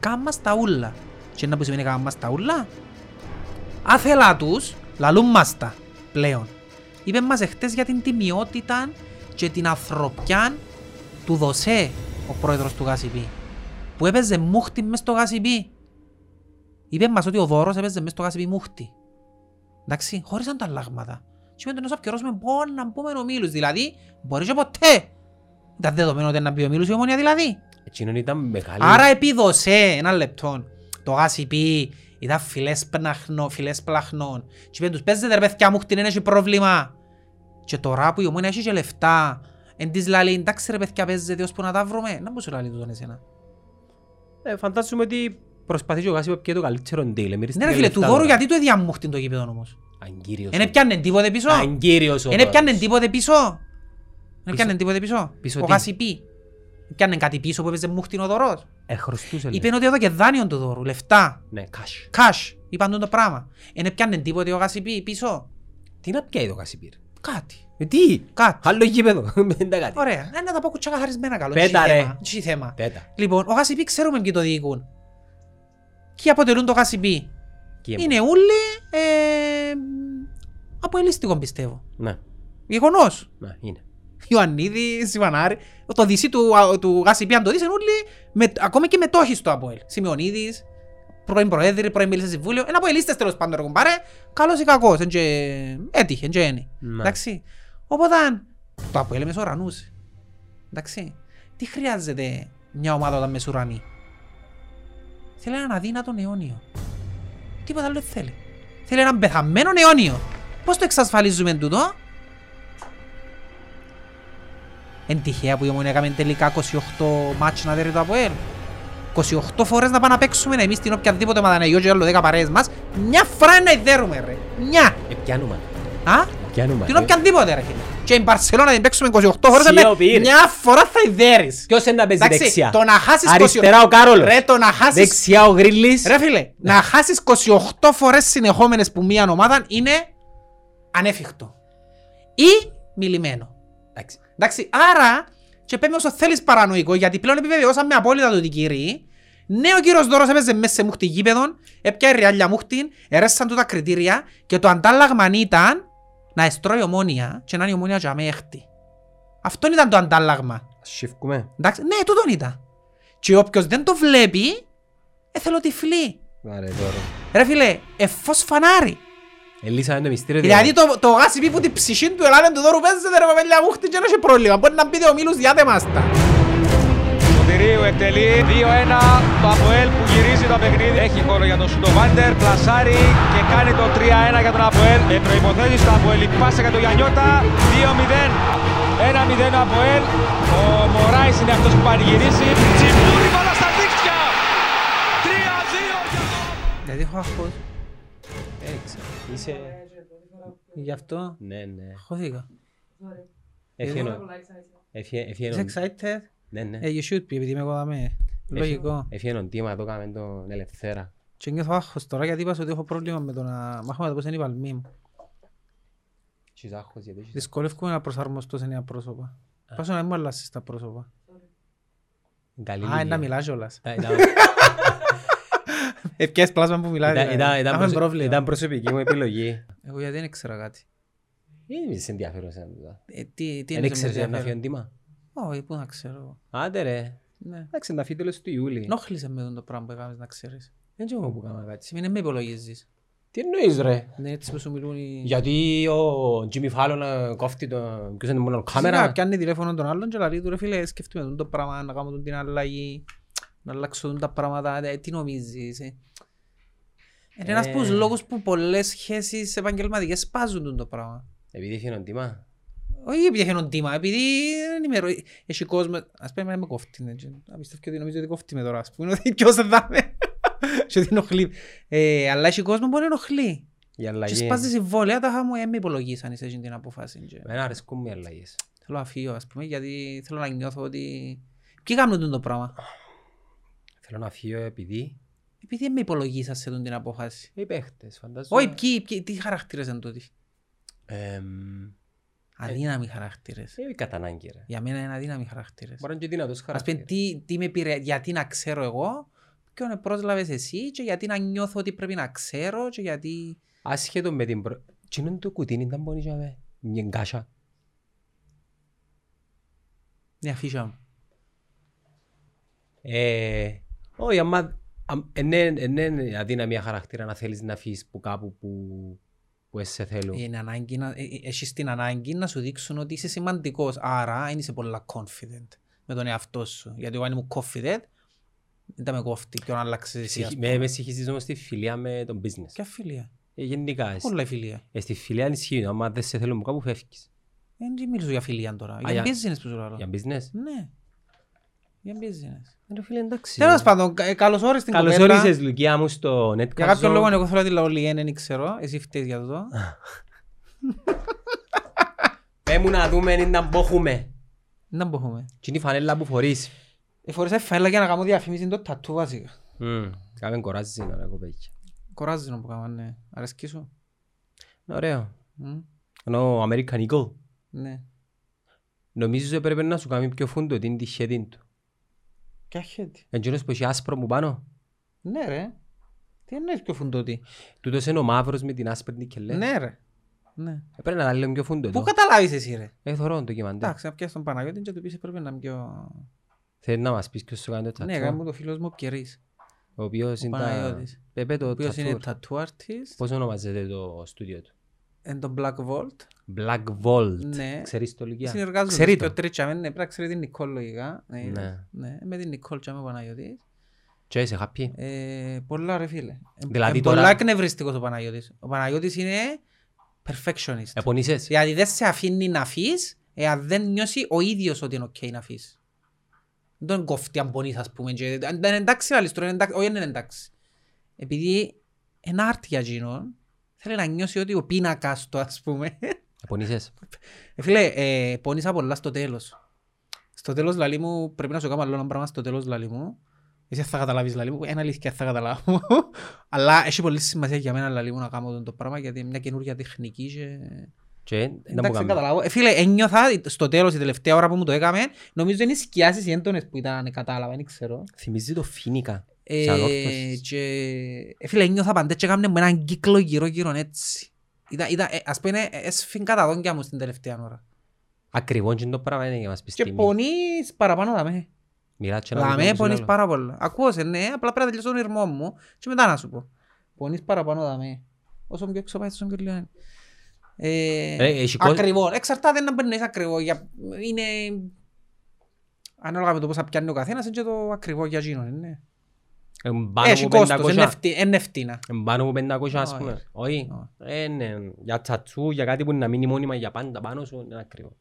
Έκαναν μας τα ούλα. Και να που σημαίνει έκαναν μας τα ούλα; Άθελα τους, λαλούν μας τα πλέον. Είπε μας εχθές για την τιμιότητα και την ανθρωπιά του Δωσέ, ο πρόεδρος του Γασιπί. Που έπαιζε μούχτη μες στο Γασιπί. Είπε μας ότι ο δώρος έπαιζε μες στο Γασιπί μούχτη. Εντάξει, χωρίς ανταλλάγματα. Και με τον όσο απκαιρώσουμε μπορεί να πούμε ο Μίλους, δηλαδή μπορείς και ποτέ. Ήταν δεδομένο ότι να πει ο Μίλους η ομόνια δηλαδή. Εκείνον ήταν μεγάλη. Άρα επίδοσε ένα λεπτό. Το Γασιπί ήταν φιλές πναχνών, φιλές πλαχνών. Και είπε τους παίζετε ρε παιδιά μου χτυν έχει πρόβλημα. Και τώρα που η ομόνια έχει και λεφτά. Εν της λαλεί εντάξει ρε παιδιά παίζετε ώσπου να τα βρούμε. Να μου σου λαλεί τούτον εσένα. Ε, φαντάζομαι ότι προσπαθεί και ο Γάσιπο και το καλύτερο deal. Ναι ρε φίλε, του δώρου γιατί το διαμούχτην το γήπεδο όμως. Αγκύριος. Εν έπιανε τίποτε πίσω. Αγκύριος ο Εν έπιανε δώρος. τίποτε πίσω. Εν έπιανε τίποτε πίσω. Πίσω Ο τι; Γασιπί. Έπιανε κάτι πίσω που έπαιζε μούχτην ο δωρός. Ε, χρωστούσε. λέει. Είπαν ότι εδώ και δάνειον του δώρου, λεφτά. Ναι, cash. Cash. Είπαν τον το πράγμα. Εν έπιανε τίποτε ο Γασιπί πίσω. Τι να πιάει το Γασιπίρ. Κάτι. Ε, Τι; Κάτι. Άλλο γήπεδο. Δεν τα κάτι. Ωραία. Ε, Να τα πω κουτσά καθαρισμένα καλό. Πέτα, Έχει ρε. θέμα. Έχει θέμα. Πέτα. Λοιπόν, ο Γασιπί ξέρουμε ποιοι το διοικούν. Ποιοι αποτελούν το Γασιπί. Και Είναι όλοι ε, αποελίστικο πιστεύω. Ναι, Γεγονός. ναι, είναι. Ιωαννίδης, Ιβανάρη. Το δυσί του, α, του Γασιπί, αν το δεις, είναι όλοι, με, ακόμα και μετόχοι στο Αποέλ. Σιμεωνίδης, πρώην Προέδρη, πρώην Μίλησε Συμβούλιο. Ένα Αποελίστες τέλος πάντων, ρε κουμπάρε. Καλός ή κακός, εν και έτυχε, εν και είναι. Ναι. Εντάξει. Οπότε, το Αποέλ μεσουρανούσε. Εντάξει. Τι χρειάζεται μια ομάδα όταν μεσουρανεί. Θέλει έναν αδύνατον αιώνιο. Τίποτα άλλο δεν θέλει. Θέλει έναν πεθαμένο αιώνιο. Πώς το εξασφαλίζουμε τούτο; Εν τυχαία που η Ομονία έκαμε τελικά 28 μάτς να δέρει το Αποέλ. 28 φορές να πάμε να παίξουμε εμείς την οποιαδήποτε μαδαναγιό και άλλο 10 παρέες μας. Μια φορά να ιδέρουμε ρε. Μια. Ε, πιάνουμε. Α; Πιάνουμε. Την οποιαδήποτε ρε φίλε. Και η Μπαρσελώνα την παίξουμε 28 φορές με Σιωπήρ. μια φορά θα ιδέρεις. Ποιος είναι να παίζει Εντάξει, δεξιά; το να χάσεις Αριστερά ο Κάρολος. Ρε το να χάσεις Δεξιά ο Γρίλης. Ρε φίλε, να χάσεις 28 φορές συνεχόμενες που μία ομάδα είναι ανέφικτο. Ή μιλημένο. Εντάξει. Εντάξει, άρα και πέμε όσο θέλεις παρανοϊκό, γιατί πλέον επιβεβαιώσαμε απόλυτα το ότι κύριοι, ναι ο κύριος Δώρος έπαιζε μέσα σε μούχτη γήπεδον, έπια η ριάλια μούχτην, έρεσαν του τα κριτήρια και το αντάλλαγμα ήταν να εστρώει ομόνια και να είναι η ομόνια και αμέχτη. Αυτό ήταν το αντάλλαγμα. Σιφκούμε. Εντάξει, ναι, τούτον ήταν. Και όποιος δεν το βλέπει, έθελε τυφλή. Άρα τώρα. Ρε φίλε, εφός φανάρι. Ελύσαμε το μυστήριο. Δηλαδή το, το γάσι πει που την ψυχή του ελάνε του δώρου παίζεται ρε παπέλια μου χτυ και δεν έχει πρόβλημα. Μπορεί να πείτε ο Μίλους διάτε μας τα. Σωτηρίου εκτελεί 2-1 το Αποέλ που γυρίζει το παιχνίδι. Έχει χώρο για τον Σουντοβάντερ, πλασάρει και κάνει το 3-1 για τον Αποέλ. Με προϋποθέσεις το Αποέλ, η πάσα για τον Γιαννιώτα, 2-0. 1-0 ο Αποέλ. Ο Μωράης είναι αυτός που πανηγυρίζει. Τσιμπούρη μπαλά στα δίκτυα. 3-2 για τον Γιατί έχω αγχώς. Έξα. Είσαι... Γι' αυτό; Ναι, ναι. αγχώθηκα. Έφυγε Έφυγε Είσαι excited? Ναι, ναι. Ε, you should be, επειδή είμαι εγώ δαμέ. Λογικό. Έφυγε τον τίμα, το έκαμε τον Ελευθέρα. Και νιώθω άγχος τώρα γιατί είπα σου ότι έχω πρόβλημα με το να μάχομαι το πώς είναι η παλμή μου. Έχεις άγχος γιατί έχεις... Δυσκολεύομαι να προσαρμοστώ σε νέα πρόσωπα. Πάσω να μην μου αλλάσεις τα πρόσωπα. Καλή Α, είναι να ηλικία. μιλάς κιόλας. Ε, ήταν- Ευκαιρίες πλάσμα που μιλάει. ήταν- ήταν- ήταν Έχουμε προσω- πρόβλημα. Ήταν προσωπική μου επιλογή. Εγώ γιατί δεν ήξερα κάτι. Δεν είσαι ενδιαφέρον σαν τούτα. Ε, τι, τι Δεν εννοείς με ήξερες να ενδιαφέρον; φύγει τίμα. Όχι, πού να ξέρω. εγώ. Άντε ρε. Ναι. Εντάξει, να φύγει τέλος του Ιούλη. Ενόχλησε με τον το πράγμα που έκανες να ξέρεις. Δεν ξέρω εγώ που κάμα κάτι. Σημαίνει με υπολογίζεις. Τι εννοείς ρε; Δεν είναι έτσι που σου μιλούν οι... Γιατί ο Jimmy Fallon ε, κόφτει το... Ποιος είναι μόνο Φυσικά, κάμερα. πιάνει τηλέφωνο τον άλλον και λέει του ρε φίλε σκέφτομαι τον το πράγμα να κάνω τον την αλλαγή να αλλάξω τον τα πράγματα ε, τι νομίζεις ε. Είναι ένας Ε. από τους λόγους που πολλές σχέσεις επαγγελματικές σπάζουν τον το πράγμα Επειδή έφυγε τον τίμα. όχι επειδή έχει έναν τίμα, επειδή δεν είμαι ρο- έχει κόσμο, ας πούμε με κόφτει ναι, και να πιστεύω ότι νομίζω ότι κόφτει με τώρα ας πούμε ότι ποιος δεν θα είναι και ότι ενοχλεί Ε, αλλά έχει κόσμο που δεν ενοχλεί Η και αλλαγή. σπάζει συμβόλαια τα είχα μου ε, με υπολογίσαν σε εκείνη την αποφάση και- Εμένα αρέσκουν μου οι αλλαγές. Θέλω να φύγω, ας πούμε, γιατί θέλω να νιώθω ότι... Ποιοι κάνουν το πράγμα; Θέλω να φύγω επειδή Επειδή δεν με υπολογίσα σε τον την απόφαση. οι παίχτες φαντάζομαι. Όχι, ποιοι, ποιοι, τι χαρακτήρες είναι τούτοι; Εμ, Αδύναμοι χαρακτήρες. ε, κατά ανάγκη ρε. Για μένα είναι αδύναμοι χαρακτήρες. Μπορεί να είναι και δυνατός Ας πούμε, χαρακτήρας. τι, τι με πήρε, γιατί να ξέρω εγώ ποιον πρόσλαβες εσύ και γιατί να νιώθω ότι πρέπει να ξέρω και γιατί... Άσχετο με την προ... Τι είναι το κουτίνι ήταν πόνοι για με. Μια γκάσα. Μια φύσα μου. Ε, όχι, άμα... αμ- Είναι είναι αδύναμια χαρακτήρα να θέλεις να φύγεις που κάπου που, που εσύ σε θέλουν. Είναι ανάγκη να, ε, ε, έχεις την ανάγκη να σου δείξουν ότι είσαι σημαντικός. Άρα δεν είσαι πολλά confident με τον εαυτό σου. Γιατί εγώ αν ήμουν confident, δεν τα με κόφτει και να αλλάξεις εσύ. ας Συγχ- πούμε. Με, με συγχύσεις όμως τη φιλία με τον business. Ποια φιλία; Ε, γενικά, εσύ- Πολλά η φιλία; ε, στη φιλία ισχύει, άμα δεν σε θέλουν που κάπου φεύγεις. Δεν μιλήσω για φιλία τώρα. Για για- business που σου λέω. Για business; Ναι. Για business. Ε, ρε φίλε, εντάξει. Τέλος πάντων, κα- ε, καλώς όρισες την Καλώς κοπέλα. όρισες, Λουκιά μου, στο Netcast Για κάποιον Zone. λόγο εγώ θέλω να τη λέω Λιέν, δεν ξέρω. Εσύ φταίεις για το. Πέ μου να δούμε αν ήταν που έχουμε. Δεν μπορούμε. Τι είναι η φανέλα που φορείς. Ε, φορέσα φαίλα για να κάνω διαφήμιση το τατού βασικά. Μμμ, Κάμε κοράζεις είναι ωραία κοπέκια. Κοράζει να που κάνω, ναι. Αρέσκει σου; Είναι ωραίο. Μμ, Ενώ ο American Eagle. Ναι. Νομίζω έπρεπε να σου κάνει πιο φούντο την τυχέτη του. Ποια χέτη. Εντζήνος που έχει άσπρο μου πάνω. Ναι ρε. Τι εννοείς πιο φουντότι. Τούτος είναι ο μαύρος με την άσπρη νικελέ. Ναι ρε. Ναι. Έπρεπε να τα λέω πιο φούντο Πού εδώ. καταλάβεις εσύ ρε; Ε, θωρώ το ντοκιμαντέρ. Εντάξει, να πιάσεις τον Παναγιώτη και του πεις πρέπει να είναι πιο... Θέλει να μας πεις ποιος σου κάνει το Ναι, τατσό. κάνει μου το φίλος μου ο Πιερής. Ο οποίος Ο είναι τα... Παναγιώτης. Πέπε το Ο οποίος είναι tattoo. tattoo artist. Πώς ονομάζεται το στούντιο του; Εν το Black Vault. Black Vault. Ναι. Ξέρεις το Λουκιά. Συνεργάζονται Ξέρει και ο το. Τρίτσαμε, ναι, πρέπει να ξέρει την Νικόλ λογικά. Ναι, Ναι. ναι, με την Νικόλ και με ο Παναγιώτης. Και είσαι happy; Ε, πολλά ρε φίλε. Ε, Δηλαδή ε, τώρα- Πολλά εκνευριστικός ο Παναγιώτης. Ο Παναγιώτης είναι perfectionist. Επονείσες. Δηλαδή δεν σε αφήνει να αφήσεις εάν δεν νιώσει ο ίδιος ότι είναι ok να αφήσεις. Δεν τον κόφτει αν πονείς ας πούμε. και- Αν είναι εντάξει λαλείς τώρα, είναι εντάξει- όχι δεν είναι εντάξει. Επειδή ένα άρτη για εκείνον θέλει να νιώσει ότι ο πίνακας του ας πούμε. Επονείσες. Ε, Φίλε, ε, πόνισα πολλά στο τέλος. Στο τέλος λαλί μου, πρέπει να σου κάνω άλλο ένα πράγμα στο τέλος λαλί μου. Εσύ θα καταλάβεις λαλί μου, ένα αλήθεια θα καταλάβω. Αλλά έχει πολύ σημασία για μένα λαλί μου να κάνω αυτό το πράγμα γιατί είναι μια καινούργια τεχνική και... Και δεν Εντάξει, μου δεν κάνω. καταλάβω. Ε, φίλε, ένιωθα στο τέλος, η τελευταία ώρα που μου το έκαμε, νομίζω είναι οι σκιάσεις οι έντονες που ήταν, κατάλαβα, δεν ξέρω. Θυμίζει το φίνικα. Ε, Σαν όρθωσης. και, ε, φίλε, ένιωθα πάντα και έκαμε με έναν κύκλο γύρω-γύρω έτσι. Ήταν, ήταν, ε, ας πούμε, έσφυγαν τα δόντια μου στην τελευταία ώρα. Ακριβώς και το πράγμα είναι για να μας πεις Και τιμή. πονείς παραπάνω δαμέ. Μιλάς και να Δαμέ δούμε πονείς άλλο. πάρα πολλά. Ακούω σε ναι, απλά πρέπει να τελειώσω τον ήρμό μου και μετά να σου πω. Πονείς παραπάνω δαμέ. Όσο πιο έξω πάει, τόσο πιο λίγο είναι. Ε, Ε, έχει κόσμο- ακριβό. Εξαρτάται να μπαίνεις ακριβό. Για, είναι... Ανάλογα με το πώς θα πιάνει ο καθένας, είναι και το ακριβό για εκείνον. Ναι. Εμπάνω Έχει από κόστος, 500. είναι ευθύ- είναι ευθύνα. Εμπάνω από 500 ας Όχι. πούμε. Όχι. Όχι. Ε, ναι. Για τσατσού, για κάτι που να μείνει μόνιμα για πάντα πάνω σου είναι ακριβό.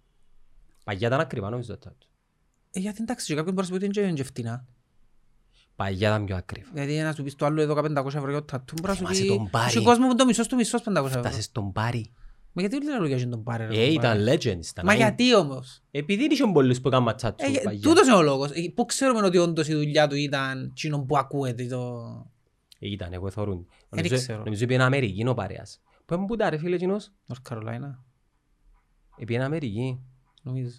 Παγιά ήταν ακριβά νομίζω το τσατσού. Ε, γιατί εντάξει, και κάποιον μπορείς να σου πει ότι είναι και ευθύνα. Παγιά ήταν πιο ακριβό. Γιατί να σου πεις το άλλο εδώ 500 ευρώ για το τατού, μπορείς να σου Θυμάσαι πει... τον Μπάρι. Έχει κόσμο που το μισός του μισός 500 ευρώ. Φτάσε στον Πάρη. Μα γιατί λένε λόγια για τον πάρε ρε. Ε, τον ήταν Πάρη. legends. ήταν Μα άιν. γιατί όμως; Επειδή είχε πολλούς που έκαναν τσατσού Ε, παγιά. τούτος είναι ο λόγος. Ε, Πού ξέρουμε ότι όντως η δουλειά του ήταν εκείνο που ακούεται το... Ε, Ήταν, εγώ θωρούν. Δεν Νομίζω- ξέρω. Νομίζω πήγαινε Αμερική είναι ο παρέας. Πού είναι που τα ρε φίλε εκείνος; North Carolina, Ε, πήγαινε Αμερική. νομίζω.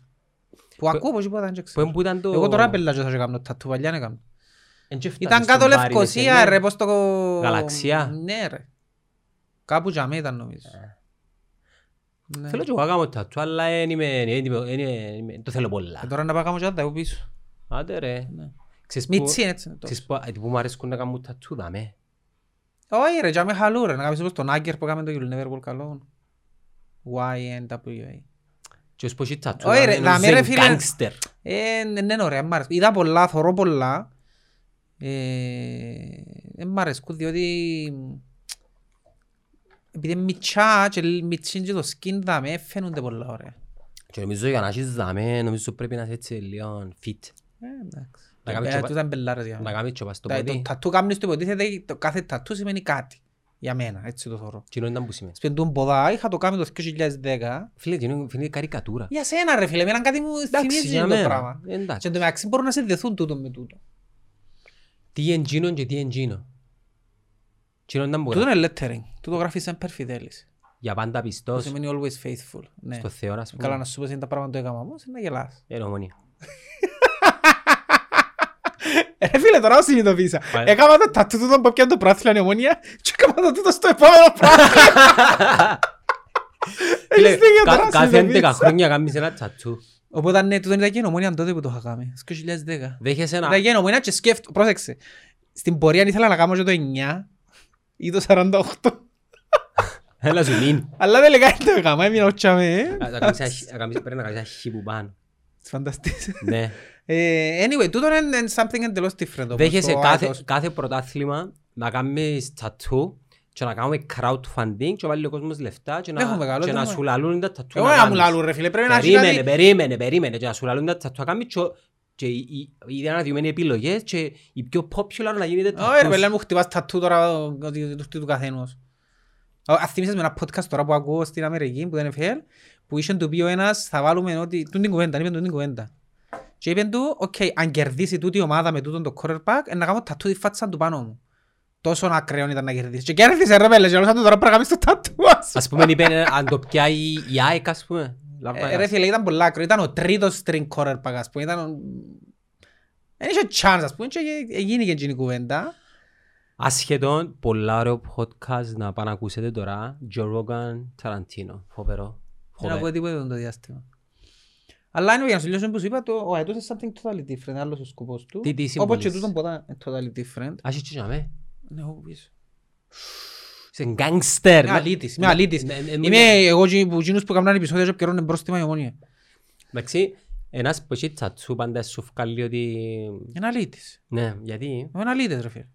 Που ακούω πως είπα δεν Πού ξέρω. είναι που ήταν το... Εγώ τώρα πελάζω θα κάνω τατού, παλιά να κάνω. Εν και φτάσε Ήταν στον κάτω Πάρη, Λευκοσία δεν ρε, πως το... Γαλαξία. Ναι ρε. Κάπου για μέ ήταν νομίζω. Ναι. Θέλω και εγώ να κάνω τατού, αλλά εν είμαι- εν είμαι- εν είμαι- εν- το θέλω πολλά. Και τώρα να πάω κάνω και τα εγώ πίσω. Άντε ρε. Ναι. Ξέρεις που- Μίτσι είναι έτσι. είναι τόσο. ξέρεις που ε, που μου αρέσκουν να κάνω τατού, δαμέ. Όχι ρε, για με χαλού ρε, να κάνεις όπως τον Άγκερ που έκαμε το You'll Never Walk Alone. Y-N-W-A. Και ως πως έχει τατού, Όχι, ρε, δαμέ, δαμέ, νομίζω ρε, είναι φίλε. gangster. Ε, ναι, ναι, ωραία, μ' αρέσκουν. Είδα πολλά, θωρώ πολλά. Ε, Δεν μ' αρέσκουν διότι επειδή είναι μητσά και μητσίν και το skin δαμέ φαίνονται πολλά ωραία. Και νομίζω για να έχεις δαμέ, νομίζω πρέπει να είσαι έτσι λίγο fit. Ε, εντάξει. Να κάνεις Ε, και πα- τούτα είναι μπελάρες για Να μένα. κάνεις και πας στο Τα- Το πόδι. τατού κάνεις το υποτίθεται, το κάθε τατού σημαίνει κάτι. Για μένα, έτσι το θωρώ. Τι ήταν που σημαίνει. Σπεντούν ποδά, είχα το κάνει το 2010. Φίλε, τι είναι είναι καρικατούρα. Για σένα ρε φίλε, εμένα κάτι μου Εντάξει, θυμίζει για το μένα. πράγμα. Και Εντάξει. εν τω μεταξύ μπορούν να συνδεθούν τούτο με τούτο. Τι είναι γίνον και τι είναι γίνον. Γίνον ήταν που Τούτο είναι lettering. Τούτο γράφεις σαν περφιδέλης. για πάντα Το πιστός σημαίνει always faithful. Ναι. στο Θεό, ας Καλά πούμε. να σου πω είναι τα πράγματα που έκανα όμως, είναι να γελάς. Είναι ομονία. Ρε φίλε, τώρα συνειδητοποίησα. Πάει. Έκανα το τατού τούτο που πιάνε το πράθυλο η ομόνια και έκανα το τούτο στο επόμενο πράθυλο. Φίλε, Έχεις δίκιο, κα- τώρα Κάθε 11 συνειδητοποίησα. χρόνια κάνεις ένα τσατσού. Οπότε ναι, τούτο ήταν και η ομόνια τότε που το είχα κάνει. Στο 2010. Δέχεσαι ένα... Ήταν και η ομόνια και σκέφτω, πρόσεξε. Στην πορεία ήθελα να κάνω και το 9 ή το 48. Έλα σου μην. Αλλά τελικά δεν το έκανα, έμεινα ότσια με. Να κάνεις ένα χ- να κάνεις- Πρέπει να κάνεις ένα χ που πάνω. Φανταστείς. Ναι. Ε, Anyway, τούτο είναι είναι something εντελώς different. όμως, Δέχεσαι το κάθε, άτος. κάθε πρωτάθλημα να κάνεις tattoo και να κάνουμε crowdfunding και βάλει ο κόσμος λεφτά και Έχουμε να, καλό, και να έχουμε. σου λαλούν τα tattoo Εγώ να να μου κάνεις. λαλούν ρε φίλε, πρέπει να έχει Περίμενε, κάτι... περίμενε, περίμενε και να σου λαλούν τα tattoo να κάνεις και- και οι- οι- οι αναδειωμένοι επιλογές και οι πιο popular να γίνεται Όχι ρε tattoos. πέλε μου χτυπάς τατού τώρα ότι του του καθένας. Α, Ας θυμίσες με ένα podcast τώρα που ακούω στην Αμερική που ήταν NFL που είχε του πει ο ένας θα βάλουμε ότι τούν την κουβέντα, είπε τούν την κουβέντα. Και είπε του, οκ, αν κερδίσει τούτη η ομάδα με τούτον το quarterback, να κάνω τατού τη φάτσα του πάνω μου. Τόσο ακραίο ήταν να κερδίσει. Και κέρδισε ρε πελλέ, και όλος του τώρα πρέπει να κάνεις το τατού ας. Ας πούμε είπε αν το πιάει η ΑΕΚ ας πούμε. Λάβα- Ε, Ρε φίλε, ήταν πολλά ακραίο. Ήταν ο τρίτος string quarterback, ας πούμε. Ήταν ο... Δεν είχε chance, ας πούμε, και έγινε και εκείνη η κουβέντα. Ασχετόν, πολλά ωραίο podcast να πάνε να ακούσετε τώρα. Joe Rogan, Tarantino. Φοβερό. Δεν ακούω Φοβερό. τίποτα το διάστημα. Αλλά είναι για να σου λιώσω που σου είπα, το, ο αετός είναι something totally different, άλλος ο σκοπός του. Τι- τι Όπως και συμβολίζει. τούτον ποτά είναι totally different. Ας έτσι να με. Ναι, εγώ πίσω. Είσαι γκάγκστερ. Είμαι αλήτης, είμαι αλήτης. Ναι, ναι, Είμαι εγώ και που εκείνους που έκαναν επεισόδια και επικαιρώνουν πρόστιμα η ομόνια. Εντάξει, ένας που έχει τσατσού πάντα σου βγάλει ότι... Είναι αλήτης. Ναι, γιατί... Εγώ είναι αλήτης ρε φίλε.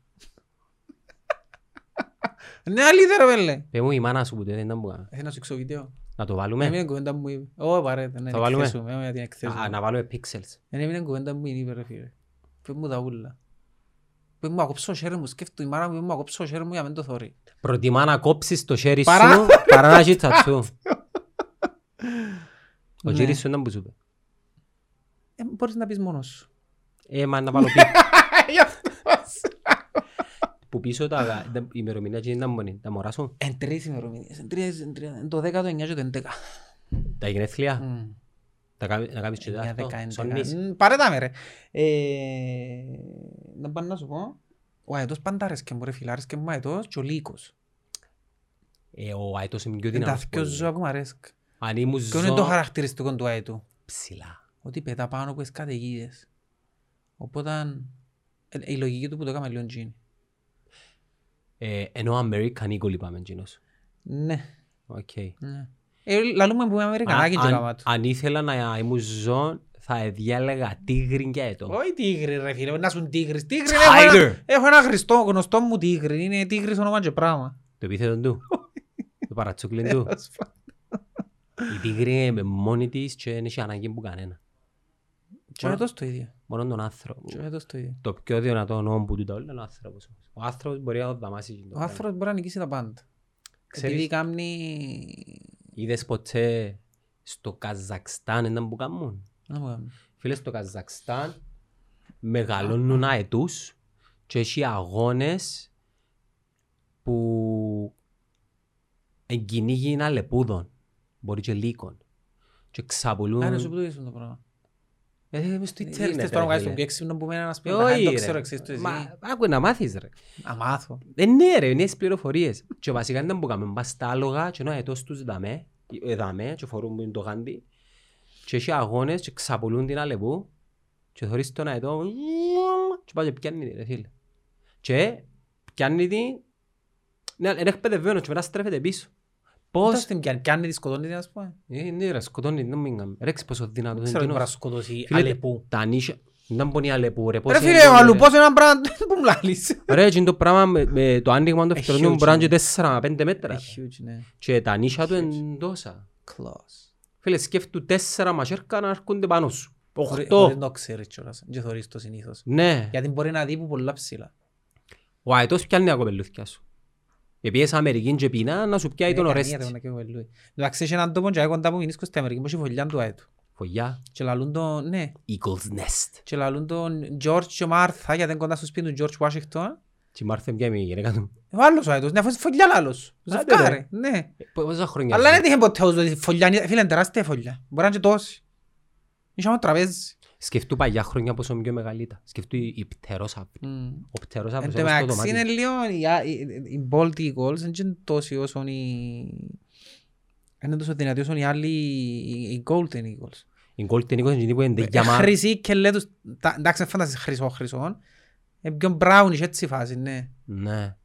Είναι αλήτης ρε πέλε. Πες μου η μάνα σου που δεν ήταν που κάνω. Θέλω να σου εξω βίντεο. Να το Έμεινε βάλουμε. κουβέντα μου είπε. Ω παρέτε, ναι, Θα βάλουμε. εκθέσουμε, έμεινε την εκθέσουμε. Α, Να βάλουμε pixels. Δεν έμεινε κουβέντα μου είπε ρε φίλε. Πες μου τα ούλα. Πες μου ακόψω το χέρι μου, σκέφτομαι η μάνα μου, πες μου ακόψω το χέρι μου για να μην το θωρεί. Προτιμά να κόψεις το χέρι Παρά- σου παρά να έχεις τσατσού. Ο Ναι. χέρις σου ήταν που σου είπε. Ε, μπορείς να πεις μόνος σου. Ε, μα να βάλω πι- Γι' αυτό. που πίσω τα τα ημερομηνία και ήταν μόνη. Τα μωρά σου. Εν τρεις ημερομηνίες, εν τρεις, εν τρεις, εν το 10, το 9 και το 11. Τα γενέθλια. Μμ. Τα κάμι- Να κάνεις και Εννιά, αυτό. δέκα, έντεκα. Σωνείς. Μμ, Πάρε τα με ρε. Ε, Να πάω να σου πω. Ο αετός πάντα αρέσκε μου ρε φίλε, αρέσκε μου ο αετός και ο λύκος. Ε, Ο αετός είναι πιο Είναι τα δυνατός. δυο πολύ. ζώα που μου αρέσκουν. Αν ήμουν Ποιο είναι το ζώο, χαρακτηριστικό του αετού. ψηλά. Ότι πετά πάνω από τις καταιγίδες. Οπότε ε, η λογική του που το έκαμε λίγο τζίνι. Ε, Ενώ American Eagle είπαμε εκείνος. Ναι. Οκ. ναι. Ε, Λαλούμε που είμαι Αμερικανάκι και Αν- γάμα του. Αν ήθελα να ήμουν ζώο, θα διάλεγα τίγρη και αετό. Όχι τίγρη ρε φίλε, να σου τίγρης. Τίγρη Tiger. έχω ένα- έχω ένα γνωστό, γνωστό μου τίγρη. Είναι τίγρης όνομα και πράγμα. Το επίθετο του. Το παρατσούκλιν του. Τέλος πάντων. Η τίγρη είναι με μόνη της και δεν έχει ανάγκη που κανένα. Και ο αετός το ίδιο. Μόνο τον άνθρωπο. Και ο αετός το ίδιο. Το πιο δυνατό νόμο που του τα όλα είναι ο άνθρωπος. Ο άνθρωπος μπορεί να το δαμάσει. και το Ο πράγμα. άνθρωπος μπορεί να νικήσει τα πάντα. Ξέρεις- Επειδή κάνει... Είδες ποτέ στο Καζακστάν έναν που κάνουν; Να μου κάνεις. Φίλες, στο Καζακστάν μεγαλώνουν αετούς και έχει αγώνες που εγκυνήγει αλεπούδων, μπορεί και λύκων. Και ξαπουλούν... Άρα σου που το είσαι το πράγμα. Ε, είμαι στο Ήρθες ίντερνετ, τώρα να ρε κάνεις το φίλε; πιο έξυπνο που μένα να Ε, σπίτι. Δεν όχι, το ρε. ξέρω εξής το εσύ. Μα, άκου να μάθεις ρε. Να μάθω. Ε, ναι ρε, νέες πληροφορίες. Και βασικά ήταν που κάνουμε πας στα άλογα και ενώ αετός τους δαμέ, ε, δαμέ και φορούν που είναι το γάντι και έχει αγώνες και ξαπολούν την αλεπού και θωρείς τον αετό και πάει και πιάνει τη ρε φίλε. Και πιάνει τη, ναι, είναι εκπαιδευμένος και μετά στρέφεται πίσω. Πώς Πώς, την πιάνει, πιάνει τη σκοτώνει την ας πούμε. ε, ναι ρε, σκοτώνει, δεν μην κάνουμε. Ρε, ξέρεις πόσο δυνατός είναι Ξέρω ότι μπορεί να εκείνος. σκοτώσει Φίλε, αλεπού. Τα νύχια, δεν μπορεί αλεπού ρε. πώς Ρε είναι φίλε, ο μπορεί, ρε. αλουπός είναι ένα πράγμα που μου λάλεις. Ρε, εκείνο το πράγμα με, με το άνοιγμα του Ε, ευθερονίου huge, μπορεί να ναι. είναι 4-5 μέτρα. Ε, huge, ναι. Και τα νύχια του Huge. είναι τόσα. Close. Φίλε, σκέφτου τέσσερα μαχαίρκα να έρχονται πάνω σου. Χωρί- χωρίς Οχτώ. να το ξέρεις κιόλας. Δεν θωρείς το συνήθως. Ναι. Γιατί μπορεί να δει που πολλά ψηλά. Ο αετός πιάνει τα κοπελούθκια σου. Επίσης Αμερική και πεινά να σου πιάει τον Ε, ορέστη. κανεί, ρε, να καίω βελούι. Εντάξει, έχει έναν τόπο και κοντά που μείνεις στην Αμερική που έχει φωλιά του αέτου. Φωλιά. Και λαλούν τον, ναι, Eagle's Nest. και λαλούν τον George και Μάρθα γιατί είναι κοντά στο σπίτι του George Washington. Και η Μάρθα πια με η γυναίκα του. Ο άλλος ο αέτος, ναι, αφού είναι φωλιά λάλος. Άντε, Ζευκάρε, ρε. ναι. Ε, Πόσα χρόνια Αλλά ζεις; δεν είχε ποτέ ως ότι φωλιά, είναι- φίλε, είναι τεράστια φωλιά. Μπορεί να είναι και τόση. Είχε μόνο τραπέζι. Σκεφτού παλιά χρόνια πόσο πιο μεγάλη ήταν. Σκεφτού η η πτερόσαυρη. Μμ. Ο πτερόσαυρος Εν τω όπως το μεταξύ είναι δωμάτιο. λίγο, οι α- οι- οι Bolt Eagles δεν είναι τόσο όσο οι... Είναι τόσο δυνατοί όσο οι άλλοι, οι- οι Golden Eagles. Η Golden Eagles είναι εκείνη που είναι Ε, για μα... Χρυσή και λέει τους, τα- εντάξει δεν φαντάζεσαι χρυσό χρυσό, ε, πιο brownish έτσι η φάση, ναι. Ναι.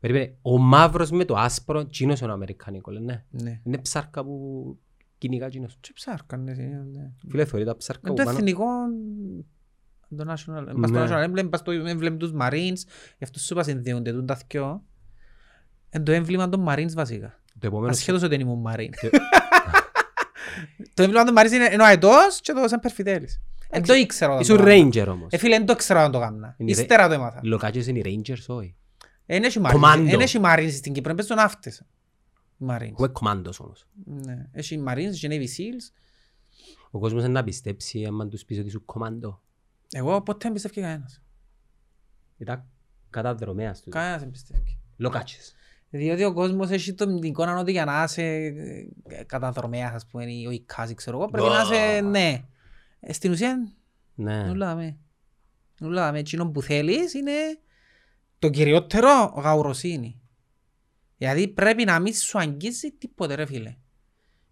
Περίμενε, ο μαύρος με το άσπρο, εκείνος είναι ο Αμερικανικό, ναι. ναι. Είναι ψάρκα που κυνηγά εκείνος. Και ψάρκα, ναι, ναι, ναι. Φίλε, θεωρεί τα ψάρκα Είναι που το πάνω. εθνικό, το national, πας στο Ναι. national emblem, πας στο emblem τους Marines, γι' αυτό σου είπα συνδέονται τούν τα θκυο. Είναι το έμβλημα των Marines βασικά. Το επόμενο... Ασχέτως ότι ήμουν Marine. Και- Το έμβλημα των Marines είναι είναι ο αετός και το Σέμπερ Φιδέλης. Εν το ήξερα όταν Ήσουν το έκανα. Ranger όμως. Ε, φίλε, δεν το ήξερα όταν το έκανα. Είναι ρε- Ύστερα το έμαθα. Λοκάτσες είναι οι Rangers, όχι. Εν έχει Κομμάντο. Marines, εν έχει Marines στην Κύπρο, παίζουν αυτές. Οι Marines. Έχουμε κομμάντος όμως. Ναι. Έχει Marines, και Navy Seals. Ο κόσμος είναι να πιστέψει άμα τους πεις ότι σου κομμάντο. Εγώ ποτέ δεν πιστεύει κανένας. Ήταν καταδρομέας τους. Κανένας δεν πιστεύει. Λοκάτσες. Διότι ο κόσμος έχει την εικόνα ότι για να είσαι ε, καταδρομέας, ας πούμε, ή ο Ικάζης, ξέρω εγώ, πρέπει να είσαι, ναι. Ε, Στην ουσία, Ναι. νουλάμε. Νουλάμε. Εκείνο που θέλεις είναι το κυριότερο γαουροσύνη. Δηλαδή πρέπει να μην σου αγγίζει τίποτε ρε φίλε.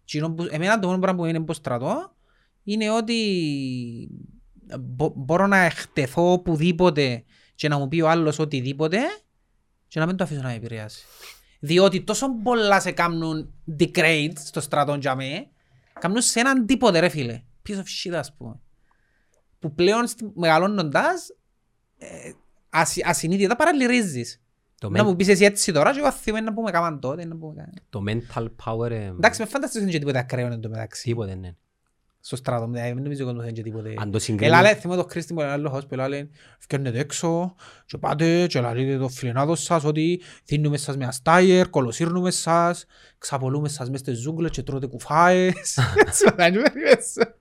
Εκείνο που, εμένα το μόνο πράγμα που είναι από στρατό είναι ότι μπο- μπορώ να εκτεθώ οπουδήποτε και να μου πει ο άλλος οτιδήποτε και να μην το αφήσω να με επηρεάσει. Διότι τόσο πολλά σε κάνουν degrade στο στρατό για με, κάνουν σε έναν τίποτε ρε φίλε. Piece of shit ας πούμε. Που πλέον στη- μεγαλώνοντας ε, ασυ- ασυνείδητα παραλυρίζεις. Το, Να men- μου πεις εσύ έτσι τώρα και εγώ θυμάμαι να πούμε κάμαν τότε. Να πούμε κάμαν. το mental power... ε, Εντάξει, με φανταστείς είναι και τίποτε ακραίο εν τω μεταξύ. Τίποτε, ναι. Στο στράτο, δηλαδή, δεν νομίζω ότι είναι και τίποτε. Αν το Έλα συγκρίνεις... λέει, θυμάμαι το Κρίστη μου, άλλο hospital, λέει, φκένετε έξω και πάτε και λαλείτε το φιλενάδος σας ότι δίνουμε σας με αστάιερ, κολοσύρνουμε σας, ξαπολούμε σας μες στη ζούγκλα και τρώτε κουφάες. Έτσι θα κάνει μέσα.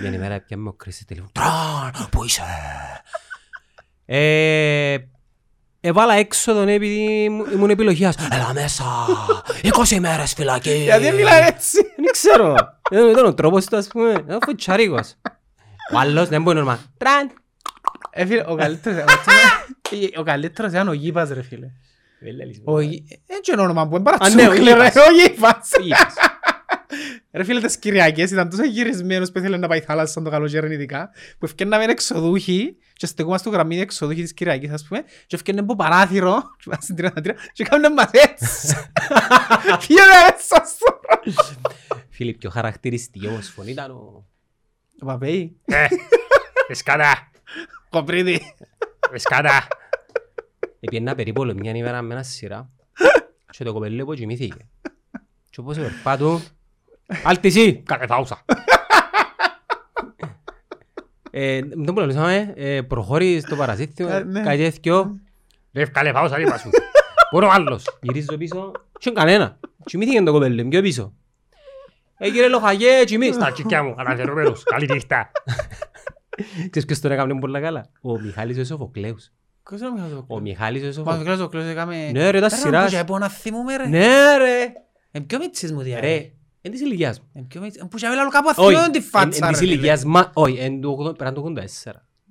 Μια ημέρα πιάμε ο Κρίστης τηλέφωνο. Τραν, πού είσαι; Ε, Έβαλα έξω τον επειδή μου- ήμουν επιλογίας. Έλα μέσα, 20 ημέρες φυλακή. Γιατί μιλάει έτσι; Δεν ξέρω. Δεν ήταν ο τρόπος του ας πούμε. Ήταν φωτσαρίκος. Ο άλλος δεν μπορεί νορμά. Τραν. Ε, φίλε, ο καλύτερος, ο καλύτερος είναι ο Γήπας ρε φίλε. Ο Γη- Έτσι είναι όνομα που είναι Α, ναι, ο παρατσούκλε ρε, Γήπας. ο Γήπας. Είπες. Ρε φίλε, τις Κυριακές ήταν τόσο γυρισμένος που ήθελε να πάει θάλασσα σαν το καλοκαίρι ειδικά, που ευκαιρνάμε εξοδούχοι και στεκούμαστε στο γραμμή εξοδούχοι της Κυριακής, ας πούμε, και ευκαιρνάμε από παράθυρο, και πάμε στην 33, και κάνουν μας έτσι. Ποιο είναι σας τώρα. Φίλοι, πιο χαρακτηριστική όμως φωνή ήταν ο... Ο Παπέι, Εσκάτα, κοπρίδι. εσκάτα. Επιένα περίπου όλη μια ημέρα με ένα σειρά και το κοπελί που κοιμήθηκε. Και όπως περπάτω, Άλτηση, κάνε παούσα. Ε, Δεν μου λαλούσαμε, ε, προχώρησε το παρασύθιο, Ε, ναι. κάτι τέτοιο. Ρε, κάνε παούσα, είπα σου. Πού είναι ο άλλος. Γυρίζω πίσω, και κανένα. Κοιμήθηκε το κοπέλι, πιο πίσω. Ε, κύριε Λοχαγέ, κοιμείς. Τα τσικιά μου, αναφερόμενος. Καλή νύχτα. Ξέρεις ποιος τον έκαμε πολλά καλά; Ο Μιχάλης ο Σοφοκλέους. Ποιος είναι ο Μιχάλης ο Ο Κλέος; Μιχάλης ο Μα ο Σοφοκλέους. Μιχάλης ο Κλέος έκαμε... Ναι, ρε, τα Ρε, σειράς. που και να θυμούμε ρε. Ναι ρε. Εν πιο μίτσις μου διάρε. Ρε, εν της ηλικίας μου. Εν πιο μίτσις. Που και άλλο κάπου Όχι, αθιόν τη εν- φάτσα εν ρε. της φίλε. ηλικίας μα... Όχι, εν του 80 πέραν του 84.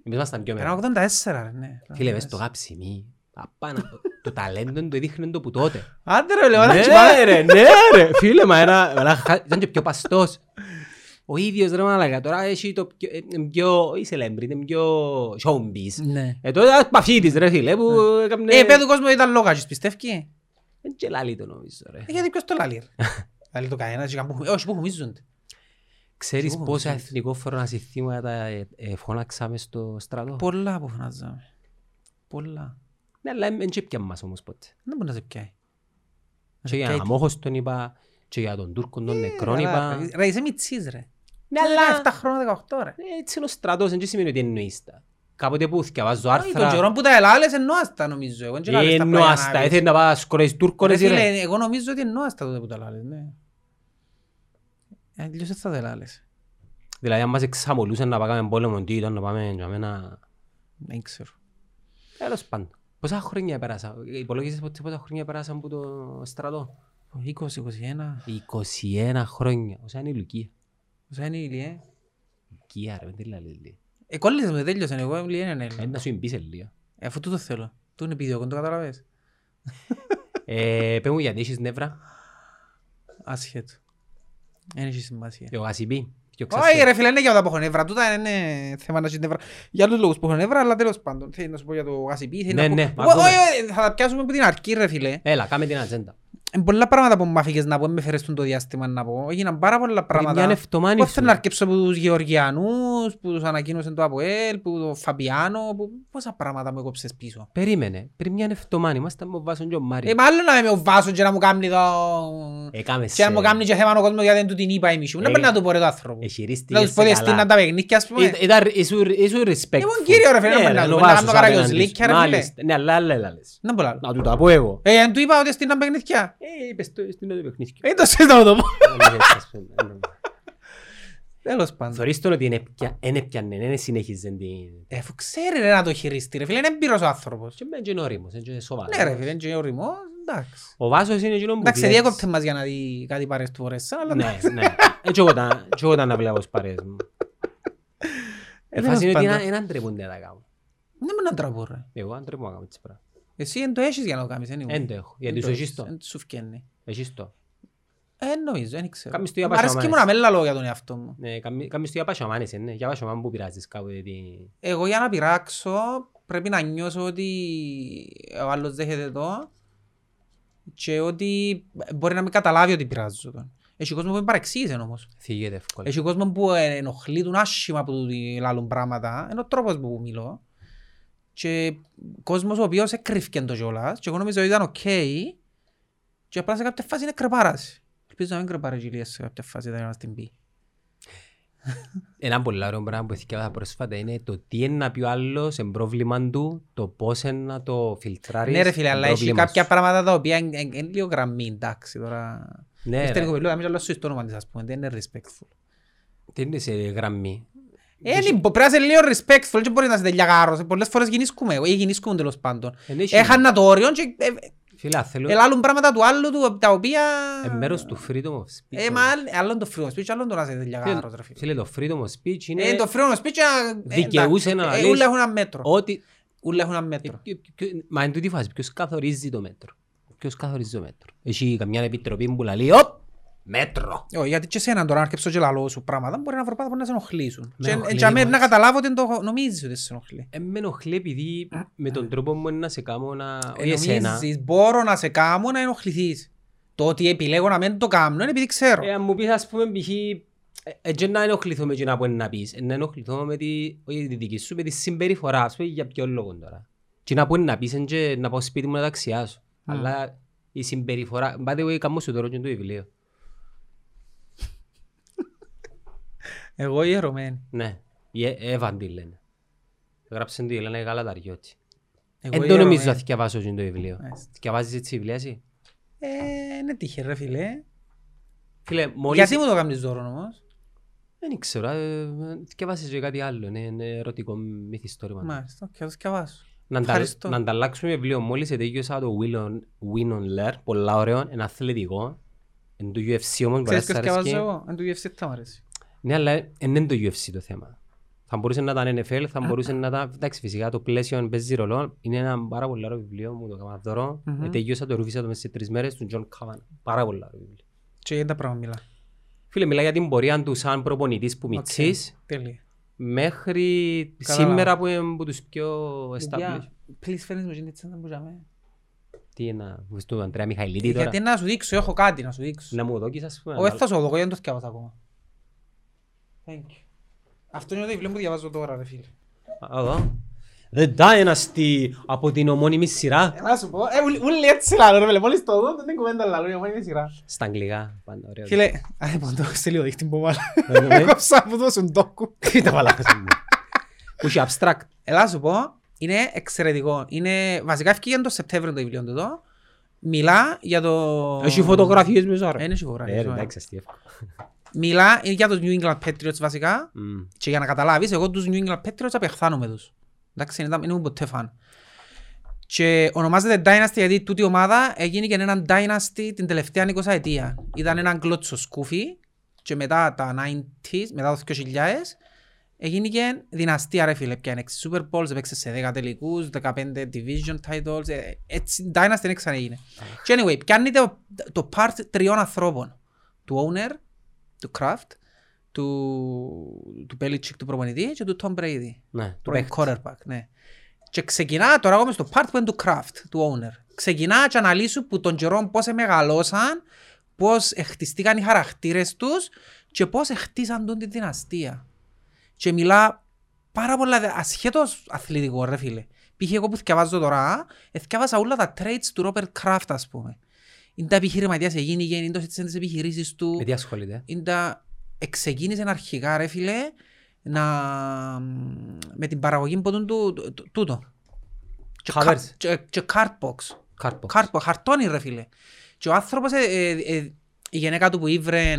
Εμείς ήμασταν πιο Πέρα μεγάλοι. 84 ρε, ναι. Φίλε, μες στο γάψιμι. Απάνω, το ταλέντο του έδειχνε το που τότε. Άντε ρε, λέω, εντάξει, Ναι πάμε. ρε, ναι ρε. Φίλε, μα ένα... ένα χα- Ήταν και πιο παστός. Ο ίδιος ρε μαλάκα, τώρα έχει το πιο... ε, είναι πιο... όχι celebrity, είναι πιο showbiz. Ναι. Ε, τότε ήταν παφίτης ρε φίλε, που έκαμνε... Ε, πέτω κόσμο ήταν λόγακης, πιστεύει; Δεν και λαλεί το νομίζω ρε. Ε, γιατί ποιος το λαλεί ρε; Λαλεί το κανένας, και κάπου- ε, όχι που χουμίζονται. Ξέρεις Εγώ πόσα νομίζω. εθνικό φρονασυθήματα ε, ε, φώναξαμε στο στρατό; Πολλά που φωνάζαμε. Πολλά. Ναι, αλλά δεν τσέπιαν μας όμως ποτέ. Δεν μπορεί να σε πιάει. Να Και σε για πιάει. Αμόχος τον είπα, και για τον Τούρκο τον νεκρόν Καλά, είπα. ρε. Ρε, είσαι μητσής ρε. Ναι, αλλά 17 χρόνια, 18 ρε. έτσι είναι ο στρατός, δεν σημαίνει ότι εννοείς τα. Κάποτε που θυκευάζω Όχι, τον άρθρα, καιρό που τα ελάλες εννοάστα νομίζω. Εγώ δεν ξέρω αν λες τα εννοάς πλάγια τα, να έθελε να πας σκορές Τούρκο, Ρε ρε φίλε, ρε. εγώ νομίζω ότι εννοάστα τότε που τα λάλες, ναι. Ε, Αλλιώς δεν θα τα ελάλες. Δηλαδή αν μας εξαμολούσαν να πάμε πόλεμο, τι ήταν να πάμε για μένα... Δεν ξέρω. Τέλος πάντων. Πόσα χρόνια πέρασα, υπολόγισες ποτέ πόσα χρόνια πέρασα από το στρατό; 20, 21. 21 χρόνια, όσα είναι η ηλικία; Όσα είναι η ηλία. Κία ρε, δεν λαλείς λίγο. Ε, κόλλησες με, τέλειωσε, εγώ έμεινε ένα Ε, Έλληνα. Να σου εμπείς λίγο. Ε, Αφού τούτο θέλω. Τού είναι επιδιώκον, το καταλαβες. Ε, Πες μου γιατί έχεις νεύρα. Άσχετο. Δεν έχει σημασία. Ο Γασιμπή. Πιο Όχι ξαστέ. ρε φίλε, είναι για τα που έχω νεύρα. Τούτα είναι θέμα να έχεις νεύρα. Για άλλους λόγους που έχω νεύρα, αλλά τέλος πάντων. Θέλει να σου πω για το γασιπί. θέλει Ναι, να πω- ναι, Ω, ακούμε. όχι, όχι, Θα τα πιάσουμε από την αρχή ρε φίλε. Έλα, κάμε την ατζέντα. Είναι πολλά πράγματα που μου άφηγες να πω, με φέρες το διάστημα να πω. Έγιναν πάρα πολλά πράγματα. μια εβδομάδα Πώς σου. θέλω να αρκέψω από τους Γεωργιανούς, που τους ανακοίνωσαν το ΑΠΟΕΛ, που το Φαμπιάνο, που... πόσα πράγματα μου έκοψες πίσω. Περίμενε. Πριν μια εβδομάδα ήμασταν με ο Βάσον και ο Ε, Μάριος. μάλλον να με ο Βάσος και να μου κάνει το... Έκαμε Και να μου κάνει και θέμα ο κόσμος γιατί δεν του την είπα η μισή. Ε, Δεν πρέπει να του πω ρε το άνθρωπο. Εχειρίστηκες Να τους πω ότι σε στείναν καλά. τα παιχνίκια ας πούμε. Ήταν- ήταν- ήσουν- ήσουν respectful. Ήμουν κύριο, ρε φίλε, Ναι, να ρε, μην ο να κάνω Βάσος καράγιος απέναντι σου. λύκια, ρε φίλε. Μάλιστα. Ναι, αλλά άλλα έλα λες. Δεν μπορώ. Να του τα πω εγώ. Ε, αν του είπα ότι στείναν παιχνίδια. Ε, είπες το στην άλλο παιχνίδι. Ε, το συζητώ να το πω. Ε, Τέλος πάντων. Θωρείς τον ότι είναι πια- εν έπιανε, δεν συνέχιζε την... Ε, Αφού ξέρει ρε να το χειριστεί ρε φίλε, είναι εμπειρός ο άνθρωπος. Και μένει και είναι όριμος, είναι και σοβαρός. Ναι ρε φίλε, είναι και ωριμός, εντάξει. Ο Βάσος είναι εκείνο που Εντάξει, βλέπεις. διέκοπτε μας για να δει κάτι παρές του φορές, αλλά Ναι, εντάξει. ναι. Ε, και εγώ τα- και εγώ τα να βλέπω στις παρέες μου. Ε, Η φάση είναι ότι τέλος είναι- είναι άντρεπονται να τα κάνω. Δεν με να τραβώ ρε. Εγώ άντρεπω να κάνω έτσι πράγμα. Εσύ δεν το έχεις για να το κάνεις, anyway. Εν το έχω. Γιατί Εν σου το έχεις έχεις, το. εν σου φκένει. Έχεις το. Ε, νομίζω, δεν ξέρω. Κάμεις το για Μ' αρέσει και μου να πασιαμάνες. με λαλώ για τον εαυτό μου. Ναι, κάμει- κάμεις το για πασιαμάνες, ε, ναι. Για πασιαμάν που πειράζεις κάπου. γιατί- Εγώ για να πειράξω πρέπει να νιώσω ότι ο άλλος δέχεται το και ότι μπορεί να μην καταλάβει ότι πειράζω τον. Έχει κόσμος που με παρεξήγησε όμως. Θίγεται εύκολα. Έχει κόσμος που ενοχλεί τον άσχημα που του λαλούν πράγματα. Είναι ο τρόπος που μιλώ. Και κόσμος ο οποίος έκρυφκε το κιόλας και εγώ νομίζω ότι ήταν οκ και απλά σε κάποια φάση είναι κρεπάραση. Ελπίζω να μην κρεπάρει η σε κάποια φάση δεν να την πει. Ένα πολύ ωραίο πράγμα που εθιάβασα πρόσφατα είναι το τι είναι να πει ο άλλος εν πρόβλημα του, το πώς είναι να το φιλτράρεις. Ναι ρε φίλε, εν αλλά έχει πρόβλημα κάποια σου. πράγματα τα οποία είναι είναι- είναι λίγο γραμμή, εντάξει τώρα. Ναι, Είστε ρε. λίγο πελούδα, μην άλλος σου το όνομα της ας πούμε, δεν είναι respectful. Τι είναι σε γραμμή; Ε, είναι- πρέπει να είσαι λίγο respectful και μπορεί να είσαι τελειά γάρος. Πολλές φορές γεννήσκουμε εγώ ή γεννήσκουμε τέλος πάντων. Εν έχει- Έχανα το όριο και ε, Φίλε, θέλω... ελάλουν πράγματα του άλλου του τα οποία... Ε, μέρος του freedom of speech. Ε, μα άλλ- άλλο είναι το freedom of speech, άλλο είναι το να είσαι τελειά Φίλε, γάρος ρε φίλε. Φίλε, το freedom of speech είναι Ε, το freedom of speech ε, δικαιούσε να εντάξει. Ε, λες Ούλα έχουν ένα μέτρο. ότι... Ούλα έχουν ένα Ε, μέτρο. ποιο- ποιο- Μα εν τούτη φάση, ποιος καθορίζει το μέτρο; Ποιος καθορίζει το μέτρο; Έχει καμιά επιτροπή που λέει, «Οπ, μέτρο». Όχι, γιατί και εσένα τώρα να αρκεψω και λαλό σου πράγματα μπορεί να βρω πράγματα που να σε ενοχλήσουν. Με Και ενοχλεί για μένα λίγο, να καταλάβω ότι το νομίζεις ότι σε ενοχλεί. Ε, με ενοχλεί επειδή με τον τρόπο μου είναι να σε κάνω να... Ε, Όχι εσένα. νομίζεις, μπορώ να σε κάνω να ενοχληθείς. Το ότι επιλέγω να μην το κάνω είναι επειδή ξέρω. Ε, αν μου πεις ας πούμε π.χ. ε, Έτσι να ενοχληθώ με εκείνα που είναι να πεις. Ε, Να ενοχληθώ με τη, όχι τη δική σου, με τη συμπεριφορά. Ας πούμε για ποιο λόγο τώρα. Τι να που είναι να πεις είναι και να πάω σπίτι μου να ταξιάσω. Αλλά η συμπεριφορά... Πάτε εγώ καμώ σου τώρα και το βιβλίο. Εγώ ιερωμένη. Ναι. Η Ε- Εύαν τι λένε. Γράψαν τη Ελένα Γαλαταριώτη. Εγώ Εν το νομίζω ιερωμένη. να θκιεβάσω και το βιβλίο. Μάλιστα. Θκιεβάζεις έτσι βιβλία εσύ; Ε, είναι τύχη ρε φίλε. Φίλε, μόλις... Γιατί μου το κάνεις δώρο όμως; Δεν ξέρω. ε, Θυκευάσεις και κάτι άλλο. Είναι είναι ερωτικό μυθιστόρημα. Μάλιστα, οκ, θα το θκιεβάσω. Να, αντα... Ευχαριστώ. να ανταλλάξουμε βιβλίο μόλις ετέλειωσα το Win or, Win or Learn, πολλά ωραίο, ένα αθλητικό. Είναι το UFC όμως, μπορεί Ξέρεις να ποιος σ' αρέσει. θκιεβάζω εγώ; Εν του UFC θα μου αρέσει. Ναι, αλλά δεν είναι το UFC το θέμα. Θα μπορούσε να ήταν NFL, θα μπορούσε να ήταν... Εντάξει, φυσικά το πλαίσιο παίζει ρολό. Είναι ένα πάρα πολύ ωραίο βιβλίο μου, το έκανα δώρο. Μμμ. Ετέγιωσα το, ρούφισα το μέσα σε τρεις μέρες του John Kavan. Πάρα πολύ ωραίο βιβλίο. Και για τα πράγματα μιλά. Φίλε, μιλάει για την πορεία του σαν προπονητής που μητσής Τέλεια. μέχρι Κατάλαβα. σήμερα που είναι από τους πιο established. Παιδιά, Please φέρνεις μου την τσάντα που ζάμε. Τι είναι, να βγεις του Αντρέα Μιχαηλίδη τώρα. Γιατί να σου δείξω, έχω κάτι να σου δείξω. Να μου δώκεις ας πούμε. Όχι, να- θα σου το δω, γιατί δεν το θυκεύασα ακόμα. Thank you. Αυτό είναι το βιβλίο που διαβάζω τώρα, ρε φίλε. Α, Εδώ. The Dynasty από την ομώνυμη σειρά. Ε, Να σου πω, ε, ούλοι- ούλοι έτσι λαλό, ρε φίλε, μόλις το δω, δεν κουβέντα λαλό, είναι μόνη σειρά. Στα αγγλικά. Πάντα ωραίο. Φίλε, α, λοιπόν, το σε λίγο δείχτη που μάλλον. Ε, ναι. Εγώ ψάχνω το σου ντόκου. Κοίτα μαλάκας μου. Που έχει abstract. Ελά σου πω, είναι εξαιρετικό. Είναι, βασικά έφυγε το Σεπτέμβριο το βιβλίο του εδώ. Μιλά για το... Έχει φωτογραφίες μέσα ρε. Ε, έχει φωτογραφίες, Ε, ρε, ωραία. εντάξει, αστείευκο. Μιλά για τους New England Patriots βασικά. Μμ. Και για να καταλάβεις, εγώ τους New England Patriots απεχθάνομαι τους. Εντάξει, είναι, είναι μου ποτέ φαν. Και ονομάζεται Dynasty γιατί τούτη η ομάδα έγινε και έναν Dynasty την τελευταία 20 ετία. Ήταν έναν κλώτσο σκούφι και μετά τα 90s, μετά το 2000, έγινε και δυναστεία ρε φίλε. Πιάνε 6 Super Bowls, έπαιξε σε 10 τελικούς, 15 Division titles. ε, Έτσι, Dynasty δεν ξαναείγινε. Και anyway, πιάνει το, το part τριών ανθρώπων. Του owner, του Kraft, του, του Belichick, του προπονητή και του Tom Brady. Ναι, του Πρώην παίχτη. quarterback, ναι. Και ξεκινά, τώρα εγώ στο part που είναι του Kraft, του owner. Ξεκινά και αναλύσου που τον καιρό πώς μεγαλώσαν, πώς χτιστήκαν οι χαρακτήρες τους και πώς χτίσαν τον τη δυναστεία. Και μιλά πάρα πολλά, δε- ασχέτως αθλητικό ρε φίλε. Π.χ. εγώ που θυκευάζω τώρα, θυκευάζα όλα τα traits του Robert Kraft ας πούμε. Είναι τα επιχειρηματίας έγινε, είναι το έτσι τις επιχειρήσεις του. Με τι ασχολείται; Είναι τα... Εξεκίνησε αρχικά ρε φίλε να... με την παραγωγή ποτούν του του- του- τούτο. Και Covers. κα- Και, και cardbox. Κάρπο. Cardbox, χαρτόνι ρε φίλε. Και ο άνθρωπος, ε, ε, ε, η γενέκα του που ήβρε,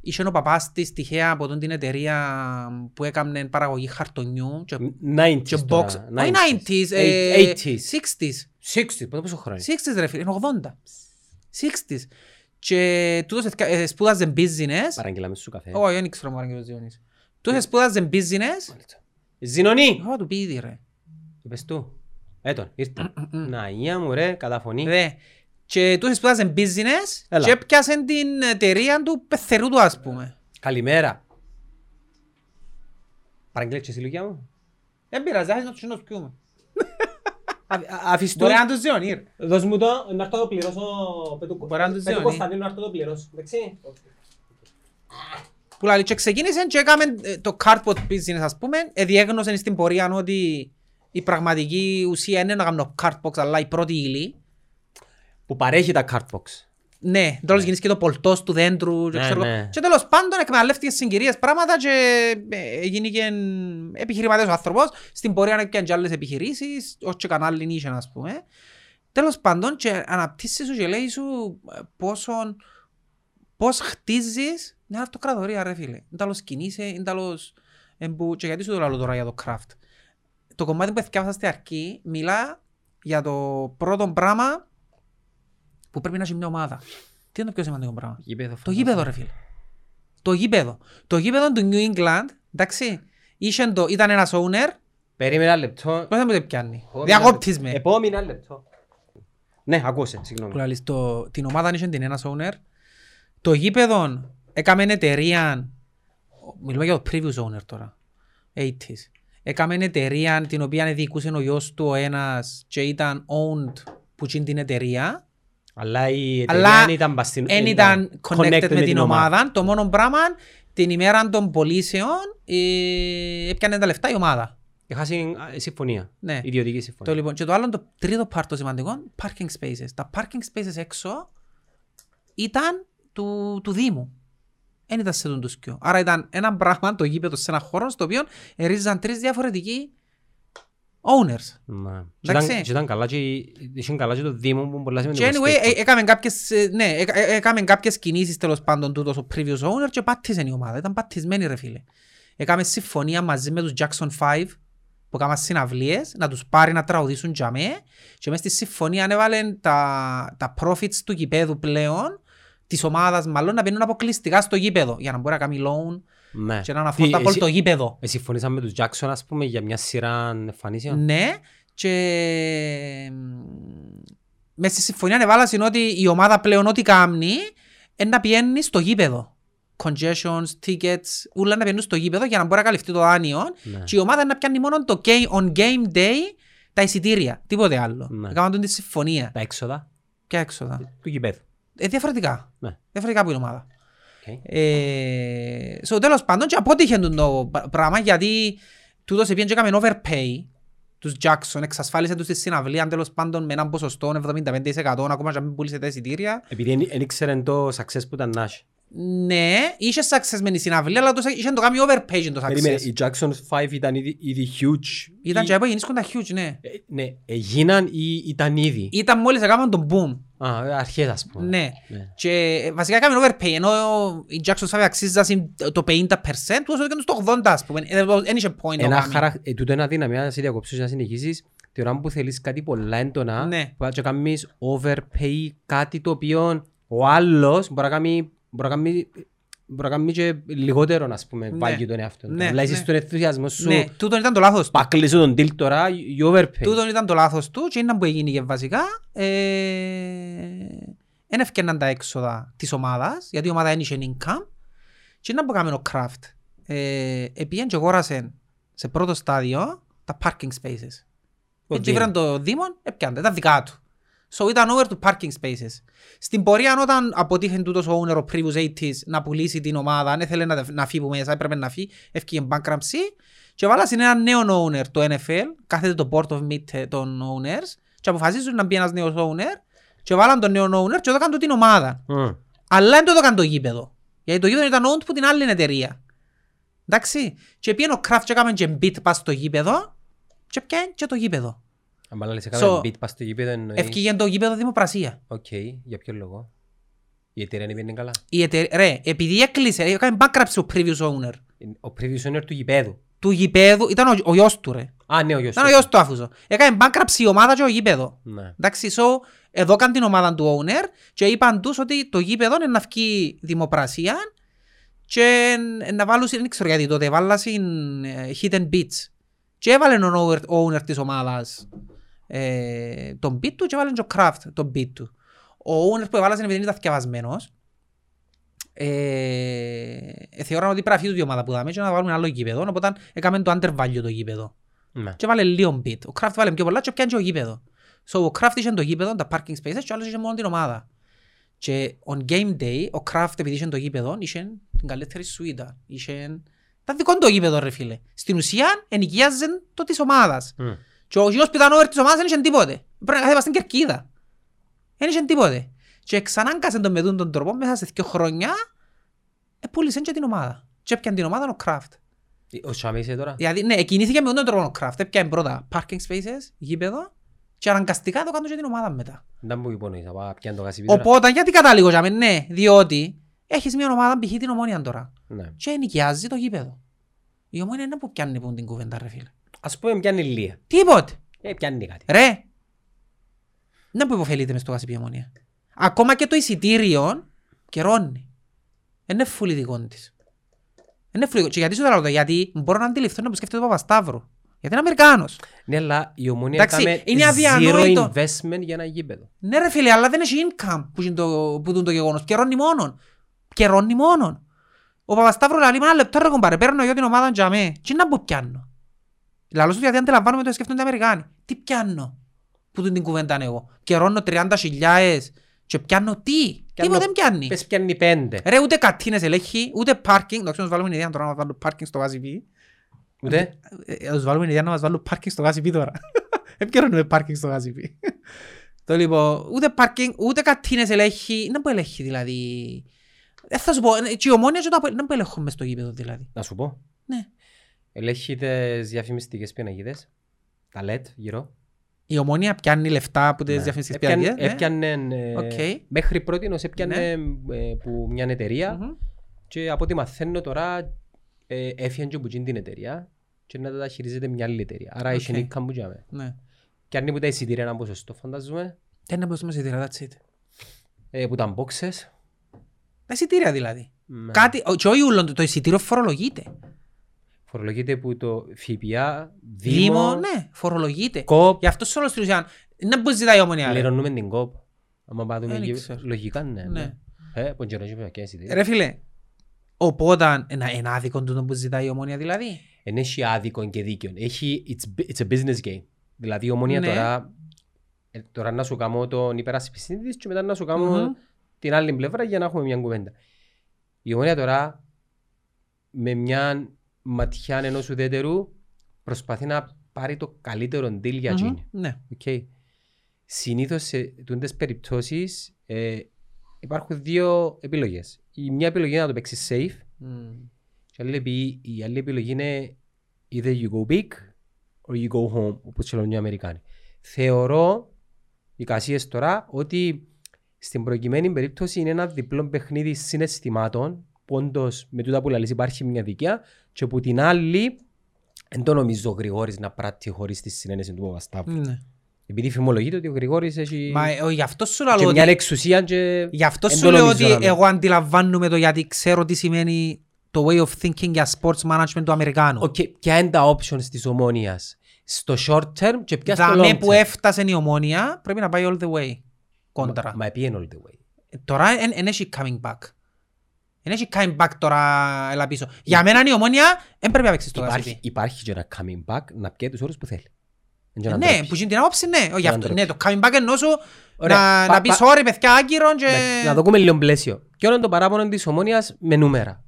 είχε ο παπάς της τυχαία από τον την εταιρεία που έκανε παραγωγή χαρτονιού και, 90s και box. τώρα. Όχι 90s, ε, 80s. 60s. 60s. Πότε πόσο χρόνο. 60s ρε φίλε, είναι 80. 60s. Και τούτος εθκα- ε, σπούδαζε business. Παραγγελάμε σου καφέ. Όχι, δεν ξέρω μόνο ο Ζιώνης. Τούτος σπούδαζε business. Ζηνονή. Εγώ του πει ήδη ρε. Είπες του. Έτον, ήρθε. Να, ία μου ρε, καταφωνή. Δε. Και τούτος σπούδαζε business Έλα. και έπιασε την εταιρεία του πεθερού του ας πούμε. Καλημέρα. Παραγγείλες και εσύ Λουκιά μου; Δεν πειράζει, άχεις να τους συνός πιούμε. Αφήσου Μπορεί να τους Ζιώνη ρε. Δώσ' μου το, να έρθω το πληρώσω. Μπορεί να τους Πέτου ζώνει. Κωνσταντίνου να έρθω το πληρώσω. Εντάξει. Που λέει και ξεκίνησε και έκαμε ε, το cardboard business ας πούμε. Ε, διέγνωσε στην πορεία ότι η πραγματική ουσία είναι να κάνω cardbox αλλά η πρώτη ύλη. Που παρέχει τα cardbox. Ναι, τέλος γίνεις και το πολτός του δέντρου και, Ναι, ξέρω, εγώ. ναι. και τέλος πάντων εκμεταλλεύτηκες συγκυρίες πράγματα και ε, γίνηκε επιχειρηματίας ο άνθρωπος. Στην πορεία έπιανε και άλλες επιχειρήσεις, ως και κανάλι νίσια ας πούμε. Τέλος πάντων και αναπτύσσεις σου και λέει σου ε, πόσο, πώς χτίζεις μια αυτοκρατορία ρε φίλε. Είναι τέλος κινείσαι, είναι τέλος... εμπου- Και γιατί σου το λέω τώρα για το craft. Το κομμάτι που έφτιαξα στην αρχή μιλά για το πρώτο πράγμα που πρέπει να έχει μια ομάδα. Τι είναι το πιο σημαντικό πράγμα; Γήπεδο. Το γήπεδο ρε φίλε. Το γήπεδο. Το γήπεδο του New England, εντάξει, είχε το, ήταν ένας owner, Περίμενα ένα λεπτό. πώς θα μου το πιάνει; Επόμενα Διακόπτεις λεπτό. με. Επόμενα λεπτό. Ναι, ακούσε, συγγνώμη. Που λαλείς, το, την ομάδα είχε την ένας owner. Το γήπεδο έκαμε εταιρεία, μιλούμε για το previous owner τώρα, 80s. Έκαμε εταιρεία την οποία διοικούσε ο γιος του ο ένας και ήταν owned που είναι την εταιρεία. Αλλά η Αλλά εταιρεία ήταν μπαστιν... Εν ήταν connected με την ομάδα. Το μόνο πράγμα, την ημέρα των πωλήσεων, ε, έπιανε τα λεφτά η ομάδα. Έχασε ε, συμφωνία. Ναι. Ιδιωτική Το, συμφωνία. λοιπόν, και το άλλο, το τρίτο part το σημαντικό, parking spaces. Τα parking spaces έξω ήταν του, του Δήμου. Δεν ήταν σε τον τους κοιό. Άρα ήταν ένα πράγμα, το γήπεδο σε ένα χώρο, στο οποίο ερίζαν τρεις διαφορετικοί owners. Ναι. Και Εντάξει. ήταν- και ήταν καλά και είχε καλά και το Δήμο που πολλά Και σημαίνει anyway, ε- έκαμε κάποιες, ε, ναι, ε- ε- έκαμε κάποιες κινήσεις τέλος πάντων τούτος ο previous owner και πάτησε η ομάδα. Ήταν πατισμένη ρε φίλε. Έκαμε συμφωνία μαζί με τους Jackson 5 που έκαναν συναυλίες να τους πάρει να τραγουδήσουν για μέ και μες στη συμφωνία ανέβαλε τα, τα profits του γηπέδου πλέον της ομάδας μάλλον να μπαίνουν αποκλειστικά στο γήπεδο για να μπορεί να κάνει loan Ναι. και να Τι, αναφορά εσύ- το γήπεδο. ε, Συμφωνήσαμε με τους Jackson ας πούμε για μια σειρά εμφανίσεων. Ναι, και μέσα στη συμφωνία ανεβάλασαν ότι η ομάδα πλέον ό,τι κάνει είναι να πηγαίνει στο γήπεδο. Congestions, tickets, όλα να πηγαίνουν στο γήπεδο για να μπορεί να καλυφθεί το δάνειο Ναι. και η ομάδα να πιάνει μόνο το game, on game day τα εισιτήρια, τίποτε άλλο. Ναι. Έκαναν τη συμφωνία. Τα έξοδα Ποια έξοδα; του γηπέδου. Ε, διαφορετικά. Ναι. Διαφορετικά από την ομάδα. Οκ. Ε, so, τέλος πάντων και αποτύχε το πρα- πράγμα γιατί τούτος επίεν και έκαμε overpay τους Jackson, εξασφάλισε τους στη συναυλία τέλος πάντων με έναν ποσοστό 75% ακόμα και αν μην πούλησε τα εισιτήρια. Επειδή δεν ήξερε το success που ήταν να έχει. Ναι, είχε success με τη συναυλία αλλά τους- είχε το κάνει overpay το Περίμενε, success. οι Jackson 5 ήταν ήδη, ήδη huge. Ήταν Ή- και από γινίσκονταν huge, ναι. Ε, Ναι, έγιναν ή ήταν ήδη; Ήταν μόλις έκαναν το boom. Α, αρχές ας πούμε. Ναι. Ναι. Και ε, βασικά έκαμε overpay, ενώ οι Jackson 5 αξίζασαν το 50%, τους έδωκαν στο 80% ας πούμε. Ε, Δεν είχε point να Ένα κάνει. χαρα... ε, τούτο είναι αδύναμη, να σε διακόψω και να συνεχίσεις. Τη ώρα που θέλεις κάτι πολλά έντονα, Ναι. που να κάνεις overpay κάτι το οποίο ο άλλος μπορεί να κάνει, μπορεί να κάνει μπορεί να κάνει και λιγότερο, ας πούμε, Ναι. βάγει τον εαυτό του. Ναι, Αλλά είσαι ναι. στον ενθουσιασμό σου, Ναι, τούτον ήταν το λάθος του. πακλείσω τον deal τώρα, you overpay. Τούτον ήταν το λάθος του και είναι που έγινε και βασικά. Δεν ευκαιρναν τα έξοδα της ομάδας, γιατί η ομάδα δεν είχε income και είναι που έκαμε ο Kraft. Ε, Επήγαν και αγόρασε σε πρώτο στάδιο τα parking spaces. Ο Έτσι Δήμος. βραν το Δήμο, έπιανε, ήταν δικά του. So ήταν over to parking spaces. Στην πορεία όταν αποτύχει τούτος ο owner ο previous 80s να πουλήσει την ομάδα, αν ήθελε να, να φύγει που μέσα, έπρεπε να φύγει, έφυγε bankruptcy και βάλασε ένα νέο owner το NFL, κάθεται το board of meet των owners και αποφασίζουν να μπει ένας νέος owner και βάλαν τον νέο owner και έδωκαν του την ομάδα. Μμ. Αλλά δεν το έδωκαν το γήπεδο. Γιατί το γήπεδο ήταν owned που την άλλη εταιρεία. Εντάξει. Και πήγαινε ο Kraft και έκαμε και bid πας στο γήπεδο και πιάνε και το γήπεδο. Αν πάλι σε So, κάνουμε bid πας στο γήπεδο εννοείς. Εβκήκε το γήπεδο δημοπρασία. Οκ, για ποιο λόγο; Η εταιρεία δεν πήγαινε καλά. Η εταιρεία, ρε, επειδή έκλεισε, έκανε bankruptcy ο previous owner Ο previous owner του γηπέδου. του γηπέδου, ήταν ο, ο γιος του ρε. Α, ναι, ο γιος Ήταν ο του. γιος του άφουσο. Έκανε bankruptcy η ομάδα και ο γήπεδο. Ναι. Εντάξει, so, εδώ έκανε την ομάδα του owner και είπαν τους ότι το γήπεδο είναι να βγει δημοπρασία και να βάλουν, δεν ξέρω γιατί τότε, βάλασαν ε, hidden beats. Και έβαλε ο owner, ο owner της ομάδας ε, τον beat του και έβαλε και ο Kraft τον beat του. Ο owner που έβαλασαν επειδή ήταν θυκευασμένος, ε, θεωρώ ότι πρέπει να φύγει η ομάδα που δάμε και να βάλουμε άλλο γήπεδο, οπότε έκαμε το undervalue το γήπεδο Ναι. και βάλε λίγο beat. Ο Kraft βάλε πιο πολλά και πιάνε και ο γήπεδο. So ο Kraft είχε το γήπεδο, τα parking spaces και ο άλλος είχε μόνο την ομάδα. Και on game day, ο Kraft επειδή είχε το γήπεδο, είχε την καλύτερη σουίτα. Είχε... Ήταν δικό του το γήπεδο ρε φίλε. Στην ουσία ενοικιάζε το της ομάδας. Μμ. Και ο γιος που ήταν over της ομάδας δεν είχε τίποτε. Πρέπει να κάθεται στην κερκίδα. Δεν είχε τίποτε. Και ξανάγκασε τον με τούτον τον τρόπο μέσα σε δύο χρόνια, επούλησε και την ομάδα. Και έπιανε την ομάδα ο Kraft. Ο Σάμι είσαι τώρα. Δηλαδή, ναι, κινήθηκε με τον τρόπο ο Kraft. Έπιανε πρώτα parking spaces, γήπεδο και αναγκαστικά το κάνω και την ομάδα μετά. Δεν μου υπονοείς, να πάω πιάνω το γασίπι τώρα. Οπότε, γιατί καταλήγω για μένα, ναι, διότι έχεις μια ομάδα π.χ. την ομόνια τώρα Ναι. και νοικιάζει το γήπεδο. Η ομόνια είναι που πιάνει που την κουβέντα ρε φίλε. Ας πούμε πιάνει λία. Τίποτε. Ε, πιάνει κάτι. Ρε. Δεν που υποφελείται μες στο γασίπι η ομόνια. Ακόμα και το εισιτήριο καιρώνει. Είναι φουλή δικό της. Είναι φουλή. Και γιατί σου το λέω, γιατί μπορώ να αντιληφθώ να που σκέφτεται ο Παπασταύρου. Γιατί είναι Αμερικάνος. Ναι, αλλά η ομονία Εντάξει, έκαμε είναι zero αδιανόητο. investment για ένα γήπεδο. Ναι ρε φίλε, αλλά δεν έχει income που είναι το, που είναι το γεγονός. Καιρώνει μόνον. Καιρώνει μόνον. Ο Παπασταύρου λέει, «Μα ένα λεπτό ρε κομπάρε, παίρνω εγώ την ομάδα για μέ. Τι να που πιάνω. Λαλός σου γιατί αντιλαμβάνομαι το σκέφτονται οι Αμερικάνοι. Τι πιάνω. Που του την κουβέντα εγώ. Καιρώνω 30 χιλιάες και πιάνω τι; Τίποτα δεν πιάνει. Πες πιάνει πέντε. Ρε ούτε κατίνες ελέγχει, ούτε πάρκινγκ. Εντάξει, να τους βάλουμε ιδέα τώρα να μας βάλουν πάρκινγκ στο γάζι πι. Ούτε; Ε, Να τους βάλουμε ιδέα να μας βάλουν πάρκινγκ στο γάζι πι τώρα. Επικαιρώνουμε πάρκινγκ στο γάζι πι. Το λοιπόν, ούτε πάρκινγκ, ούτε κατίνες ελέγχει. Δεν που ελέγχει δηλαδή. Δεν θα σου πω, ε, και η ομόνια και το Αποέλ, δεν που ελέγχουν μες στο γήπεδο δηλαδή. Να σου πω. Ναι. Ελέγχεις τις διαφημιστικές πινακίδες. Τα LED γύρω. Η Ομόνοια πιάνει λεφτά από τις Ναι. διαφημιστικές Έπιανε- πινακίδες. Έπιανε, ε, Οκ. μέχρι πρώτη έπιανε Ναι. ε, που μια εταιρεία Μμμ. και από ό,τι μαθαίνω τώρα ε, έφυγε και από εκείνη την εταιρεία και να τα χειρίζεται μια άλλη εταιρεία. Άρα έχει Οκ. λίγα που τζιαμαί. Ναι. Και αν είναι που τα εισιτήρια ένα ποσοστό φανταζούμε, Δεν είναι πως είμαστε that's it. ε, που τα boxes. Τα εισιτήρια δηλαδή. ναι. Κάτι, ο- και όχι ούλον, το εισιτήριο φορολογείται. Φορολογείται που το ΦΠΑ, Δήμος, Δήμο, ναι, φορολογείται. κόπ, Γι' αυτός σε όλος στην ουσία, δεν μπορεί να ζητάει η ομονία. ρε. πληρώνουμε την κόπ. Άμα πάμε Δεν γη- ξέρω. λογικά ναι. Ναι. ναι. Ε, πον καιρό έχει και εισιτήρια. Ρε φίλε, οπότε ένα, ένα άδικο τούτο που ζητάει η ομονία δηλαδή. Εν έχει άδικο και δίκαιο. Έχει, it's, it's a business game. Δηλαδή η ομονία Ναι. τώρα, ε, τώρα να σου κάνω τον υπερασπιστή της και μετά να σου κάνω Μμμ. την άλλη πλευρά για να έχουμε μια κουβέντα. Η ομονία τώρα με μια ματιά ενός ουδέτερου προσπαθεί να πάρει το καλύτερο deal για Μμμ, εκείνη. Ναι. Okay. Συνήθως σε τούντες περιπτώσεις ε, υπάρχουν δύο επιλογές. Η μια επιλογή είναι να το παίξεις safe Μμ. και άλλη, επι- η άλλη επιλογή είναι either you go big or you go home, όπως λένε οι Αμερικάνοι. Θεωρώ, οι κασίες τώρα, ότι στην προκειμένη περίπτωση είναι ένα διπλό παιχνίδι συναισθημάτων που όντως με τούτα που λαλείς υπάρχει μια δικιά και που την άλλη δεν το νομίζω ο Γρηγόρης να πράττει χωρίς τη συνένεση του Παπασταύρου. Ναι. Επειδή φημολογείται ότι ο Γρηγόρης έχει Μα ε, γι' αυτό σου και λέω μια ότι... εξουσία και... Γι' αυτό εν σου το λέω νομίζω ότι να με. εγώ αντιλαμβάνομαι το γιατί ξέρω τι σημαίνει το way of thinking για sports management του Αμερικάνου. Οκ, ποια είναι τα options της Ομόνοιας; Στο short term και ποια στο Δαμέ long που term; έφτασε η Ομόνοια πρέπει να πάει all the way. Κόντρα. Μα πήγαινε all the way. Τώρα δεν έχει coming back. Δεν έχει coming back τώρα έλα πίσω. Για μένα η Ομόνοια δεν πρέπει να παίξει στο Υπάρχει, ΓΣΠ. υπάρχει και ένα coming back να πιάει τους όρους που θέλει. Εν και να Ναι, ντρέψει. που γίνει την άποψη ναι. Όχι, να αυτό- ντρέψει. Ναι, το coming back εννοώ σου Ωραία, να, πα- να πεις πα- όρι παιδιά άκυρον και... Εντάξει, Να το πούμε λίγο πλαίσιο. Ποιο είναι το παράπονο της Ομόνοιας με νούμερα;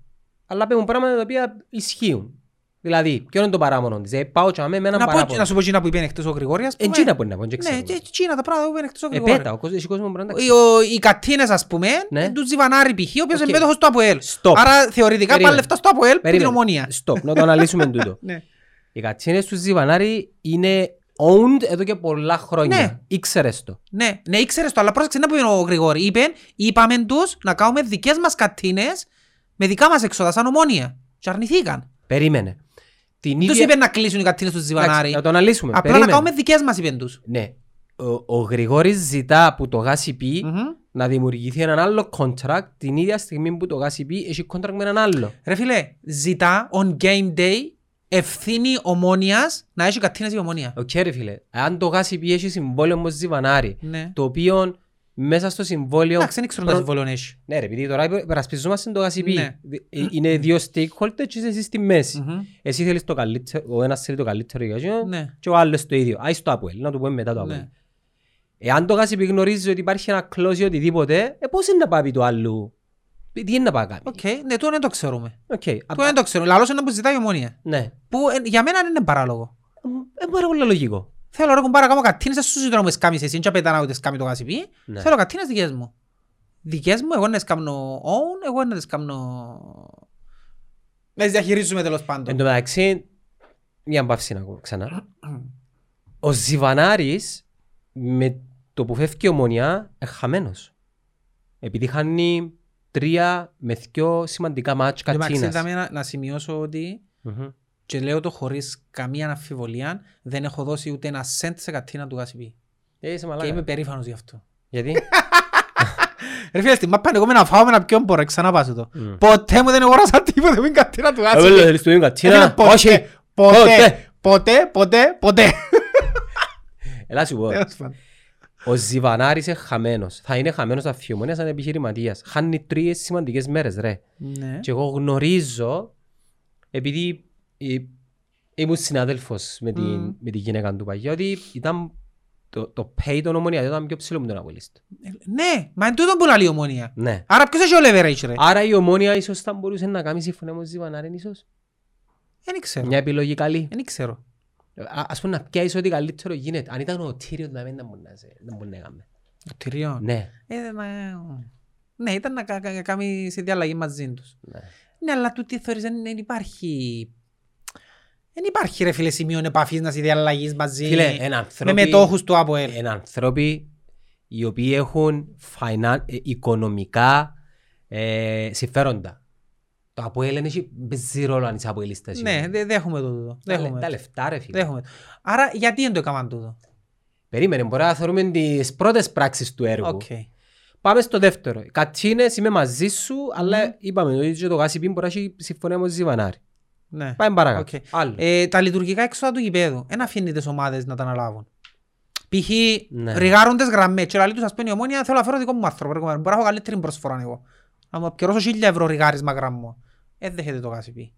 Αλλά παίρνουν πράγματα τα οποία ισχύουν. Δηλαδή, ποιο είναι το παράπονο της. Ε, πάω και με έναν Να, πω, παράπονο. να σου πω εκείνα που είπε εκτός ο Γρηγόρης ας πούμε. Εκείνα που είναι να πω, δεν Ναι, ξέρουμε. και εκείνα τα πράγματα που είπε εκτός ο Ε, Γρηγόρης. πέτα, ο κόσμος- έχει κόσμος που μπορεί να τα Οι, ξέρεις. ο, οι καντίνες ας πούμε, Ναι. ναι. τους Ζιβανάρη π.χ. ο οποίος Οκ. είναι μέτοχος του ΑΠΟΕΛ. Stop. Άρα θεωρητικά Περίμενε. πάνε λεφτά στο ΑΠΟΕΛ που την Περίμενε. Ομόνοια. Stop, να το αναλύσουμε τούτο. Ναι. Οι καντίνες τους Ζιβανάρη είναι owned εδώ και πολλά Ναι. χρόνια. Ήξερες το. Ναι, ναι, ήξερες το, αλλά πρόσεξε να που είπε ο Γρηγόρη. Είπε, είπαμε τους να κάνουμε δικές μας καντίνες με δικά μας έξοδα σαν Ομόνοια. Και αρνηθήκαν. Περίμενε. Την Τους ίδια... είπε να κλείσουν οι καντίνες τους Εντάξει, Ζιβανάρη. Να το αναλύσουμε. Απλά Περίμενε. να κάνουμε δικές μας είπεν τους. Ναι. Ο, ο Γρηγόρης ζητά από το ΓΣΠ Μμμ. να δημιουργηθεί έναν άλλο contract την ίδια στιγμή που το ΓΣΠ έχει contract με έναν άλλο. Ρε φίλε, ζητά on game day ευθύνη Ομόνοιας να έχει καντίνες η Ομόνοια. Οκ ρε φίλε, αν το ΓΣΠ έχει συμβόλαιο με Ζιβανάρη, Ναι. το οποίο μέσα στο συμβόλαιο... Εντάξει, δεν ξέρω αν το προ- συμβόλαιο έχει. Ναι ρε, επειδή τώρα υπερασπιζόμαστε το ΓΣΠ. Ναι. Ε, Είναι δύο stakeholders και είσαι εσύ στη μέση. Μμμ. Εσύ θέλεις το καλύτερο, ο ένας θέλει το καλύτερο για εκείνον Ναι. και ο άλλος το ίδιο. Άησ' το ΑΠΟΕΛ, να το πούμε μετά το ΑΠΟΕΛ. Ναι. Εάν το ΓΣΠ γνωρίζει ότι υπάρχει ένα clause ή οτιδήποτε, ε, πώς είναι να πάει του άλλου; Τι είναι να πάει να κάνει. Οκ, ναι, τούτο δεν το ξέρουμε. Οκ. Τούτο απ- δεν το ξέρουμε. Λαλώ σου είναι που ζητάει η Ομόνοια. Ναι. Που ε, για μένα δεν είναι παράλογο. Ε, πάρα πολύ λογικό. Θέλω ρε κουμπάρε να κάνω καντίνες, δεν σου ζητώ να μου σκάμεις εσύ, και πετάνα ούτε σκάμει το ΓΣΠ. Ναι. Θέλω καντίνες δικές μου. Δικές μου, εγώ να τις κάνω own, εγώ να τις κάνω... Να τις διαχειρίζουμε τέλος Εν πάντων. τω μεταξύ, μια μπαύση να ακούω ξανά. Ο Ζιβανάρης με το που φεύγει η ομονιά είναι χαμένος. Επειδή χάνει τρία με δυο σημαντικά μάτς Εντάξει, κατσίνας. είδαμε να, να σημειώσω ότι Μμμ. Και λέω το χωρίς καμία αμφιβολία δεν έχω δώσει ούτε ένα σέντ σε κατίνα του γασιπί. Ε, είσαι Και μαλάκα. είμαι περήφανος γι' αυτό. Γιατί; Ρε φίλε, στην μάπα εγώ με να φάω με να πιω μπορώ, ξανά πάσω το. Μμ. Ποτέ μου δεν αγοράσα τίποτε με την κατίνα του Ε, γασιπί. βέβαια, θέλεις το ίδιο Ε, φίλε, κατσίνα. ποτέ, Όχι. Ποτέ, ποτέ, ποτέ, ποτέ. Έλα σου πω. Τέλος πάντων. Ο Ζιβανάρης είναι χαμένος. Θα είναι χαμένος αφιωμόνια σαν επιχειρηματίας. Χάνει τρεις σημαντικές μέρες ρε. Ναι. Και εγώ γνωρίζω, επειδή ε, ήμουν συνάδελφος με την, Μμμ. με τη γυναίκα του παγιά, ότι ήταν το, το pay των ομονιάτων ήταν πιο ψηλό με τον Αποελίστ. Ναι, μα είναι τούτο που λέει η ομονία. Ναι. Άρα ποιος έχει ο leverage ρε; Άρα η ομόνια ίσως θα μπορούσε να κάνει σύμφωνα με τον Ζιβανάρη ίσως. Δεν ξέρω. Μια επιλογή καλή. Δεν ξέρω. Α, ας πούμε να πιάσεις ό,τι καλύτερο γίνεται. Αν ήταν ο Τύριο να μην μπορεί να σε- δεν μπορεί να έκαμε. Ο Τυριών. Ναι. Ε, μα- Ναι, ήταν να κα- κα- κάνει σε διαλλαγή μαζί τους. ναι. Ναι, αλλά τούτη θεωρείς δεν δεν υπάρχει... Δεν υπάρχει ρε φίλε σημείο επαφής να σε διαλλαγείς μαζί Φίλε, ένα με ανθρώπι, μετόχους του ΑΠΟΕΛ. ένα ανθρώποι οι οποίοι έχουν finan- ε, οικονομικά ε, συμφέροντα. Το Αποέλ δεν έχει παίζει ρόλο αν είσαι Αποελίστας. Ναι, δε- δέχομαι το τούτο. Τα, Δέχομαι τα το. λεφτά ρε φίλε. Δέχομαι το. Άρα γιατί δεν το έκαναν τούτο; Περίμενε, μπορεί να θεωρούμε τις πρώτες πράξεις του έργου. Οκ. Πάμε στο δεύτερο. Κατσίνες, είμαι μαζί σου, αλλά είπαμε ότι και το γάσι μπορεί να έχει συμφωνία με τον Ζιβανάρη. Ναι. Πάμε παρακάτω. Οκ. Άλλο. Ε, τα λειτουργικά έξοδα του γηπέδου. Ένα αφήνει τις ομάδες να τα αναλάβουν. Π.χ. Ναι. ριγάρουν τις γραμμές και λέει τους ας πούμε η ομόνια θέλω να φέρω δικό μου άνθρωπο. ρε κομμάτι. Μπορώ να έχω καλύτερη προσφορά εγώ. Να μου αποκαιρώσω χίλια ευρώ ριγάρισμα γραμμό. Ε, δέχεται το γάσιπι.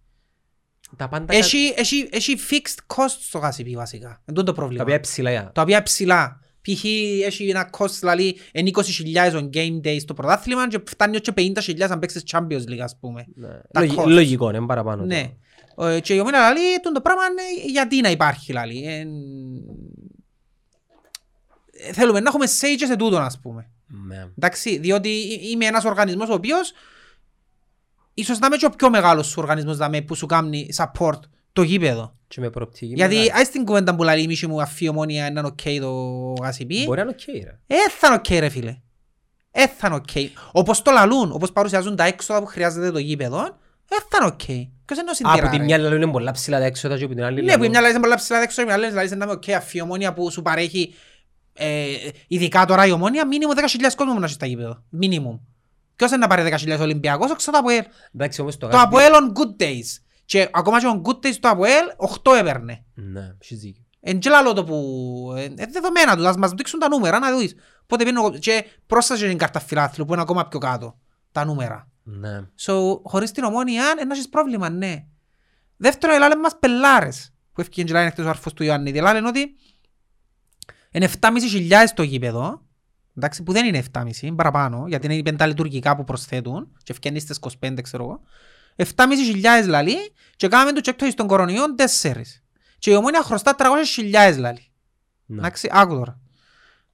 Τα πάντα Έχει, έχει, έχει fixed cost στο γάσιπι βασικά. Είναι τούτο το τα πρόβλημα. οποία ψηλά. Τα οποία ψηλά. Π.χ. έχει ένα cost δηλαδή είναι 20.000 on game day στο πρωτάθλημα και φτάνει και 50.000 αν παίξεις Champions League ας πούμε. Ναι. Τα Λογι- cost. Λογικό, είναι παραπάνω. Ναι. το. Ε, Και η ομόνια λέει, το πράγμα είναι γιατί να υπάρχει λαλή. Ε, ε, θέλουμε να έχουμε say και σε τούτο ας πούμε. Ναι. Εντάξει, διότι εί- είμαι ένας οργανισμός ο οποίος ίσως να είμαι και ο πιο μεγάλος σου οργανισμός δάμε, που σου κάνει support το γήπεδο. Και με προοπτική Γιατί μεγάλη. ας την κουβέντα που λέει η μίση μου αφή ομόνια είναι οκ το ΓΣΠ. Μπορεί να είναι οκ ρε. Ε, θα είναι οκ ρε φίλε. Ε, θα είναι οκ. Όπως το λαλούν, όπως παρουσιάζουν τα έξοδα που χρειάζεται το γήπεδο, ε, θα είναι οκ. Ποιος είναι ο Α, συντηρά, Από τη ρε; μια λαλούν είναι πολλά ψηλά τα έξοδα και από την άλλη Ναι, που λαλούν- η μια λέει είναι πολλά ψηλά έξω, η άλλη λέει είναι οκ, αφού η ομόνια που σου παρέχει Ε, ειδικά τώρα η ομόνια, μήνυμο 10.000 κόσμος να έχει στα γήπεδο. Μήνυμο. Ποιος είναι να πάρει 10.000 Ολυμπιακός, έξω το Αποέλ. Εντάξει όμως το Το ΓΣΠ- Αποέλ on good days. Και ακόμα και on good days το Αποέλ, 8 έπαιρνε. Ναι, έχεις δίκιο. Εν και λαλό το που... ε, ε, δεδομένα τους, ας μας δείξουν τα νούμερα, να δεις. Πότε πίνω... Και πρόσθεσε την κάρτα φιλάθλου που είναι ακόμα πιο κάτω. Τα νούμερα. Ναι. So, χωρίς την ομόνια, να έχεις πρόβλημα, ναι. Δεύτερο, ελάλε μας πελάρες. Που έφυγε και λένε εκτός ο αρφός του Ιωάννη. Ελάλε ότι είναι 7.500 το γήπεδο. Εντάξει, που δεν είναι 7.500, είναι παραπάνω, γιατί είναι οι πενταλειτουργικά που προσθέτουν και ευκαινεί στις 25, ξέρω εγώ. 7.500 λαλί και κάναμε το τσέκτο στον κορονοϊό 4. Και η ομόνια χρωστά 300.000 λαλί. Ναι. Εντάξει, άκου τώρα.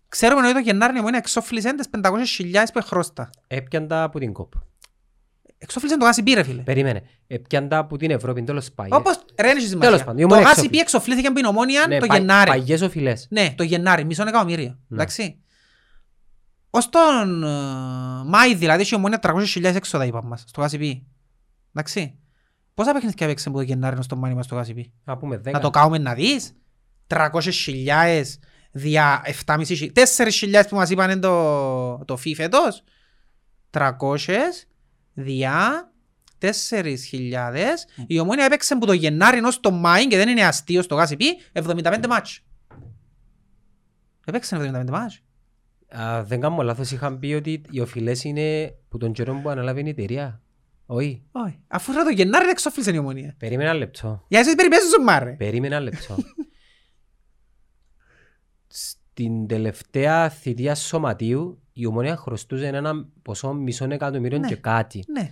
Ξέρουμε ότι το Γενάρη η ομόνια εξόφλησε τις 500.000 που χρώστα. Έπιαν τα από την κόπ. Εξόφλησε το γάσι πήρε, φίλε. Περίμενε. Έπιαν τα από την Ευρώπη, τέλος πάει. Όπως ρε είναι σημασία. Τέλος πάντων, η Το ομόνια γάσι εξόφλησε. πει εξοφλήθηκε από την ομόνια Ναι, το πα- Γενάρη. Παγιές οφειλές. Ναι, το Γενάρη, μισό εκατομμύριο. Ναι. Εντάξει. Ως τον ε, Μάη δηλαδή έχει η ομόνια 300.000 έξοδα είπαμε μας, στο γάσι πει. Εντάξει. Πόσα παιχνίδια έπαιξε από το Γενάρη στο Μάη μας στο γάσι πει. Να πούμε Να δέκα. το κάνουμε να δεις. 300.000 δια 7.500. 4.000 που μας είπαν το, το φι φέτος. 300 δια 4.000. Η ομόνια έπαιξε από το Γενάρη ως το Μάη και δεν είναι αστείο στο γάσι πει 75 μάτς. Έπαιξε 75 μάτς. Α, Δεν κάνω λάθος, είχαν πει ότι οι οφειλές είναι που τον καιρό που αναλάβει η εταιρεία. Όχι. Όχι. Αφού ρε το Γενάρη δεν εξόφλησε η ομόνια. Περίμενα ένα λεπτό. Για εσείς περιπέζεις σου μάρε. Περίμενα ένα λεπτό. Στην τελευταία θητεία σωματείου η ομονία χρωστούσε ένα ποσό μισό εκατομμύριο Ναι. και κάτι. Ναι.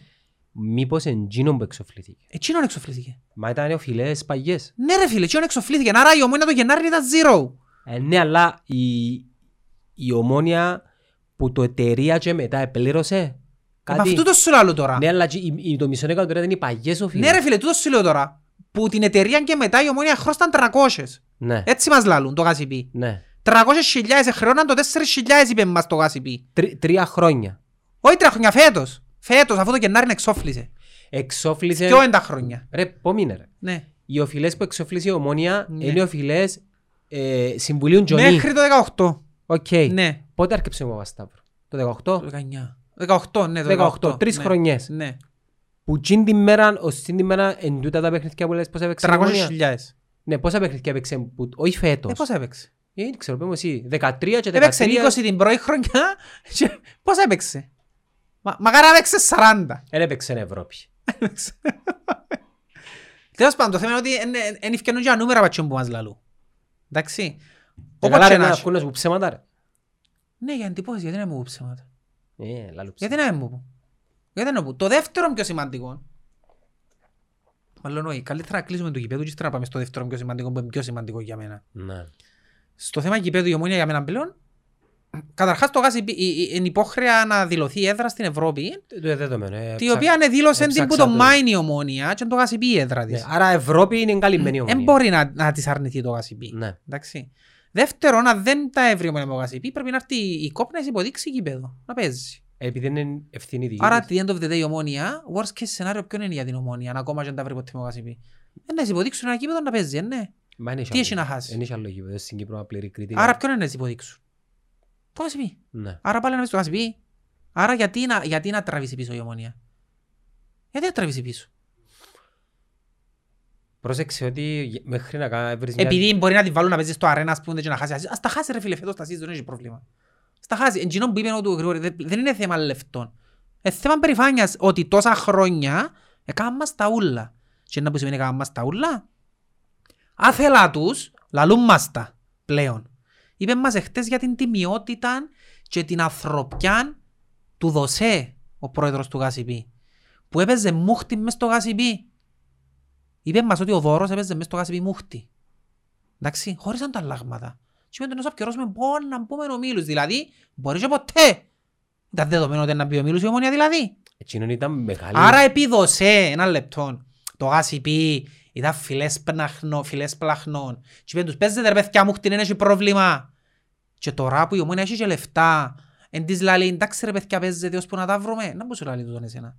Μήπως εντζήνων που εξοφλήθηκε. Εκείνον εξοφλήθηκε. Μα ήταν οφειλές παγιές. Ναι ρε φίλε, εκείνον εξοφλήθηκε. Άρα η ομόνια το Γενάρη ήταν zero. Ε, ναι, αλλά η, η ομόνια που το εταιρεία και μετά επλήρωσε Ε, Μα κάτι. αυτό το σου λέω τώρα. Ναι, αλλά και η- η- το μισό εκατομμύριο ήταν οι παγιές οφειλές. Ναι ρε φίλε, τούτο σου λέω τώρα. Που την εταιρεία και μετά η ομόνια χρώσταν 300. Ναι, Έτσι μας λαλούν το γάσιπι. ναι. 300.000 χρεώναν το 4.000 είπε μας το γάσιπι. Τρι- τρία χρόνια. Όχι τρία χρόνια, φέτος. Φέτος, αφού το Γενάρη εξόφλησε. Εξόφλησε... Ποιο είναι τα χρόνια. Ρε, πόμινε ρε. Ναι. Οι οφειλές που εξοφλήσε η ομόνια Ναι. είναι οι οφειλές ε, Συμβουλίου Τζονί. Μέχρι το 18. Οκ. Ναι. Πότε άρκεψε ο Παπασταύρου. Το 18. Το 19. 18, ναι, το 18, 18. τρεις ναι. χρονιές. Ναι. Που τσιν την μέρα, ως τσιν την μέρα, εν τούτα τα παιχνίδια που λες πώς έπαιξε η ομόνια. 300.000. Ναι, πόσα παιχνίδια έπαιξε, που, όχι φέτος. Ε, πώς έπαιξε; Ε, δεν ξέρω, πες μου εσύ. 13 και 13. Έπαιξε 20 την πρώτη χρονιά και πώς έπαιξε; Μα, μακάρα έπαιξε 40. Δεν έπαιξε εν Ευρώπη. Τέλος πάντων, το θέμα είναι ότι δεν ευκαινούν και τα νούμερα πατσιόν που μας λαλούν. Εντάξει. Και Όπως καλά και ρε να να έχει. ακούνες να σου πω ψέματα ρε. Ναι, για εντυπώσεις, γιατί να μου πω ψέματα. Ε, λάλου Γιατί ψέματα. να μου πω. Γιατί να μου πω. Το δεύτερο πιο σημαντικό. Μάλλον όχι, καλύτερα να κλείσουμε το γηπέδο και ύστερα να πάμε στο δεύτερο πιο σημαντικό που είναι πιο σημαντικό για μένα. Ναι. Στο θέμα γηπέδου η ομόνια για μένα πλέον, καταρχάς το γάσι είναι υπόχρεα να δηλωθεί η έδρα στην Ευρώπη, Ε, Το δεδομένο. ε, τη ψα- οποία είναι δήλωσε την που έψαξα το το. μάιν η ομόνια και το γάσι πει η έδρα Ναι, της. Άρα Ευρώπη είναι καλυμμένη Δεν ομόνια. μπορεί να, να της αρνηθεί το γάσι πει. Ναι. Εντάξει. Δεύτερον, αν δεν τα έβρει ο Μονεμογασιπή, πρέπει να έρθει η κόπ να υποδείξει γήπεδο, να παίζει. Επειδή είναι ευθύνη δική Άρα, της. at the end of the day, η ομόνια, worst case scenario, ποιο είναι για την ομόνια, αν ακόμα και αν τα βρει ποτέ ο Μονεμογασιπή. Ε, να της υποδείξουν ένα γήπεδο να παίζει, ε, ναι. Μα είναι Τι άλλο έχει να γήπεδο. χάσει; Δεν έχει άλλο γήπεδο. Στην Κύπρο να πληρεί κριτήρια. Άρα, ποιον είναι να της υποδείξουν; Το Γασιπή. Ναι. Άρα, πάλι να πεις το Γασιπή. Άρα, γιατί να, γιατί να τραβήσει πίσω η ομόνια; Γιατί να τραβήσει πίσω; Πρόσεξε ότι μέχρι να κα- βρεις μια... Επειδή μπορεί να την βάλουν να παίζεις στο αρένα, ας πούμε, και να χάσει. Ας τα χάσει ρε φίλε, φέτος τα season, δεν έχει πρόβλημα. Ας τα χάσει. Εντζινόν που είπες ο του Γρηγόρη, δεν δεν είναι θέμα λεφτών. Είναι θέμα περηφάνειας ότι τόσα χρόνια έκαναν μας τα ούλα. Και να που σημαίνει έκαναν μας τα ούλα. Άθελα τους, λαλούν μας τα πλέον. Είπε μας εχθές για την τιμιότητα και την ανθρωπιά του Δοσέ, ο πρόεδρος του Γασιπί. Που έπαιζε μούχτη μες στο Γασιπί. Είπε μας ότι ο Δώρος έπαιζε μες στο Γασιπί μούχτη. Εντάξει, χωρίς ανταλλάγματα. Και με τον όσο αποκαιρώσουμε μπορεί να πούμε ο Μίλους. Δηλαδή, μπορείς και ποτέ. Ήταν δεδομένο ότι να πει ο Μίλους η ομονία δηλαδή. Εκείνον ήταν μεγάλη... Άρα επίδοσε ένα λεπτό. Το γάσι πει, ήταν φιλές, πναχνό, φιλές πλαχνών. Και είπε τους παίζετε ρε παιδιά μου, χτυν έχει πρόβλημα. Και τώρα που η ομόνια έχει και λεφτά, εν της λαλεί, εντάξει ρε παιδιά παίζετε ώσπου να τα βρούμε. Να πώς σου λαλεί τούτον εσένα.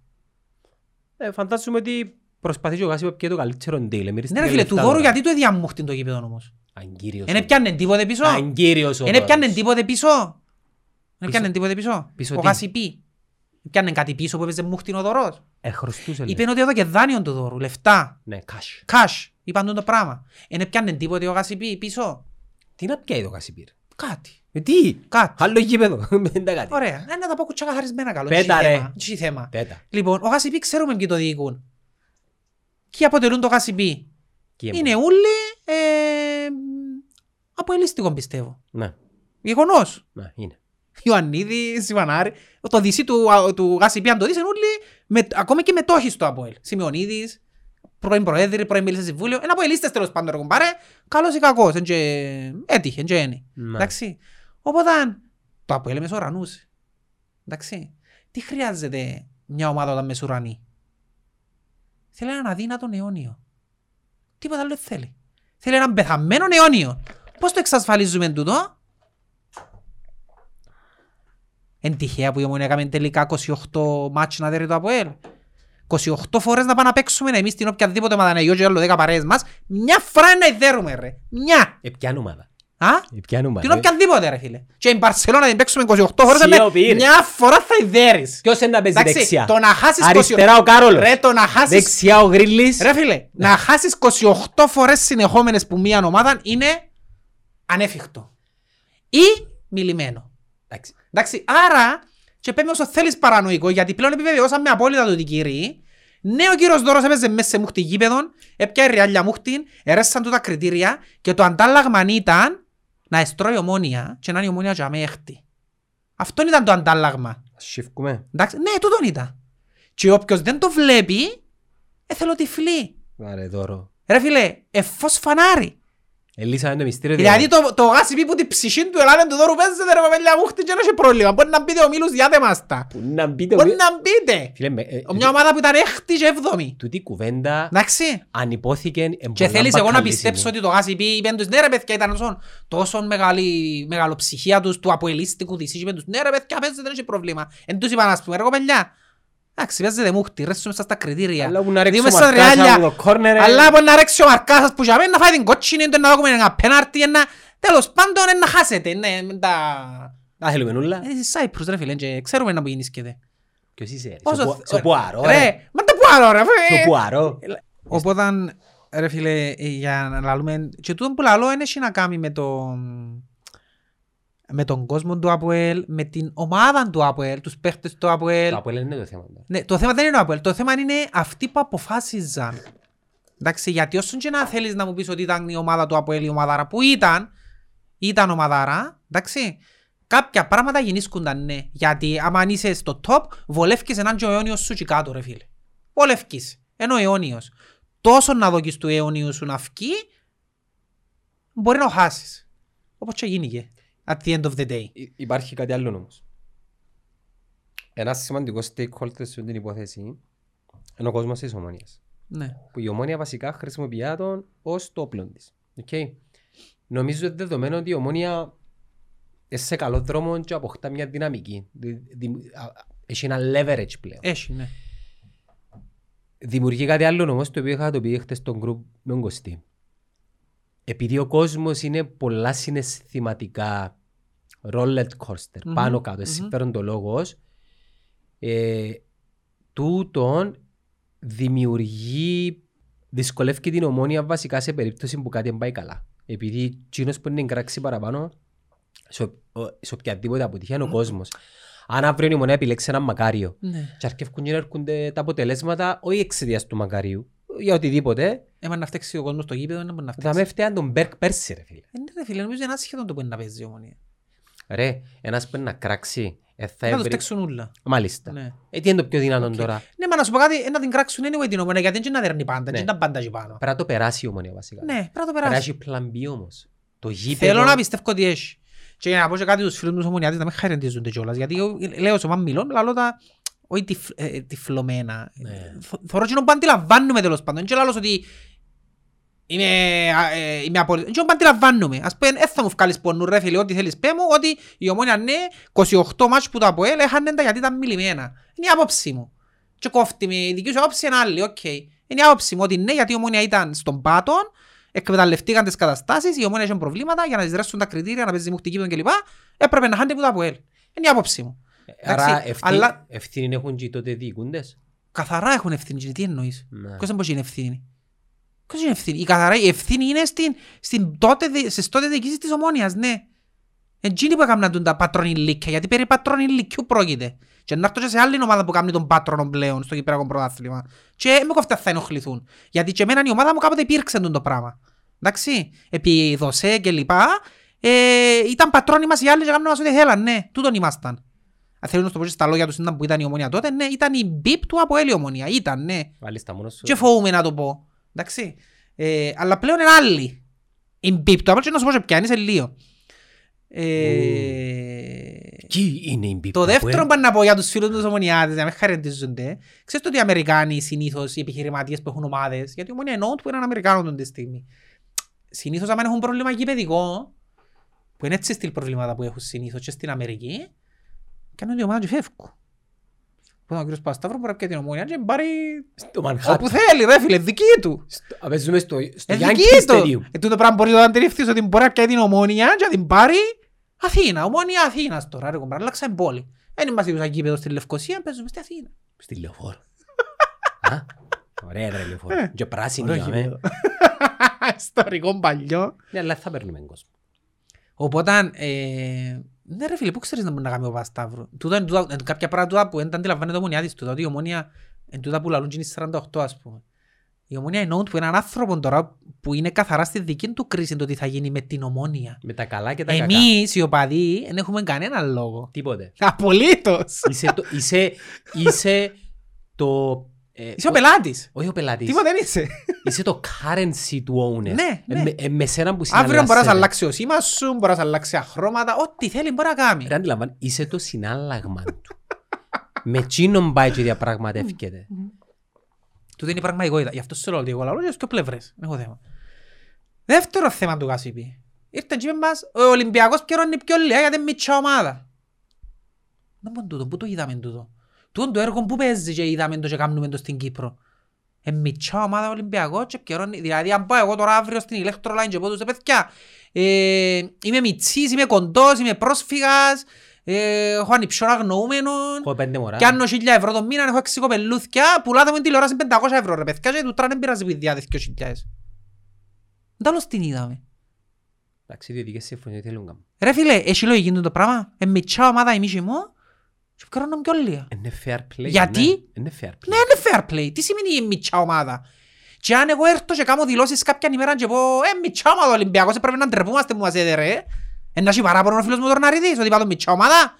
Ε, φαντάζομαι ότι προσπαθεί και ο Γάσιπο και το καλύτερο deal. Ναι ρε φίλε, του δώρου γιατί του έδιαν μου χτυν το γήπεδο όμως. Αγκύριος. Εν έπιανε τίποτε πίσω; Αγκύριος ο Εν έπιανε Δώρος. τίποτε πίσω; Εν έπιανε τίποτε πίσω; Πίσω Ο τι; Γασιπί. Έπιανε κάτι πίσω που έπαιζε μούχτιν ο δωρός; Ε, χρωστούσε, λέει. Είπε ότι έδωκε δάνειον του δώρου, λεφτά. Ναι, cash. Cash. Είπαν τον το πράγμα. Εν έπιανε τίποτε ο Γασιπί πίσω; Τι να πιάει το Κασιπίρ. Κάτι. Ε, τι; Κάτι. Άλλο γήπεδο. Δεν τα κάτι. Ωραία. Ε, Να τα πω κουτσά καθαρισμένα καλό. Πέτα, Έτσι ρε. θέμα. Έτσι θέμα. Πέτα. Λοιπόν, ο Γασιπί ξέρουμε ποιοι το διοικούν. Ποιοι αποτελούν το Γασιπί. Και Είναι όλοι ε, από ελίστικο πιστεύω. Ναι, Γεγονός. ναι, είναι. Ιωαννίδης, Ιβανάρη. Το δυσί του, α, του Γασιπί, αν το δεις, είναι όλοι, με, ακόμα και μετόχοι στο ΑΠΟΕΛ. Σιμεωνίδης, πρώην Προέδρη, πρώην μίλησε σε συμβούλιο. Ένα από ελίστες τέλος πάντων, ρε κουμπάρε. Καλός ή κακός, εν και έτυχε, εν και ένι. Ναι. Εντάξει. Οπότε, το ΑΠΟΕΛ μεσουρανούσε. Εντάξει. Τι χρειάζεται μια ομάδα όταν μεσουρανεί; Θέλει έναν αδύνατον αιώνιο. Τίποτα άλλο δεν θέλει. Θέλει έναν πεθαμένο αιώνιο. Πώς το εξασφαλίζουμε τούτο; Εν τυχαία που η Ομονία έκαμε τελικά 28 μάτς να δέρει το ΑΠΟΕΛ. 28 φορές να πάμε να παίξουμε εμείς την οποιαδήποτε ομάδα να γιώσει άλλο 10 παρέες μας. Μια φορά να ιδέρουμε ρε. Μια. Ε, ποια ομάδα; Α; Ε, ποια ομάδα. Την οποιαδήποτε ρε φίλε. Και η Μπαρσελώνα την παίξουμε 28 φορές να Σιωπή, ρε. μια φορά θα ιδέρεις. Ποιος είναι να παίζει Εντάξει, δεξιά; το να χάσεις 28 Αριστερά ο Κάρολος. Ρε το να χάσεις Δεξιά ο Γρίλης. Ρε φίλε, να χάσεις 28 φορές συνεχόμενες που μία ομάδα είναι ανέφικτο. Ή μιλημένο. Εντάξει. Εντάξει, άρα και πέμε όσο θέλεις παρανοϊκό, γιατί πλέον επιβεβαιώσαμε απόλυτα το ότι κύριοι, ναι ο κύριος Δώρος έπαιζε μέσα σε μούχτη γήπεδον, έπιανε ριάλια μούχτην, έρεσαν του τα κριτήρια και το αντάλλαγμα ήταν να εστρώει ομόνια και να είναι η ομόνια για με έκτη. Αυτό ήταν το αντάλλαγμα. Σιφκούμε. Εντάξει, ναι, τούτον ήταν. Και όποιος δεν το βλέπει, ε, θέλω τυφλή. Άρε δώρο. Ρε φίλε, εφός φανάρι. Ελύσαμε το μυστήριο. Δηλαδή το, το γάσι πει που την ψυχή του ελάνε του δώρου παίζεται ρε παπέλια μου χτυ και δεν έχει πρόβλημα. Μπορεί να μπείτε ο Μίλους διάτε μας τα. Που να μπείτε... Μπορεί να μπείτε. Φίλε, με- ε, Ο Μια ομάδα που ήταν έκτη και έβδομη. Τούτη κουβέντα Εντάξει. ανυπόθηκε εν Και πολλά θέλεις εγώ να μπακαλίσιμη. πιστέψω ότι το γάσι πει είπεν τους ναι ρε παιδιά ήταν τόσο, τόσο μεγάλη μεγαλοψυχία τους του αποελίστικου της είπεν τους ναι ρε παιδιά παίζετε δεν έχει πρόβλημα. Εν τους είπαν ας πούμε ρε κοπελιά. Εντάξει παίζετε μούχτη ρέσουμε σας τα κριτήρια. Αλλά που να ρίξει Δούμε ο στα Μαρκάς ριάλια. από το κόρνερ, ε. Αλλά μπορεί να ρίξει ο Μαρκάς σας που για μένα να φάει την κότσινη του να δούμε ένα πέναρτι ένα... Τέλος πάντων ε, να χάσετε. Ναι, με τα... Να θέλουμε νουλά. Ε, είσαι Cyprus ρε φίλε και ξέρουμε να που γίνησκεται. Ποιος είσαι ρε. Πόσο- Στο Που- Στο Πουαρό Ρε, ρε. μα το Πουαρό ρε. Στο φε- Πουαρό. Οπότε, ρε φίλε, ε, για να λαλούμε, και τούτο που λαλώ δεν έχει να κάνει με το με τον κόσμο του ΑΠΟΕΛ, με την ομάδα του ΑΠΟΕΛ, τους παίχτες του ΑΠΟΕΛ. Το Αποέλ είναι το θέμα. τώρα. Ναι, το θέμα δεν είναι ο ΑΠΟΕΛ, το θέμα είναι αυτοί που αποφάσιζαν. Εντάξει, γιατί όσον και να θέλεις να μου πεις ότι ήταν η ομάδα του ΑΠΟΕΛ η ομαδάρα που ήταν, ήταν ομαδάρα, εντάξει, κάποια πράγματα γεννήσκονταν ναι. Γιατί άμα είσαι στο top, βολεύκεις έναν και ο αιώνιος σου και κάτω ρε φίλε. Βολεύκεις, ενώ ο αιώνιος. Τόσο να δοκείς του αιώνιου σου να φκεί, μπορεί να χάσεις. Όπως και γίνηκε. At the end of the day. Υ- Υπάρχει κάτι άλλο όμως. Ένας σημαντικός stakeholder σε την υπόθεση είναι ο κόσμος της ομόνιας. Ναι. Που η ομόνια βασικά χρησιμοποιεί τον ως το όπλο της. Okay. Νομίζω ότι δεδομένο ότι η ομόνια είναι σε καλό δρόμο και αποκτά μια δυναμική. Δη- δη- α- α- Έχει ένα leverage πλέον. Έχει, ναι. Δημιουργεί κάτι άλλο όμως το οποίο είχα το πει χτες στον group με τον Κωστή. Επειδή ο κόσμος είναι πολλά συναισθηματικά roller coaster, Μμμ, πάνω κάτω, μμμ. συμφέρον το λόγος, ε, τούτον δημιουργεί, δυσκολεύει την ομόνια βασικά σε περίπτωση που κάτι δεν πάει καλά. Επειδή εκείνος που είναι κράξει παραπάνω, σε, ο- σε οποιαδήποτε αποτυχία είναι ο κόσμος. Αν αύριο η ομονία επιλέξει έναν μακάριο ναι. και αρκεύκουν και να έρχονται τα αποτελέσματα όχι εξαιτίας του μακαρίου, για οτιδήποτε, Έμα να φταίξει ο κόσμος στο γήπεδο, δεν μπορεί να θα φταίξει. με φταίαν τον Μπέρκ πέρσι ρε φίλε. Ε, ναι, ρε φίλε, νομίζω είναι άσχετο το που είναι να παίζει η ομονία. Ρε, ένας που είναι να κράξει, ε, θα Να τους έβρει... παίξουν ούλα. Μάλιστα. Ναι. Ε, τι είναι το πιο δυνατόν Οκ. τώρα; Ναι, μα να σου πω κάτι, ε, να την κράξουν anyway την ομονία, γιατί δεν είναι να δέρνει πάντα, Ναι. δεν είναι πάντα εκεί πάνω. Πρέπει να το περάσει η ομονία βασικά. Ναι, πρέπει να το Πρέπει να περάσει. έχει plan B όμως. Το γήπεδο... Θέλω να πιστεύω ότι έχει. Και για να πω και κάτι τους φίλους μου της ομονιάτης, να μην χαρεντίζονται κιόλας, γιατί εγώ λέω σε μάμ μιλώ, λαλώ τα όχι τυφ- ε, τυφλωμένα. Ναι. Θ- Θωρώ εκείνο που αντιλαμβάνουμε τέλος πάντων. Και λαλώς ότι είμαι, α, ε, είμαι απόλυτο. Εκείνο που αντιλαμβάνουμε. Ας πούμε, δεν θα μου βγάλεις πονού ρε φίλε, ό,τι θέλεις πέ μου, ότι η ομόνια ναι, 28 μάτς που το ΑΠΟΕΛ έχανε τα γιατί ήταν μιλημένα. Είναι η άποψη μου. Και κόφτει με η δική σου άποψη είναι άλλη, οκ. Είναι η άποψη μου ότι ναι, γιατί η ομόνια ήταν στον πάτον εκμεταλλευτήκαν τις καταστάσεις, η ομόνια είχε προβλήματα για να εισρέσουν τα κριτήρια, να παίζει μουχτική κλπ. Έπρεπε να χάνει που τα ΑΠΟΕΛ. Είναι η άποψη μου. Άρα Εντάξει, ευθύ- αλλά- ευθύνη έχουν και οι τότε διοικούντες. Καθαρά έχουν ευθύνη. Τι εννοείς; Ναι. Ποιος δεν μπορεί να είναι ευθύνη; Ποιος είναι ευθύνη; Η καθαρά η ευθύνη είναι στην, στην τότε, δι- στις τότε διοικήσεις της ομόνιας, ναι. Εκείνοι που έκαναν τα πατρονιλίκια, γιατί περί πατρονιλίκιου πρόκειται. Και να έρθω και σε άλλη ομάδα που κάνει τον πάτρονο πλέον στο Κυπριακό Πρωτάθλημα. Και με κοφτά θα ενοχληθούν. Γιατί και εμένα η ομάδα μου κάποτε υπήρξε το πράγμα. Εντάξει, επί δοσέ και λοιπά, ε, ήταν πατρόνοι μας οι άλλοι και κάνουν μας ό,τι θέλαν, ναι, τούτον ήμασταν. Αν θέλουν να το πω και στα λόγια τους ήταν που ήταν η ομονία τότε, ναι, ήταν η μπιπ του από η ομονία, ήταν, ναι. Βάλεις τα μόνος σου. Και φοβούμαι να το πω. Εντάξει. Ε, αλλά πλέον είναι άλλη. Η μπιπ του, απλά και να σου πω σε ποια είναι σε λίγο. Ε, Κι είναι η μπίπτα το που δεύτερο ε- που να πω για τους φίλους τους ομονιάτες, να με χαρακτηρίζονται, ξέρεις το ότι οι Αμερικάνοι συνήθως, οι επιχειρηματίες που έχουν ομάδες, γιατί η ομονία εννοούν που είναι Αμερικάνο τον τη στιγμή. Συνήθως άμα έχουν πρόβλημα γηπαιδικό, που είναι έτσι στυλ προβλήματα που έχουν συνήθως και στην Αμερική, κάνουν την ομάδα και φεύγουν. Που ο κύριος Πασταύρου μπορεί να πιει την ομονία και πάρει Στο Μανχάτ. όπου θέλει ρε φίλε, δική του. Στο- Παίζουμε στο στο Ε, Yankee δική του. Stadium. Ε, τούτο πράγμα μπορείς να το αντιληφθείς ότι μπορεί να πιάει την ομόνια και να την πάρει Αθήνα. Ομόνια Αθήνας τώρα ρε κομπρά. Αλλάξαμε πόλη. Δεν είμαστε σαν γήπεδο στη Λευκοσία, παίζουμε στη Αθήνα. Στη λεωφόρο. Α, Ωραία ρε λεωφόρο. Και πράσινη Ωραίο αμέ. γήπεδο. Ιστορικό παλιό. Ναι, αλλά θα παίρνουμε κόσμο. Οπότε, ε, ναι ρε φίλε, πού ξέρεις να μπορεί να κάνει ο Πασταύρου. Τούτα είναι τούτα- είναι κάποια πράγματα που δεν τα αντιλαμβάνεται η ομονιά της τούτα, ότι η ομονία είναι τούτα που λαλούν και είναι 48 ας πούμε. Η ομονία εννοούν που είναι έναν άνθρωπο τώρα που είναι καθαρά στη δική του κρίση το τι θα γίνει με την ομόνια. Με τα καλά και τα κακά. Εμείς οι οπαδοί δεν έχουμε κανένα λόγο. Τίποτε. Απολύτως. Είσαι το... Είσαι, είσαι το... ε, Είσαι ο πελάτης. Όχι ο πελάτης. Τίποτα δεν είσαι. Είσαι το currency του owner. Ναι, ναι. Ε, με- ε, με σένα που Αύριο μπορεί να συναλλάσσεται. αλλάξεις ο σήμας σου, μπορεί να αλλάξεις χρώματα, ό,τι θέλεις μπορεί να κάνει. Ρε αντιλαμβάνει, είσαι το συνάλλαγμα του. με τσίνον πάει και διαπραγματεύκεται. Τούτο είναι η πραγματικότητα. Γι' αυτό σου λέω ότι εγώ λαλώ και στις δύο πλευρές. Δεν έχω θέμα. Δεύτερο θέμα του Κασίπη. Ήρθε και είπε μας, ο Ολυμπιακός πιερώνει πιο λίγα γιατί είναι μητσά ομάδα. Να πω τούτο, πού το είδαμε τούτο; Τούτο το έργο που παίζει και είδαμε το και κάνουμε το στην Κύπρο. Ε, μητσά ομάδα ο Ολυμπιακός και πιερώνει. Δηλαδή αν πάω εγώ τώρα αύριο στην Electroline και πω τους «Ε, παιδιά, ε, είμαι μητσής, είμαι κοντός, είμαι πρόσφυγας, ε, έχω ανυψιόν αγνοούμενον. Έχω πέντε μωρά. Κι αν 1.000 ευρώ το μήνα έχω έξι κοπελούθκια, πουλάτε μου την τηλεόραση 500 ευρώ ρε παιδιά και του τράνε δεν πειράζει που διάθεση 2.000. Τέλος την είδαμε. Εντάξει, ιδιωτικές συμφωνίες τι θέλουν να κάνουν. Ρε φίλε, έχει λογική το πράγμα. Ε, μητσά ομάδα εμείς και μου και κάνουν πιο λίγα. Είναι fair play. Γιατί; ναι. Είναι fair play. Ναι, είναι fair play. Τι σημαίνει η μητσά ομάδα; Και αν εγώ έρθω και κάνω δηλώσεις κάποια ημέρα και πω «Ε, μητσά ομάδα ο Ολυμπιακός, ε, πρέπει να ντρεπούμαστε που μας έδε ρε». Ε, να έχει παράπονο ο φίλος μου Τορναρίδης, ότι είπα το μητσά ομάδα.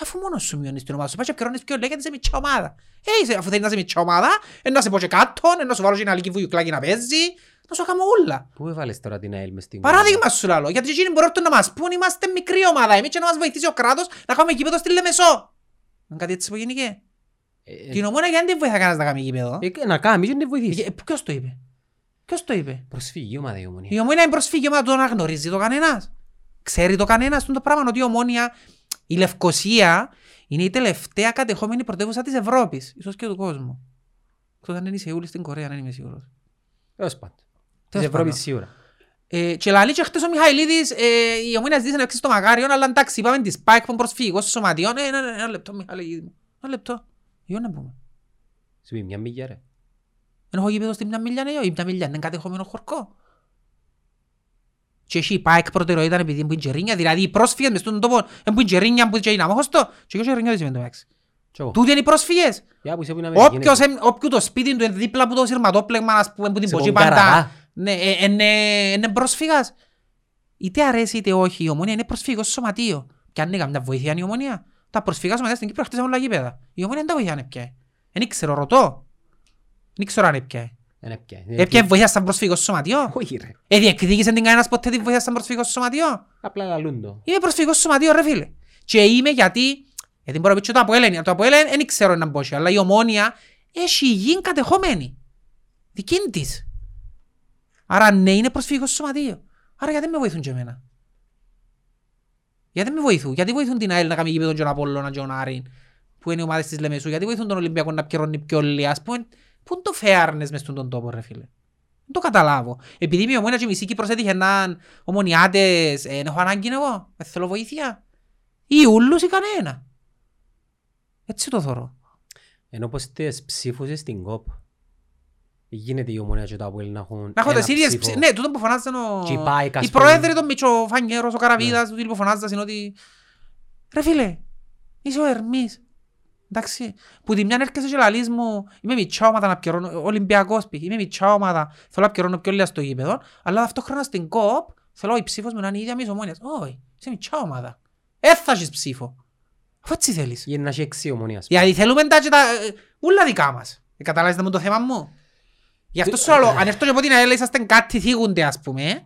Αφού μόνος σου μειώνεις την ομάδα σου, πας και επικαιρώνεις πιο λίγα γιατί είσαι μητσά ομάδα. Ε, είσαι, αφού θέλεις να είσαι μητσά ομάδα, ε, να σε πω και κάτω, ε, να σου βάλω και ένα λύκι βουλιουκλάκι να παίζει, να σου κάνω όλα. Πού έβαλες τώρα την ΑΕΛ μες στην Παράδειγμα σου λαλώ, γιατί εκείνοι μπορούν να μας πούν είμαστε μικρή ομάδα, εμείς και να μας βοηθήσει ο κράτος να κάνουμε γήπεδο στη Λεμεσό. Είναι κάτι έτσι που γίνηκε. Ε, Την ομόνα γιατί δεν βοηθά κανένας να κάνει γήπεδο; ε, Να κάνει και να βοηθήσει. Ε, Ποιος το είπε; Ποιος το είπε; Προσφυγή ομάδα η ομονία. Η ομόνια είναι προσφύγη, μα το αναγνωρίζει το κανένας. Ξέρει το κανένας το πράγμα ότι η ομόνια, η Λευκοσία είναι η τελευταία κατεχόμενη πρωτεύουσα της Ευρώπης, ίσως και του κόσμου. Εκτός αν είναι η Σεούλη στην Κορέα, δεν είμαι σίγουρος. Τέλος πάντων. Της Τέλος Ευρώπης πάντων. σίγουρα. Ε, και λαλεί και χτες ο Μιχαηλίδης, ε, η ομόνια ζήτησε να παίξει στο Μακάριον, αλλά εντάξει, είπαμε της ΠΑΕΚ που είναι προσφυγικός σωματιών. Ε, ένα, ένα λεπτό, Μιχαηλίδη μου. Ένα λεπτό. Για να πούμε. Σου πει μια μίλια ρε. Δεν έχω γήπεδο στη μια μιλιά, ναι, η μια μιλιά είναι κατεχόμενο χορκό. Και έχει η ΠΑΕΚ προτεραιότητα επειδή είναι Τζερίνια, δηλαδή οι πρόσφυγες μες στον τόπο είναι Τζερίνια που είναι αμόχωστο και εγώ Τζερίνια δεν σημαίνει το έξι. Κι εγώ. Τούτοι είναι οι πρόσφυγες. Για που είσαι που είναι Αμερική, Όποιος, είναι- εμ- όποιο το σπίτι του είναι δίπλα από το σειρματόπλεγμα, ας πούμε, που την Σε ποσεί Πονκαραδά. πάντα, ναι, ε, είναι, είναι πρόσφυγας. Είτε αρέσει είτε όχι, η ομόνια είναι προσφυγικό σωματείο. Και αν είναι καμιά βοήθεια είναι η ομόνια. Τα προσφυγικά σωματεία στην Κύπρο χτίσαν όλα γήπεδα. Η ομόνια δεν τα βοηθάνε πια. Δεν ξέρω, ρωτώ. Δεν ξέρω αν έπιανε. Δεν έπιανε. Έπιανε βοήθεια σαν προσφυγικό σωματείο; Όχι ρε. Ε, διεκδίκησε την κανένας ποτέ τη βοήθεια σαν προσφυγικό σωματείο; Απλά λαλούν το. Είμαι προσφυγικό σωματείο ρε φίλε. Και είμαι γιατί, γιατί μπορώ να πει και το Αποέλ, το Αποέλ δεν ξέρω να μπω, αλλά η ομόνια έχει γη κατεχόμενη. Δική της. Άρα ναι είναι προσφυγικό σωματείο. Άρα γιατί με βοηθούν και εμένα; Γιατί με βοηθούν; Γιατί βοηθούν την ΑΕΛ να κάνει γήπεδο και τον Απόλλωνας και τον Άρη που είναι οι ομάδες της Λεμεσού; Γιατί βοηθούν τον Ολυμπιακό να πιερώνει πιο λίγα. Ας πούμε, πού είναι το fairness μες στον τόπο ρε φίλε; Δεν το καταλάβω. Επειδή είμαι η ομόνια και η μισή Κύπρος έτυχε να είναι ομονιάτες, ε, έχω ανάγκη εγώ, ε, θέλω βοήθεια. Ή ούλους ή κανένα. Έτσι το θωρώ. Ενώ πως τις ψήφους στην ΚΟΠ γίνεται η ομονία και το Αποέλ να έχουν Να έχω ένα τις ίδιες ψήφο. ψη- Ναι, τούτο που φωνάζαν ο... Και πάει, Οι Κασπέρι. πρόεδροι των Μητσοφανιέρος, ο Καραβίδας, τούτοι που φωνάζαν είναι ότι... Ρε φίλε, είσαι ο Ερμής. Εντάξει, που τη μια έρχεσαι και λαλείς μου, είμαι μητσά ομάδα να πιερώνω, Ολυμπιακός π.χ. είμαι μητσά ομάδα, θέλω να πιερώνω πιο λίγα στο γήπεδο, αλλά ταυτόχρονα στην ΚΟΠ θέλω η ψήφος μου να είναι η ίδια με της ομόνιας. Όχι, είσαι μητσά ομάδα. Ε, θα έχεις ψήφο. Αφού έτσι θέλεις. Για να έχει έξι ομονίας. Γιατί θέλουμε τα και τα... ε, ούλα δικά μας. Ε, Καταλάβεις με το θέμα μου. Γι' αυτό σου λέω, αν έρθω και πω την ΑΕΛ είσαστε κάτι θίγονται ας πούμε,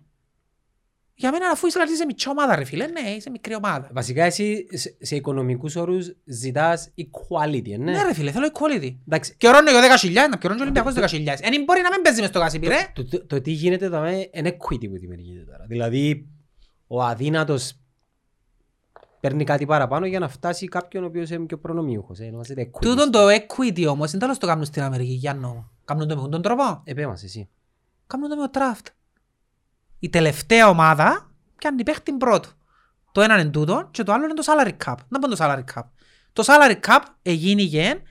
για μένα αφού είσαι λαλείς, είσαι μικρή ομάδα ρε φίλε, ναι, είσαι μικρή ομάδα. Βασικά εσύ σε- σε οικονομικούς όρους ζητάς equality, ε, Ναι ναι. ρε φίλε, θέλω equality. Εντάξει, Και ορώνω εγώ 10.000, να πιερώνω και ο Ολυμπιακός 10.000. Εν μπορεί να μην παίζει μες στο κάσιπι ρε. το, το, το τι γίνεται εδώ είναι equity που δημιουργείται τώρα. Δηλαδή, ο αδύνατος παίρνει κάτι παραπάνω για να φτάσει κάποιον ο οποίος είναι πιο προνομιούχος. Ε, ονομάζεται equity. Τούτον το equity όμως, είναι τέλος το κάνουν στην Αμερική, Γιάννο. μου. Κάνουν το με τον τρόπο. Επέμας εσύ. Κάνουν το με το draft. Η τελευταία ομάδα πιάνει παίχτη πρώτο. Το ένα είναι τούτο και το άλλο είναι το salary cap. Να πω το salary cap. Το salary cap εγίνηκε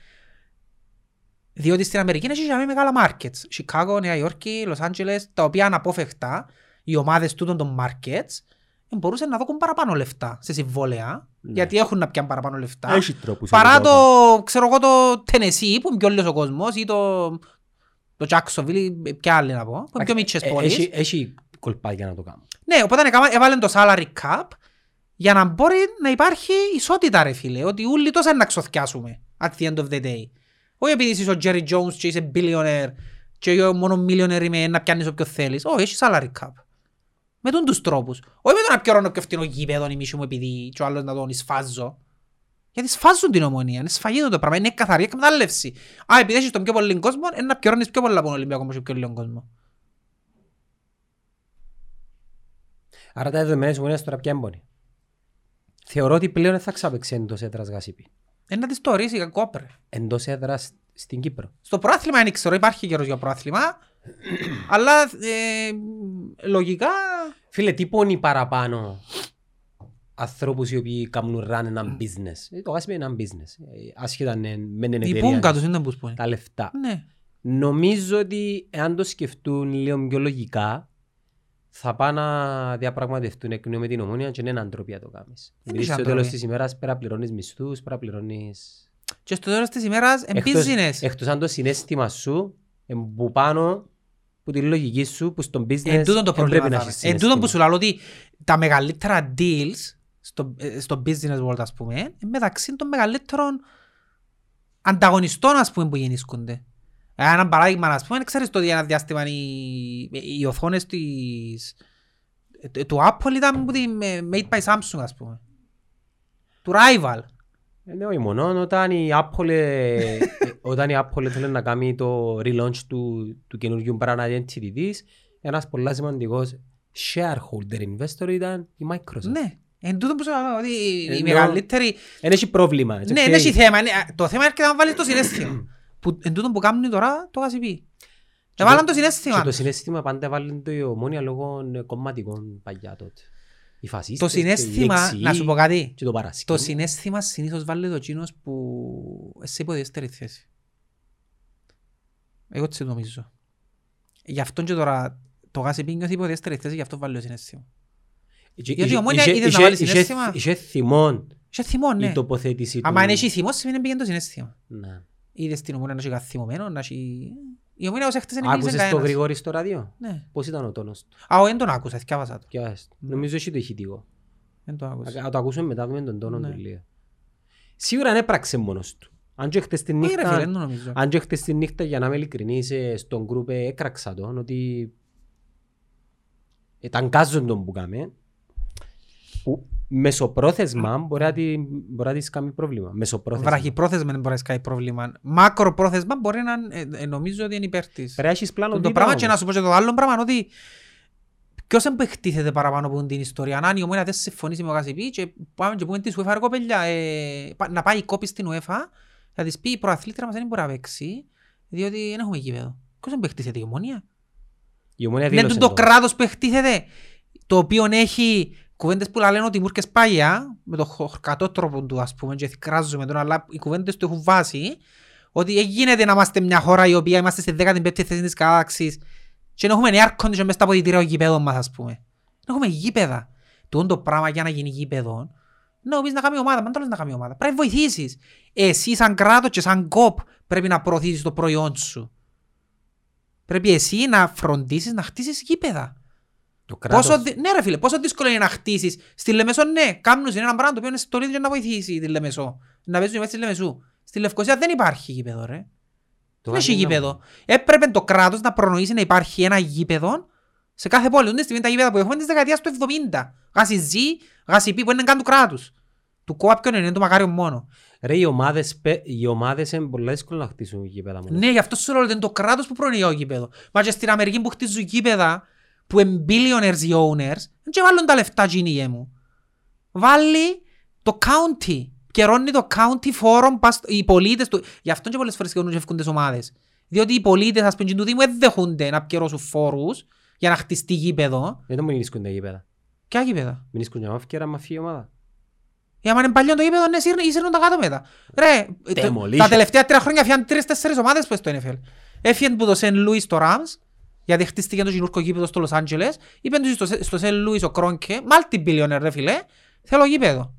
διότι στην Αμερική έχει για μεγάλα markets. Chicago, Νέα Υόρκη, Los Angeles, τα οποία αναπόφευκτα οι ομάδες τούτων των markets ε, μπορούσαν να δώσουν παραπάνω λεφτά σε συμβόλαια, Ναι. γιατί έχουν να πιάνουν παραπάνω λεφτά. Έχει τρόπους. Παρά να το, κάνω. ξέρω εγώ, το Tennessee που είναι πιο λίγος ο κόσμος ή το, το Jacksonville ή ποια άλλη να πω, που είναι πιο μίτσες Ε, πόλεις. Έχει, έχει κολπάκια να το κάνω. Ναι, οπότε έκαμα- έβαλαν το salary cap για να μπορεί να υπάρχει ισότητα ρε φίλε, ότι όλοι τόσα είναι να ξοθιάσουμε at the end of the day. Όχι επειδή είσαι ο Jerry Jones και είσαι billionaire και εγώ μόνος millionaire είμαι να πιάνεις όποιο θέλεις. Όχι, έχει salary cap. Με τον τους τρόπους. Όχι με το να πιερώνω πιο φτηνό γήπεδο η μίση μου επειδή και ο άλλος να τον εισφάζω. Γιατί σφάζουν την ομονία, είναι σφαγίδο το πράγμα, είναι καθαρή εκμετάλλευση. Α, επειδή έχεις τον πιο πολύ κόσμο, είναι να πιερώνεις πιο πολλά από τον Ολυμπιακό όμως και πιο λίγο κόσμο. Άρα τα δεδομένα ομονίας τώρα ποια έμπονη. Θεωρώ ότι πλέον δεν θα ξαπαιξεί εντός έδρας γασίπη. Είναι να της το ορίσει κακό πρε. Εντός έδρας στην Κύπρο. Στο πρόθλημα δεν ξέρω, υπάρχει καιρός για πρόθλημα. Αλλά ε, λογικά Φίλε, τι πονεί παραπάνω; Ανθρώπους οι οποίοι κάνουν run ένα business. Ε, Το γάσιμο είναι ένα business. Ε, Άσχετα ναι, με την οι εταιρεία. πούγκα τους είναι που σπούν. Τα λεφτά. Ναι. Νομίζω ότι εάν το σκεφτούν λίγο πιο λογικά, θα πάνε να διαπραγματευτούν εκ νέου με την ομόνια και είναι αντροπή να το κάνεις. Δεν Γιατί είσαι στο αντροπή. τέλος της ημέρας πέρα να πληρώνεις μισθούς, πέρα να πληρώνεις... Και στο τέλος της ημέρας είναι Εκτός- business. Εκτός αν το συνέστημα σου, εμ, που πάνω, που τη λογική σου, που στον business Εν τούτον το εν πρόβλημα πρέπει να θα έχεις είναι. Εν τούτον που σου συναίσθημα. λέω ότι τα μεγαλύτερα deals στο, ε, στο business world ας πούμε είναι μεταξύ των μεγαλύτερων ανταγωνιστών ας πούμε που γεννήσκονται. Ένα παράδειγμα ας πούμε, ξέρεις το ότι ένα διάστημα οι, οι οθόνες της, ε, του Apple ήταν που τη- ε, made by Samsung ας πούμε. Του rival. Ε, Ναι, όχι μόνο, όταν η Apple, ε, ε, όταν η Apple θέλει να κάνει το relaunch του, του καινούργιου brand identity της, ένας πολύ σημαντικός shareholder investor ήταν η Microsoft. Ναι. Εν τούτο που σου λέω ότι οι Ενώ- μεγαλύτεροι Δεν έχει πρόβλημα. έτσι, Ναι, οκ. δεν έχει θέμα. Ναι, Το θέμα είναι να βάλεις το συναίσθημα. Που εν τούτο που κάνουν τώρα το ΓΣΠ. Έβαλαν το συναίσθημα. Και το συναίσθημα πάντα βάλουν το η ομόνια λόγω ε, κομματικών παλιά τότε. Οι φασίστες Το και οι συναίσθημα, δεξιοί να σου πω κάτι. Και το παρασκήνιο. Το συναίσθημα συνήθως βάλει το εκείνος που σε υποδεέστερη θέση. Εγώ έτσι νομίζω. Γι' αυτό και τώρα το κασιπί νιώθει υποδεύτερη θέση, γι' αυτό βάλει το συνέστημα. Και- γιατί η είχε- Ομόνια είχε- είδες να είχε- βάλει είχε- συναίσθημα. Είχε θυμόν Και θυμό, η ναι. τοποθέτηση του. Άμα αν έχει θυμός, σημαίνει πήγαινε το συνέστημα. Ναι. Είδες την ομόνια να έχει καθυμωμένο, να έχει... Η ομόνια ως έχτες δεν μίλησε Άκουσες το κανένας. γρηγόρι στο ράδιο; Ναι. Πώς ήταν ο τόνος του; Α, όχι, δεν τον άκουσα, θυκάβασα το. Και ας- Νομίζω έχει το ηχητικό. Δεν τον άκουσα. Να το ακούσουμε μετά με τον τόνο Ναι. του λίγο. Σίγουρα δεν έπραξε μόνος του. Αν και χτες τη Όχι, ρε φίλε, νύχτα, δεν το νομίζω. αν και χτες τη νύχτα για να είμαι ειλικρινής ε, στον γκρουπ ε, έκραξα τον ότι ήταν κάζον τον που κάμε που μεσοπρόθεσμα μπορεί να τη- μπορεί να της κάνει πρόβλημα. Μεσοπρόθεσμα. Βραχυπρόθεσμα δεν μπορεί να σκάει πρόβλημα. Μακροπρόθεσμα μπορεί να ε, ε, νομίζω ότι είναι υπέρ της. Πρέπει να έχεις πλάνο Το β' πράγμα και όμως. να σου πω και το άλλο πράγμα είναι ότι ποιος εμπεχτήθεται παραπάνω από την ιστορία. Αν η ομόνια δεν συμφωνήσει με ο Κασιπί και πάμε και πούμε της UEFA ρε κοπέλια ε, πα- να πάει η κόπη στην UEFA θα της πει η προαθλήτρια μας δεν μπορεί να παίξει διότι δεν έχουμε γήπεδο. Ποιος εμπεχτήθεται η ομόνια; Η ομόνια Ναι, δήλωσε το το. κράτος που εκτίθεται, το οποίο έχει κουβέντες που λένε ότι μούρκες πάγια, με το χορκατότροπο του ας πούμε, και κράζουμε τον, αλλά οι κουβέντες του έχουν βάση, ότι δεν γίνεται να είμαστε μια χώρα η οποία είμαστε στη 15η θέση της κατάξης και να έχουμε air condition μέσα στα αποδητήρια των γηπέδων μας ας πούμε. Να έχουμε γήπεδα. Το το πράγμα για να γίνει γήπεδο, να πεις να κάνει ομάδα, μα δεν το λες να κάνει ομάδα. Πρέπει να βοηθήσεις. Εσύ σαν κράτος και σαν κοπ πρέπει να προωθήσεις το προϊόν σου. Πρέπει εσύ να φροντίσεις να χτίσεις γήπεδα. Το κράτος. Πόσο, δυ- ναι ρε φίλε, πόσο δύσκολο είναι να χτίσεις. Στη Λεμεσό ναι, κάνουν είναι ένα πράγμα το οποίο είναι στο ίδιο να βοηθήσει τη Λεμεσό. Να παίζουν μέσα στη Λεμεσού. Στη Λευκοσία δεν υπάρχει γήπεδο ρε. Το Δεν έχει άλλο είναι γήπεδο. Έπρεπε το κράτος να προνοήσει να υπάρχει ένα γήπεδο σε κάθε πόλη. Δεν στιγμή τα γήπεδα που έχουμε της δεκαετίας του 70. Γάσι Ζ, γάσι Π που είναι καν του κράτους. Του ΚΟΑ ποιον είναι, είναι το μακάριο μόνο. Ρε, οι ομάδες, πε- οι ομάδες είναι πολύ δύσκολο να χτίσουν γήπεδα μόνες. Ναι, γι' αυτό σου λέω ότι είναι το κράτος που προνοεί το γήπεδο. Μα και στην Αμερική που χτίζουν γήπεδα που είναι billionaires οι owners, δεν και βάλουν τα λεφτά γίνηγε μου. Βάλει το county. Καιρώνει το county forum, πας- οι πολίτες του. Γι' αυτό και πολλές φορές φεύγουν τις ομάδες. Διότι οι πολίτες, ας πούμε, του Δήμου δεν δέχονται να πιερώσουν φόρους για να χτιστεί γήπεδο. Δεν μου νίσκουν τα γήπεδα; Ποια γήπεδα; Μην νίσκουν για μάφκερα, μα φύγει η ομάδα. Για να είναι παλιό το γήπεδο, ναι, σύρνουν- σύρνουν τα κάτω μετά. Ρε, το- Demolition. τα τελευταία τρία χρόνια φιάνε τρεις-τέσσερις ομάδες που στο NFL. Έφυγαν που το Σεν Λούις το Rams, γιατί χτίστηκε το γινουρκό γήπεδο στο Λος Άντζελες. Είπαν τους στο, στο Σεν Λούις ο Κρόνκε, multi-billionaire ρε φίλε, θέλω γήπεδο.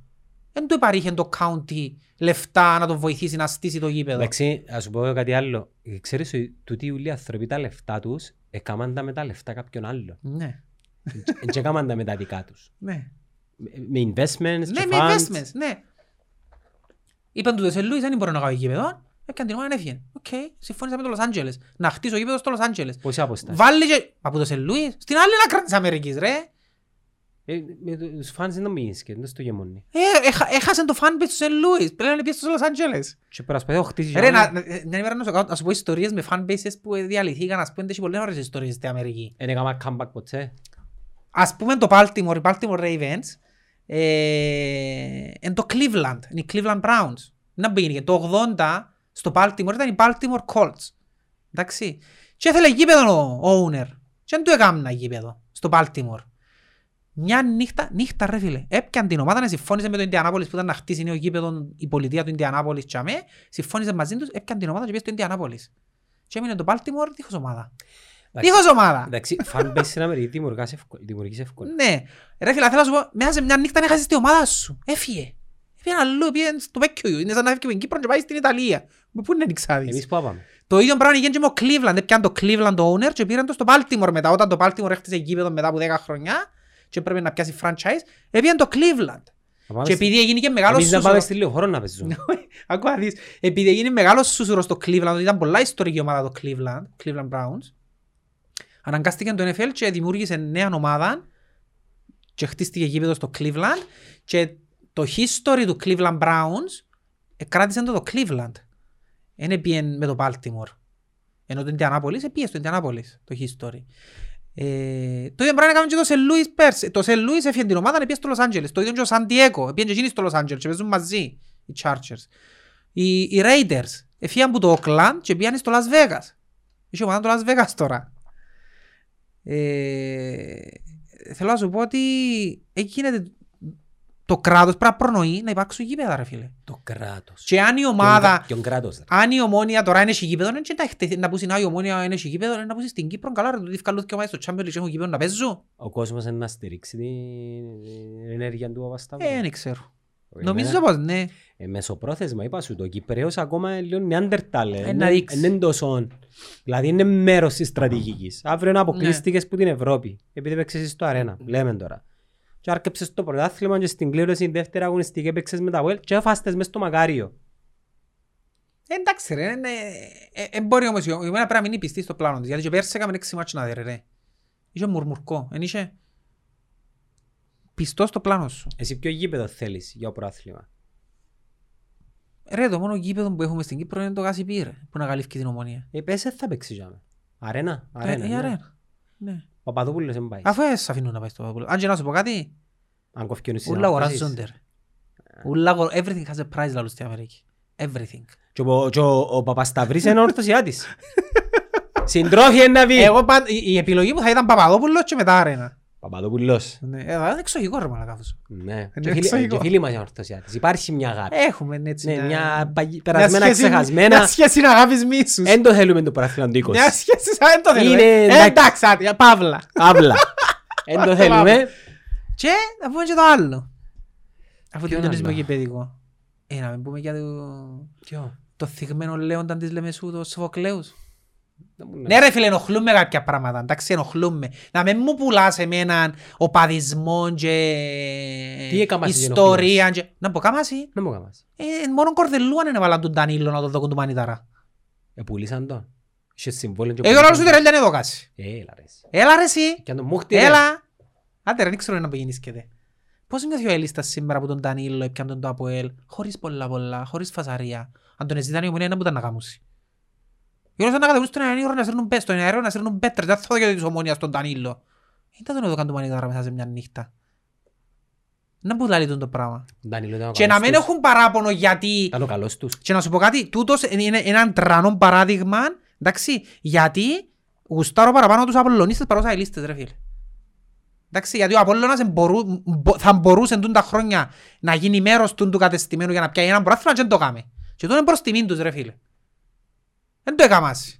Δεν του υπαρήχε το county λεφτά να τον βοηθήσει να στήσει το γήπεδο. Εντάξει, ας σου πω κάτι άλλο. Ε, Ξέρεις ότι τούτοι όλοι οι άνθρωποι τα λεφτά τους έκαναν τα με τα λεφτά κάποιον άλλο. Ναι, Δεν έκαναν τα με τα δικά τους. ναι. Με- Με investments Ναι, και με funds. investments, ναι. Είπαν του το Σεν Λούις, δεν μπορώ να κάνω γήπεδο. Έκανε την ομάδα να έφυγε. Οκ, συμφώνησα με το Λος Άντζελες. Να χτίσω γήπεδο στο Λος Άντζελες. Πόση απόσταση. Βάλει και... Μα που το Σεν Λούις, στην άλλη άκρα της Αμερικής ρε. Ε, Με τους fans δεν νομίζεις και δεν στο γεμονεί. Ε, έχα- έχασε το fan base του Σεν Λούις. Πλέον είναι στο Λος Άντζελες. Και προσπαθεί να χτίσει Ρε, να, να- μια ημέρα να σου, κάνω- να σου πω ιστορίες με fan bases που διαλυθήκαν. Ας πούμε, έχει πολλές ωραίες ιστορίες στην Αμερική. Δεν έκαναν comeback ποτέ. Ας πούμε το Baltimore, οι Baltimore Ravens, ε, είναι το Cleveland, είναι οι Cleveland Browns. Να μπήκε το 80 στο Baltimore ήταν οι Baltimore Colts. Εντάξει. Και ήθελε γήπεδο ο owner. Και δεν του έκανα γήπεδο στο Baltimore. Μια νύχτα, νύχτα ρε φίλε, έπιαν την ομάδα να συμφώνησε με το Indianapolis που ήταν να χτίσει νέο γήπεδο η πολιτεία του Indianapolis και αμέ, συμφώνησε μαζί τους, έπιαν την ομάδα και πήγε στο Indianapolis. Και έμεινε το Baltimore δίχως ομάδα. Εντάξει. Δίχως ομάδα. Εντάξει, fan base στην Αμερική δημιουργάς εύκολα- δημιουργείς εύκολα. Ναι. Ρε φίλε, θέλω να σου πω, μέσα σε μια νύχτα να έχασες την ομάδα σου. Έφυγε. Έφυγε αλλού, πήγε στο Πέκιο. Είναι σαν να έφυγε με την Κύπρο και πάει στην Ιταλία. Με πού είναι εξάδεις. Εμείς που πάμε. Το ίδιο πράγμα έγινε και με ο Cleveland. Έπιαν το Cleveland το owner και πήραν το στο Baltimore μετά. Όταν το Baltimore έχτισε γήπεδο μετά από 10 χρόνια και πρέπει να πιάσει franchise, έπιαν το Cleveland. Να πάμε Και στη- επειδή έγινε και μεγάλος Εμείς να πάμε σούσουρος... στη λεωφόρο να παίζουμε. Ακούω να δεις. Επειδή έγινε μεγάλος σούσουρος στο Cleveland, ότι ήταν πολλά ιστορική ομάδα το Cleveland, Cleveland Browns, αναγκάστηκε το NFL και δημιούργησε νέα ομάδα και χτίστηκε γήπεδος στο Cleveland και το history του Cleveland Browns κράτησε το το Cleveland. Δεν πήγαινε με το Baltimore. Ενώ το Indianapolis πήγε στο Indianapolis το history. Ε, το ίδιο πράγμα έκαμε και το St. Louis πέρσι. Το St. Louis έφυγε την ομάδα και πήγε στο Los Angeles. Το ίδιο και ο San Diego. Πήγαινε και εκείνοι στο Los Angeles και παίζουν μαζί οι Chargers. Οι, οι Raiders έφυγαν από το Oakland και πήγαν στο Las Vegas. Είχε ομάδα το Las Vegas τώρα. Ε, θέλω να σου πω ότι έγινε το κράτος πρέπει να προνοεί να υπάρξουν γήπεδα ρε φίλε. Το κράτος. Και αν η ομάδα, Ποιον κράτος. ρε. αν η ομόνια τώρα είναι σε γήπεδο, δεν τα έχετε να πούσει να η ομόνια είναι σε γήπεδο, είναι να πούσει στην Κύπρο, καλά ρε, το διευκαλούθηκε ο ομάδες στο Champions League έχουν γήπεδο να παίζουν. Ο κόσμος είναι να στηρίξει την ενέργεια του Παπασταύρου. Ε, δεν ξέρω. Εμένα- Νομίζω πως ναι. Ε, μεσοπρόθεσμα είπα σου, το Κυπρέος ακόμα είναι λίγο νεάντερταλ. Ε, να δείξεις. Είναι τόσο. Δηλαδή είναι μέρος της στρατηγικής. Αύριο να αποκλείστηκες Ναι. που την Ευρώπη. Επειδή παίξες στο αρένα. Λέμε τώρα. Και άρκεψες το πρωτάθλημα και στην κλήρωση η δεύτερη αγωνιστική έπαιξες με τα Βουέλ και έφαστες μες στο Μακάριο. Ε, Εντάξει ρε, είναι- ε, ε, μπορεί όμως η ομόνια πρέπει να μείνει πιστή στο πλάνο της, γιατί και πέρσι έκαμε έξι μάτσο να δει ρε, ρε. Είχε μουρμουρκό, εν είχε πιστό στο πλάνο σου. Εσύ ποιο γήπεδο θέλεις για το πρωτάθλημα; Ρε, το μόνο γήπεδο που έχουμε στην Κύπρο είναι το Γάσι Πύρ, που να καλύφει την ομονία. Ε, πες, δεν θα παίξεις για μένα. Αρένα. Ε, Αρένα. η ναι. αρένα. Ναι. Παπαδόπουλος δεν πάει. Αφού ε, σ' αφήνουν να πάει στο Παπαδόπουλο. Αν και να σου πω κάτι, Αν κοφκιώνεις ούλα αγοράζονται. ρε. Ούλα αγορα- Everything has a price λαλούς στην Αμερική. Everything. Και ο, και ο, ο Παπασταυρής είναι ορθωσιάτης. Συντρόφιε να πει. Εγώ παν- η, η επιλογή μου θα ήταν Παπαδόπουλος και μετά Άρενα. Παπαδοπουλός. Ναι, ε, είναι εξωγικό ρε μαλακά αυτός. Ναι. Είναι Και φίλοι- εξωγικό. Και φίλοι μας οι ορθωσιάτες. Υπάρχει μια αγάπη. Έχουμε έτσι Ναι, μια παγι- μια περασμένα σχέση- ξεχασμένα. Μια σχέση αγάπης μίσους. Δεν το θέλουμε το παράθυρο του 20. Μια σχέση σαν δεν το θέλουμε. Είναι- Ε, εντάξει. Εντάξει, άντε, παύλα. Αύλα. Δεν το θέλουμε. Και να πούμε και το άλλο. Αφού Ποιον τονίζουμε άλλο; και παιδικό. Ε, να μην πούμε για το, Ποιο; το θυγμένο λέοντα της Λεμεσού, το Σοφοκλέους. Δεν μου Ναι ρε φίλε, ενοχλούμε κάποια πράγματα, εντάξει, ενοχλούμε. Να μην μου πουλάς εμένα οπαδισμό και Τι έκαμας εσύ ιστορία και... Να πω κάμασι. Δεν μου έκαμας. Ε, μόνο κορδελούαν είναι βάλαν τον Ντανίλο να το δοκούν του μανιτάρα. Επουλήσαν τον. Είχε συμβόλαιο και Ε, τώρα πουλήσαν σου τον. τερέλια είναι εδώ κάση. Έλα ρε. εσύ. Έλα ρε εσύ. Και αν τον μούχτη ρε. Έλα. Άντε ρε, δεν ξέρω να πηγαίνισκεται. Πώς νιώθει ο Ελίστας σήμερα που τον Ντανίλο έπιαν τον το Αποέλ, χωρίς πολλά πολλά, χωρίς φασαρία. Αν τον εζητάνε η ομονία να που ήταν να κάμουσει. Γιώργος να κατεβούν στον αέριο να σέρνουν πες, στον αέριο να σέρνουν πέτρες, δεν θα δω για της ομονίας τον Ντανίλο. Ήταν τον εδώ καν του μανιτάρα μέσα σε μια νύχτα. Να που λάλει τον το πράγμα. Ο Ντανίλο ήταν ο Και να καλός μην τους. έχουν παράπονο γιατί Ήταν ο καλός τους. και να σου πω κάτι, τούτος είναι έναν τρανό παράδειγμα, εντάξει, γιατί γουστάρω παραπάνω τους Απολλωνίστες παρά τους αελίστες, ρε φίλε. Εντάξει, γιατί ο Απόλλωνας εμπορού- μπο- θα μπορούσε τούν τα χρόνια να γίνει μέρος τούν του κατεστημένου για να πιάει έναν προάθλημα και δεν το κάμε. Και τούτο είναι προς τιμήν τους, ρε φίλε. Δεν το έκαμας.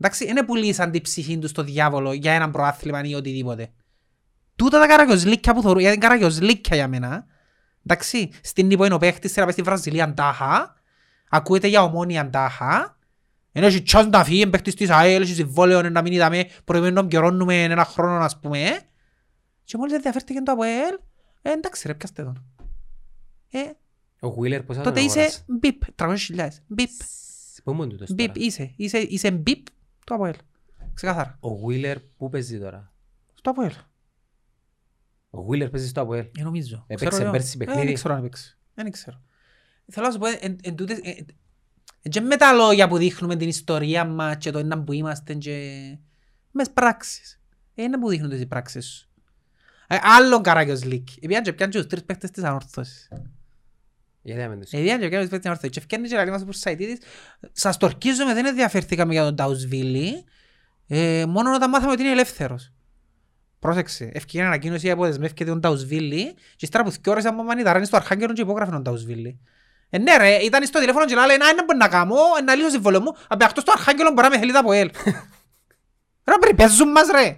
Εντάξει, δεν πουλήσαν την ψυχή τους στο διάβολο για έναν προάθλημα ή οτιδήποτε. Τούτα τα καραγιοσλίκια που θεωρώ, γιατί είναι καραγιοσλίκια για μένα. Εντάξει, στην Νύπο είναι ο παίχτης, να πάει στη Βραζιλία τάχα, ακούεται για ομόνια τάχα, ενώ έχει τσάς να φύγει, παίχτης της ΑΕΛ, έχει συμβόλαιο να μην είδαμε, προηγουμένου να πιερώνουμε ένα χρόνο, ας πούμε. Και μόλις ενδιαφέρθηκε το ΑΕΛ, ε, εντάξει ρε, πιάστε τον. Ε, Ο Γουίλερ πώς θα τότε τον είσαι αγοράσει; μπιπ, 300.000, μπιπ, Πού μου τούτος μπιπ, τώρα. είσαι, είσαι, είσαι μπιπ το ΑΕΛ. Ξεκάθαρα, Ο Γουίλερ πού παίζει τώρα; στο ΑΕΛ. Ο Γουίλερ παίζει στο ΑΠΟΕΛ. Ε, νομίζω. Έπαιξε Ξέρω εγώ. πέρσι Ε, παιχνίδι. Δεν ξέρω αν έπαιξε. Δεν ξέρω. Θέλω να σου πω, εν- εν τούτες- ε, ε, και με τα λόγια που δείχνουμε την ιστορία μας και το ένα που είμαστε και μες πράξεις. Ε, Είναι που δείχνουν τις πράξεις σου. Ε, Άλλον Καράγιος Λίκ. Επιάν και πιάνε και τους τρεις παίχτες της ανόρθωσης. Γιατί να μην τους... Επιάν και πιάνε τους παίχτες της ανόρθωσης. Και ευκαιρνεί και λέει μας ο Σαϊτίδης, σας το ορκίζομαι, δεν ενδιαφερθήκαμε για τον Ταουσβίλη, ε, μόνο όταν μάθαμε ότι είναι ελεύθερος. Πρόσεξε, ευκαιρία ανακοίνωση αποδεσμεύκεται τον Ταουσβίλη και ύστερα που θκιώρεσε από μανιτάρα είναι στο Αρχάγγελο και υπόγραφε τον Ταουσβίλη. Ε, ναι ρε, ήταν στο τηλέφωνο και λέει, να είναι μπορεί να κάνω, ε, να λύσω συμβόλαιο μου, απ' αυτό στο Αρχάγγελο μπορεί να με θέλει τα από ελ. Ρε, πρέπει, παίζουν μας ρε.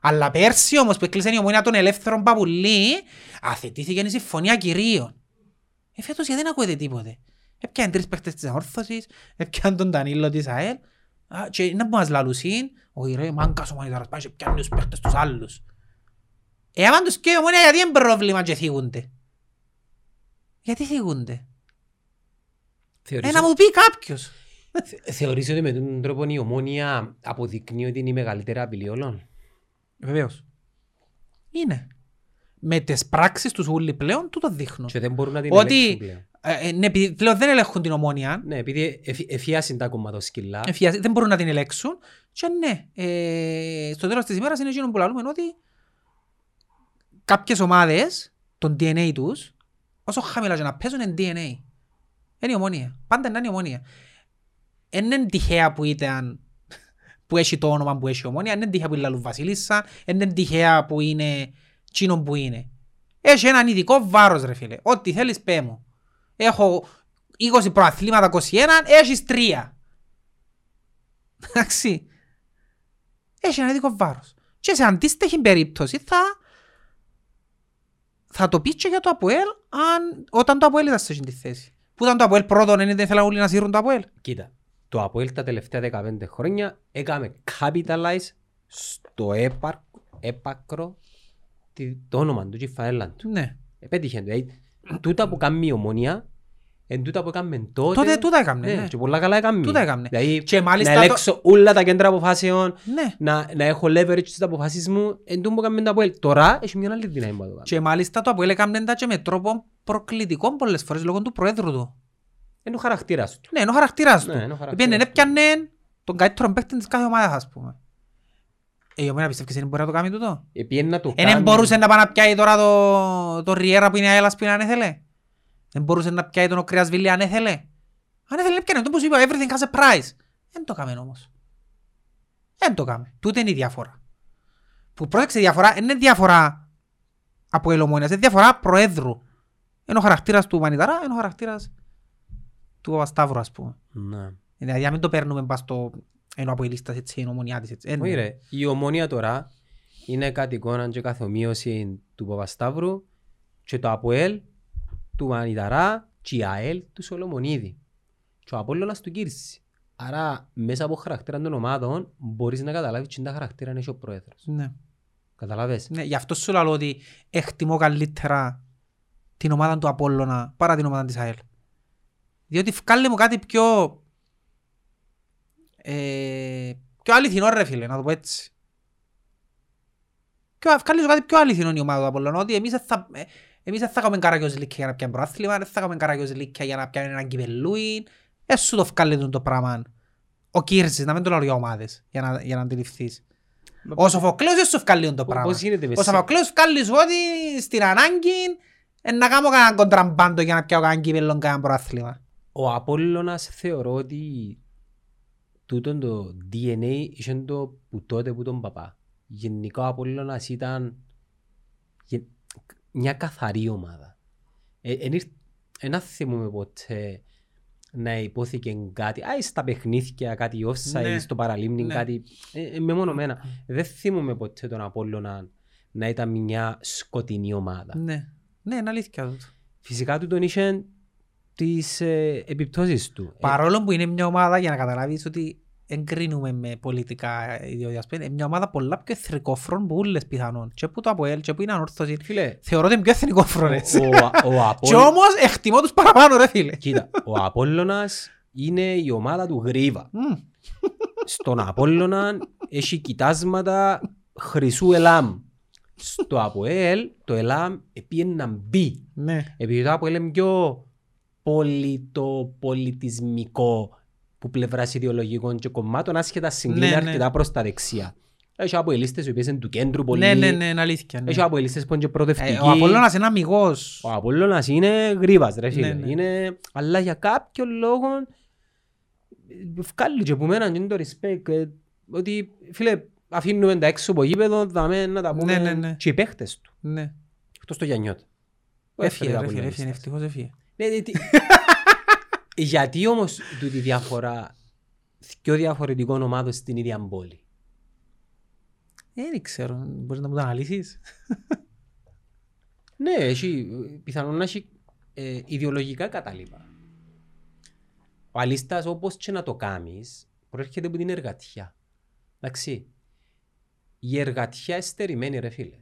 Αλλά πέρσι όμως που έκλεισε η ομόνια των ελεύθερων Παπουλή, αθετήθηκε η συμφωνία κυρίων. Ε, φέτος γιατί δεν ακούετε τίποτε; Έπιαν τρεις παίχτες της Αόρθωσης, έπιαν τον Τανίλο της ΑΕΛ, Α, και να που μας λαλούσιν, όχι ρε, μάγκας ο μανιτάρας, πάει και πιάνει τους παίχτες τους άλλους. Ε, άμα τους και η ομόνια γιατί είναι πρόβλημα και θίγονται. Γιατί θίγονται. Ε, Θεωρείς- να μου πει κάποιος. Θε- Θεωρείς ότι με τον τρόπο η ομόνια αποδεικνύει ότι είναι η μεγαλύτερη απειλή όλων; Βεβαίως. Είναι. Με τις πράξεις τους ούλοι πλέον, τούτο δείχνουν. Και δεν μπορούν να την Ότι ελέγξουν πλέον. ε, ε, ναι, επειδή πλέον δεν ελέγχουν την ομόνια, Ναι, επειδή εφ- εφιάσουν τα κομματοσκυλά. Εφιάζει- δεν μπορούν να την ελέγξουν και ναι, ε, στο τέλος της ημέρας είναι εκείνο που λαλούμε ότι κάποιες ομάδες, τον DNA τους, όσο χαμηλά και να παίζουν είναι DNA. Είναι η ομόνια. Πάντα είναι η ομόνια. Δεν είναι τυχαία που ήταν που έχει το όνομα που έχει η ομόνια, δεν είναι τυχαία που είναι λαλού Βασίλισσα, δεν είναι τυχαία που είναι τσίνο που είναι. Έχει έναν ειδικό βάρος ρε φίλε. Ό,τι θέλεις πέ μου. Έχω 20 προαθλήματα 21, έχεις 3. Εντάξει. Έχει ένα ειδικό βάρος. Και σε αντίστοιχη περίπτωση θα θα το πεις και για το ΑΠΟΕΛ αν, όταν το ΑΠΟΕΛ ήταν σε αυτή τη θέση. Που ήταν το ΑΠΟΕΛ πρώτον, δεν ήθελαν όλοι να σύρουν το ΑΠΟΕΛ. Κοίτα, το ΑΠΟΕΛ τα τελευταία 15 χρόνια έκαμε capitalize στο έπαρ, έπακρο τη- το όνομα του και η φαέλα του. Ναι. Επέτυχε το. Δηλαδή, τούτα που κάνει η ομονία, εν τούτα που έκαμε τότε. Τότε τούτα έκαμνε, ναι. Και πολλά καλά έκαμε. Τούτα έκαμνε. Δηλαδή, Και μάλιστα να το- ελέξω όλα τα κέντρα αποφάσεων, Ναι. να, να έχω leverage στις αποφάσεις μου, εν τούτο που έκαμε το ΑΠΟΕΛ. Τώρα έχει μια άλλη δύναμη που να το κάνει. Και μάλιστα το ΑΠΟΕΛ έκαμνε τα και με τρόπο προκλητικό πολλές φορές λόγω του προέδρου του. Είναι ο χαρακτήρας του. Ναι, είναι ο χαρακτήρας του. Ναι, είναι ο χαρακτήρας Επειδή του. έπιανε τον καλύτερο παίκτη της κάθε ομάδας, ας πούμε. Ε, η ομάδα πιστεύεις δεν μπορεί να το κάνει τούτο; Επειδή να το Ε, δεν κάνει- μπορούσε να πάει να πιάει τώρα το, το Ριέρα που είναι αέλας που είναι αν έθελε. Δεν μπορούσε να πιάει τον ο Κρέας Βίλη αν έθελε. Αν έθελε να πιάνε, το που σου είπα, everything has a price. Δεν το έκαμε όμως. Δεν το κάμε. Τούτε είναι η διαφορά. Που πρόσεξε η διαφορά, δεν είναι διαφορά από ελομόνιας, είναι διαφορά προέδρου. Είναι ο χαρακτήρας του Μανιταρά, είναι ο χαρακτήρας του Παπασταύρου, ας πούμε. Ναι. Δηλαδή, να μην το παίρνουμε πας στο ενώ από η λίστα έτσι, είναι ομονιά της έτσι. Ε, Όχι ρε, η ομόνια τώρα είναι κάτι εικόνα και καθομοίωση του Παπασταύρου και το ΑΠΟΕΛ του Μανιταρά και η ΑΕΛ του Σολομονίδη και ο Απόλλωνας του Κύρσης. Άρα μέσα από χαρακτήρα των ομάδων μπορείς να καταλάβεις τι τα χαρακτήρα είναι ο πρόεδρος. Ναι. Καταλάβες; Ναι, γι' αυτό σου λέω ότι εκτιμώ καλύτερα την ομάδα του Απόλλωνα παρά την ομάδα της ΑΕΛ. Διότι βγάλε μου κάτι πιο... Ε, πιο αληθινό ρε φίλε, να το πω έτσι. Πιο, βγάλε σου κάτι πιο αληθινό η ομάδα του Απόλλωνα, ότι εμείς δεν θα, ε, εμείς δεν θα κάνουμε καραγιός λίκια για να πιάμε προάθλημα, δεν θα κάνουμε καραγιός λίκια για να πιάμε έναν κυπελούιν. Δεν σου το βγάλε το πράγμα. Ο Κύρσης, να μην το λέω για ομάδες, για να, για να αντιληφθείς. Ο Σοφοκλέος δεν σου βγάλει το πράγμα. Πώς γίνεται με Ο Σοφοκλέος βγάλει σου ότι στην ανάγκη ε, να κάνω κανέναν κοντραμπάντο για να πιάω κανέναν κύπελλον κανέναν προάθλημα. Ο Απόλλωνας θεωρώ ότι τούτον το DNA είχε το που τότε που τον παπά. Γενικά ο Απόλλωνας ήταν γε- μια καθαρή ομάδα. Ένα θυμούμε ποτέ να υπόθηκε κάτι, άι στα παιχνίδια, κάτι offside, Ναι. στο παραλίμνη, Ναι. κάτι ε, ε, μεμονωμένα. Δεν θυμούμε ποτέ τον Απόλλωνα να ήταν μια σκοτεινή ομάδα. Ναι, ναι, είναι αλήθεια τούτο. Φυσικά του τον είχε τις ε, επιπτώσεις του. Παρόλο που είναι μια ομάδα, για να καταλάβεις ότι εγκρίνουμε με πολιτικά ιδιότητες, είναι μια ομάδα πολλά πιο εθνικόφρον που όλες πιθανόν. Και που το ΑΠΟΕΛ και που είναι ανόρθωση. Ε, Φίλε, Θεωρώ ότι είναι πιο εθνικόφρονες. ο, ο, ο, Και Απόλλ- όμως εκτιμώ τους παραπάνω ρε φίλε. Κοίτα, ο Απόλλωνας είναι η ομάδα του Γρίβα. Μμ. Στον Απόλλωνα έχει κοιτάσματα χρυσού ελάμ. Στο ΑΠΟΕΛ το ελάμ επίεν να μπει. Ναι. Επειδή το ΑΠΟΕΛ είναι πιο πολιτο-πολιτισμικό που πλευράς ιδεολογικών και κομμάτων άσχετα συγκλίνει Ναι, ναι. αρκετά προς τα δεξιά. Έχει αποελίστες οι οποίες είναι του κέντρου πολύ. Ναι, ναι, ναι, είναι αλήθεια. ναι. Έχει αποελίστες που είναι και προοδευτικοί. Ε, Ο Απόλλωνας είναι αμυγός. Ο Απόλλωνας είναι γρήβας ρε φίλε. Ναι, ναι. Είναι... Αλλά για κάποιο λόγο ε, βγάλει και που μένα και είναι το respect ε, ότι φίλε αφήνουμε τα έξω από γήπεδο δαμε να τα πούμε Ναι, ναι, ναι. και οι παίχτες του. Ναι. Εκτός το Γιαννιώτα. Ο Έφυγε έφερε ρε τα φίλε, Απολλωνιστές. έφυγε, ευτυχώς έφυγε. Ναι, ναι, τι- Γιατί όμως τούτη διαφορά πιο διαφορετικών ομάδων στην ίδια πόλη; Ε, Δεν ξέρω, μπορείς να μου το αναλύσεις; Ναι, έχει, πιθανόν να έχει ε, ιδεολογικά κατάλοιπα. Ο αλίστας όπως και να το κάνεις προέρχεται από την εργατιά. Εντάξει. Η εργατιά εστερημένη ρε φίλε.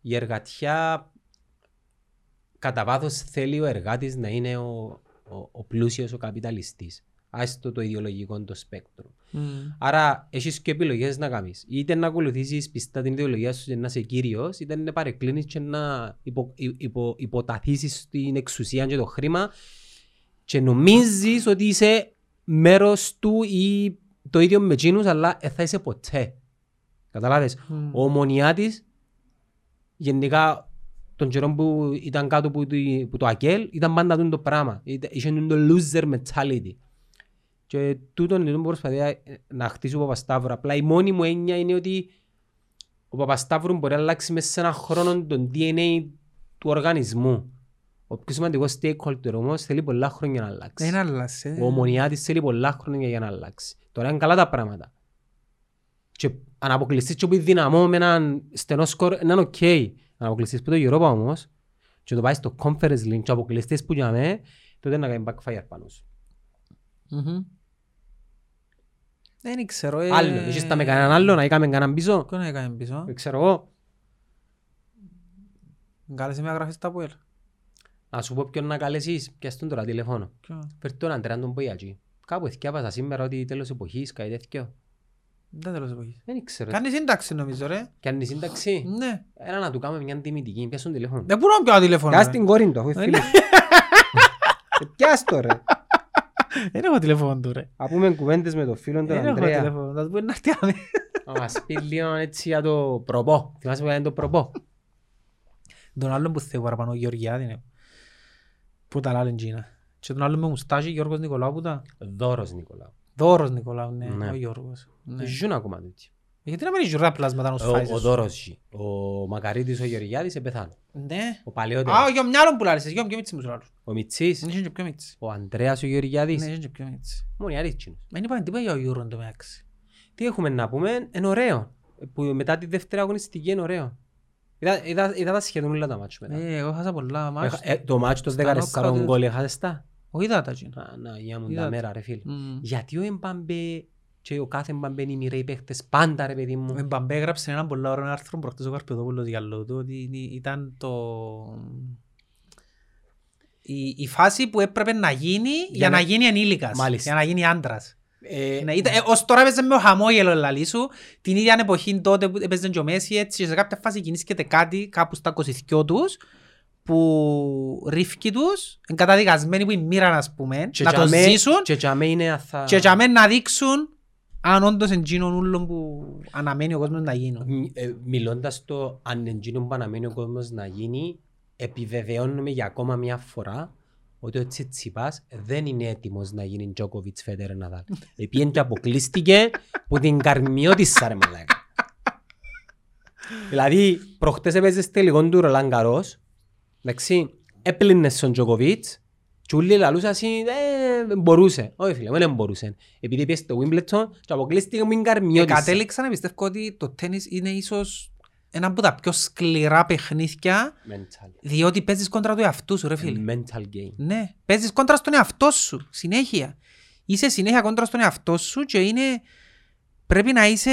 Η εργατιά κατά βάθος θέλει ο εργάτης να είναι ο, ο, ο πλούσιος, ο καπιταλιστής. Άστο το ιδεολογικό το σπέκτρο. Μμ. Άρα έχεις και επιλογές να κάνεις. Είτε να ακολουθήσεις πιστά την ιδεολογία σου και να είσαι κύριος, είτε να παρεκκλίνεις και να υπο, υπο, υποταθήσεις στην εξουσία και το χρήμα και νομίζεις ότι είσαι μέρος του ή το ίδιο με εκείνους, αλλά δεν θα είσαι ποτέ. Καταλάβες; Μμ. Ο ομονιάτης, γενικά τον καιρό που ήταν κάτω από το, που το ΑΚΕΛ, ήταν πάντα τούτο το πράγμα. Ήταν- Είχε το loser mentality. Και τούτον είναι που προσπαθεί ε, να χτίσει ο Παπασταύρου. Απλά η μόνη μου έννοια είναι ότι ο Παπασταύρου μπορεί να αλλάξει μέσα σε έναν χρόνο τον DNA του οργανισμού. Ο πιο σημαντικός stakeholder όμως θέλει πολλά χρόνια να αλλάξει. Δεν άλλασε. Ο ομονιάτης θέλει πολλά χρόνια για να αλλάξει. Τώρα είναι καλά τα πράγματα. Και αν αποκλειστείς και που είναι δυναμό με έναν στενό σκορ, είναι οκ. Αν αποκλειστείς που το Europa όμως και το πάει στο Conference League και αποκλειστείς που για μέ, τότε να κάνει backfire πάνω σου. Μμμ. Δεν ξέρω. ε, Άλλο, έχεις τα με κανέναν άλλο να έκαμε κανέναν πίσω. Ποιον έκανε πίσω; Δεν ξέρω εγώ. Κάλεσε μια γραφή στα Πουέλ. Να σου πω ποιον να καλέσεις, πιάσ' τον τώρα τηλεφώνο. Ποιον; Φέρ' τον Αντρέα τον Ποϊατζή. Κάπου εθιάβασα σήμερα ότι τέλος εποχής, κάτι τέτοιο. Δεν τέλος εποχής. Δεν ξέρω. Κάνεις σύνταξη νομίζω ρε. Κι αν είναι σύνταξη, Ναι. έλα να του κάνουμε μια τιμητική. Πιάσ' τον τηλέφωνο. Δεν μπορώ να πιάω τηλέφωνο. Πιάσ' ρε. την κόρη του, αφού είναι Ε, φίλη. Ε, Πιάσ' το ρε. Δεν έχω τηλέφωνο του ρε. Να πούμε κουβέντες με τον φίλο τον Δεν έχω Ανδρέα. τηλέφωνο. Θα του πω να έρθει άμε. Να μας πει λίγο έτσι για το προπό. Θυμάσαι που ήταν το προπό; Τον άλλον που θέλω παραπάνω, ο Γεωργιάδη είναι. Που τα λάλεν Τζίνα. Και τον άλλον με μουστάζι, Γιώργος Νικολάου που τα. Δώρος Νικολάου. Δώρος Νικολάου, ναι, Ναι. ο Γιώργος. Ναι. Ζουν ακόμα τέτοιο. Γιατί να μην έχει ωραία πλάσματα να τους Ο, φάεις ο εσύ. Δώρος ζει. Ο Μακαρίτης ο Γεωργιάδης επεθάνει. Ναι. Ο παλαιότερος. Α, για μυαλό που λάρεις, για πιο μίτσι μου σου λάρους. Ο Μιτσής. Είναι και πιο μίτσι. Ο Ανδρέας ο Γεωργιάδης. Ναι, είναι και πιο μίτσι. Μόνο οι αρίτσινοι. Μα είναι τίποτα για ο Euro εν τω μεταξύ. Τι έχουμε να πούμε, είναι ωραίο. Που μετά τη δεύτερη αγωνιστική είναι ωραίο. Είδα, είδα, είδα τα σχεδόν όλα τα μάτσο μετά. Ε, εγώ χάσα πολλά μάτς. Έχα- ε, το μάτσο των στα 14 knockout. γκολ έχασες τα; Ο είδα τα εκείνα. Α, Να, για μου Είδα τα το. μέρα ρε φίλε. Μμμ. Γιατί ο Εμπαμπέ και ο κάθε Εμπαμπέ είναι οι μοιραίοι παίχτες πάντα ρε παιδί Ο μου. Εμπαμπέ έγραψε έναν πολλά ωραίο άρθρο προχτές ο Καρπετόπουλος για λόγω του ότι είναι- ήταν το... Η, η φάση που έπρεπε να γίνει για, να- να γίνει ενήλικας, Μάλιστα. για να γίνει άντρας. Ε, Ναι, ήταν, ε, ως τώρα έπαιζε με ο χαμόγελο λαλί σου, την ίδια εποχή τότε που έπαιζε και ο Μέση έτσι και σε κάποια φάση κινήσκεται κάτι κάπου στα 22 τους που ρίφκει τους, είναι καταδικασμένοι που είναι μοίρα ας πούμε, και να το τζαμέ- ζήσουν Και τζαμέ είναι αθα... και για μένα να δείξουν αν όντως είναι εκείνον ούλον που αναμένει ο κόσμος να γίνουν. Μ- ε, Μιλώντας το αν εκείνο που αναμένει ο κόσμος να γίνει, επιβεβαιώνουμε για ακόμα μια φορά ότι ο Τσιτσιπάς δεν είναι έτοιμος να γίνει Τζόκοβιτς Φέτερ Ναδάλ. Επίεν και αποκλείστηκε που την καρμιώτησα ρε μαλάκα. δηλαδή, προχτές έπαιζες τελικό του Ρολάν Καρός, εντάξει, έπλυνες στον Τζόκοβιτς, και όλοι λαλούσαν εσύ, ε, μπορούσε. Όχι φίλε, δεν μπορούσε. Επειδή πιέσε το Wimbledon και αποκλείστηκε μου την Ε, καρμιώτησα. κατέληξα να πιστεύω ότι το τέννις είναι ίσως ένα από τα πιο σκληρά παιχνίδια Mental. διότι παίζεις κόντρα του εαυτού σου ρε φίλε. Mental game. Ναι, παίζεις κόντρα στον εαυτό σου, συνέχεια. Είσαι συνέχεια κόντρα στον εαυτό σου και είναι... Πρέπει να είσαι...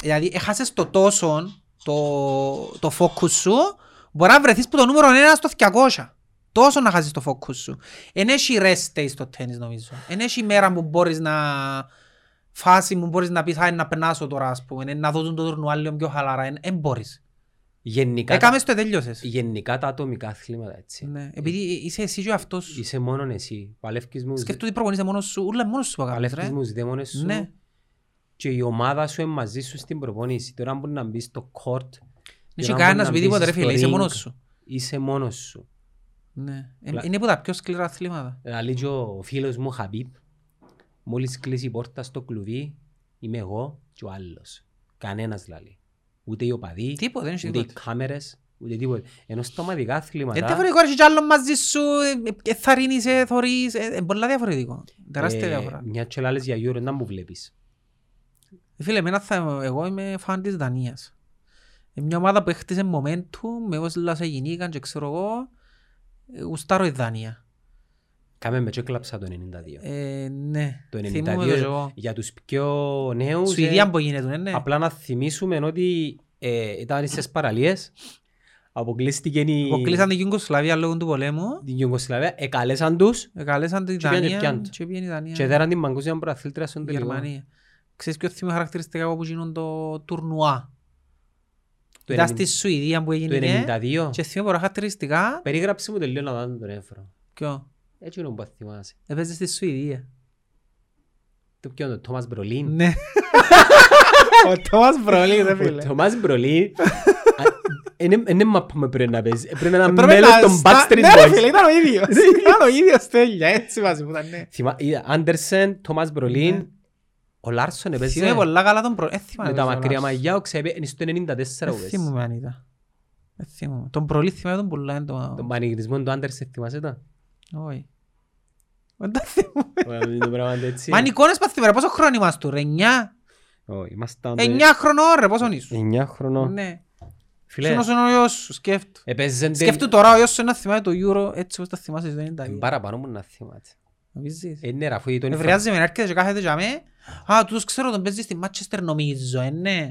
Δηλαδή, έχασες το τόσο, το, το focus σου, μπορεί να βρεθείς που το νούμερο 1 στο 200. Τόσο να χάσεις το focus σου. Εν έχει rest day στο τέννις νομίζω. Εν έχει μέρα που μπορείς να... Φάση που μπορείς να πεις, «Α, να περνάσω τώρα, ας πούμε, να δω τον τουρνουά λίγο πιο χαλαρά. Εν, εν μπορείς. Γενικά, Έκαμες το τέλειωσες. γενικά τα ατομικά αθλήματα έτσι. Ναι, επειδή είσαι εσύ και ο αυτός σου. Είσαι μόνον εσύ. Παλεύκεις μου, Σκέφτομαι ότι προπονείσαι μόνος σου, ούλα μόνος σου που κάνεις, παλεύκεις ρε. μου τις δαίμονες σου Ναι. και η ομάδα σου είναι μαζί σου στην προπόνηση. Τώρα μπορεί να μπεις στο court. Δεν τώρα έχει μπορεί κανένας να πει μπεις τίποτα ρε στο φίλε, είσαι ring. μόνος σου. Είσαι μόνος σου. Ναι. Ε, Λα- Είναι από τα πιο σκληρά αθλήματα. Δηλαδή και ο φίλος μου ο Χαμπίπ, μόλις κλείσει η πόρτα στο κλουβί, είμαι εγώ και ο άλλος. Κανένας δηλαδή. Ούτε οι οπαδοί, Τίποτα, δεν έχει ούτε οι τίποτα. κάμερες, ούτε τίποτα. Ενώ στα ομαδικά Είναι αθλήματα... διαφορετικό, έχεις κι άλλο μαζί σου, ε, ε, θα ρίνεις, θωρείς, ε, είναι πολλά διαφορετικό. Τεράστια ε, διαφορά. Μια και λάλες για Euro, να μου βλέπεις. Ε, Φίλε, εμένα θα, εγώ είμαι φαν της Δανίας. Είναι μια ομάδα που έχτισε momentum, με όπως λάσα γινήκαν και ξέρω εγώ, ε, γουστάρω η Δανία. Κάμε με και κλάψα το 92. Ε, ναι, Το θυμούμαι το 92 κι εγώ. για τους πιο νέους Σουηδία ε, που γίνεται, ναι. απλά να θυμίσουμε ότι ε, ήταν στις παραλίες αποκλείστηκε η Αποκλείσαν την Ιουγκοσλαβία λόγω του πολέμου. την Ιουγκοσλαβία εκαλέσαν τους Εκαλέσαν τη Και πήγαν και Δανία πιάνουν. και πήγαινε η Δανία. και δέραν την παγκόσμια προαθλήτρια στον η τελικό. Γερμανία. Ξέρεις ποιος θυμεί χαρακτηριστικά από που γίνουν το τουρνουά; Το Ήταν 90 στη Σουηδία που Το έγινε 92 και θυμεί πολλά χαρακτηριστικά. περίγραψε μου τελείως να δω τον έφρο. Ποιο; Έτσι είναι που θυμάσαι. Έπαιζε στη Σουηδία. Το ποιο είναι το Τόμας Μπρολίν; Ναι. Ο Τόμας Μπρολί ρε Ο φίλε. Τόμας Μπρολίν είναι μάπα με πρέπει να παίζει. Πρέπει να είναι Πρέπει μέλος να των στα- Backstreet Ναι ρε φίλε, Boys. ήταν ο ίδιος. Ήταν ο ίδιος τέλεια. Έτσι μαζί που ήταν. ναι. Θυμά- είδα, Άντερσεν, Τόμας Ναι. Μπρολίν, ο Λάρσον έπαιζε Θυμάμαι πολλά καλά τον προ... Ε, θυμάμαι με τα ποιος μακριά ο Λάρσον. μαγιά, ο Ξέπε, είναι στο 94 Ε, που πες. θυμούμαι αν ήταν. Ε, θυμούμαι. Τον προλή θυμάμαι τον πολλά. εν το- Τον πανηγυρισμό του Άντερσεν θυμάσαι τα. Όχι. Δεν τα θυμούμαι. Ωραία, είναι το πράγμα έτσι. Μα είναι εικόνες πας θυμάμαι. Πόσο χρόνο είμαστε τώρα. Εννιά; Όχι, ήμασταν το- Εννιά χρονών ρε. Πόσο ήσουν; Εννιά χρονών. Ναι. Φίλε, Σύνος είναι ο γιος σου. Σκέφτου. έπαιζε Σκέφτου τώρα ο γιος σου να θυμάται το Euro έτσι όπως τα θυμάσαι στο 92. παραπάνω μου να θυμάται. Νομίζεις; Ε, ναι, ρε, αφού τον Ευρεάζει με να έρχεται και κάθεται για με. Α, τούτος ξέρω τον παίζεις στη Manchester νομίζω, ε, ναι.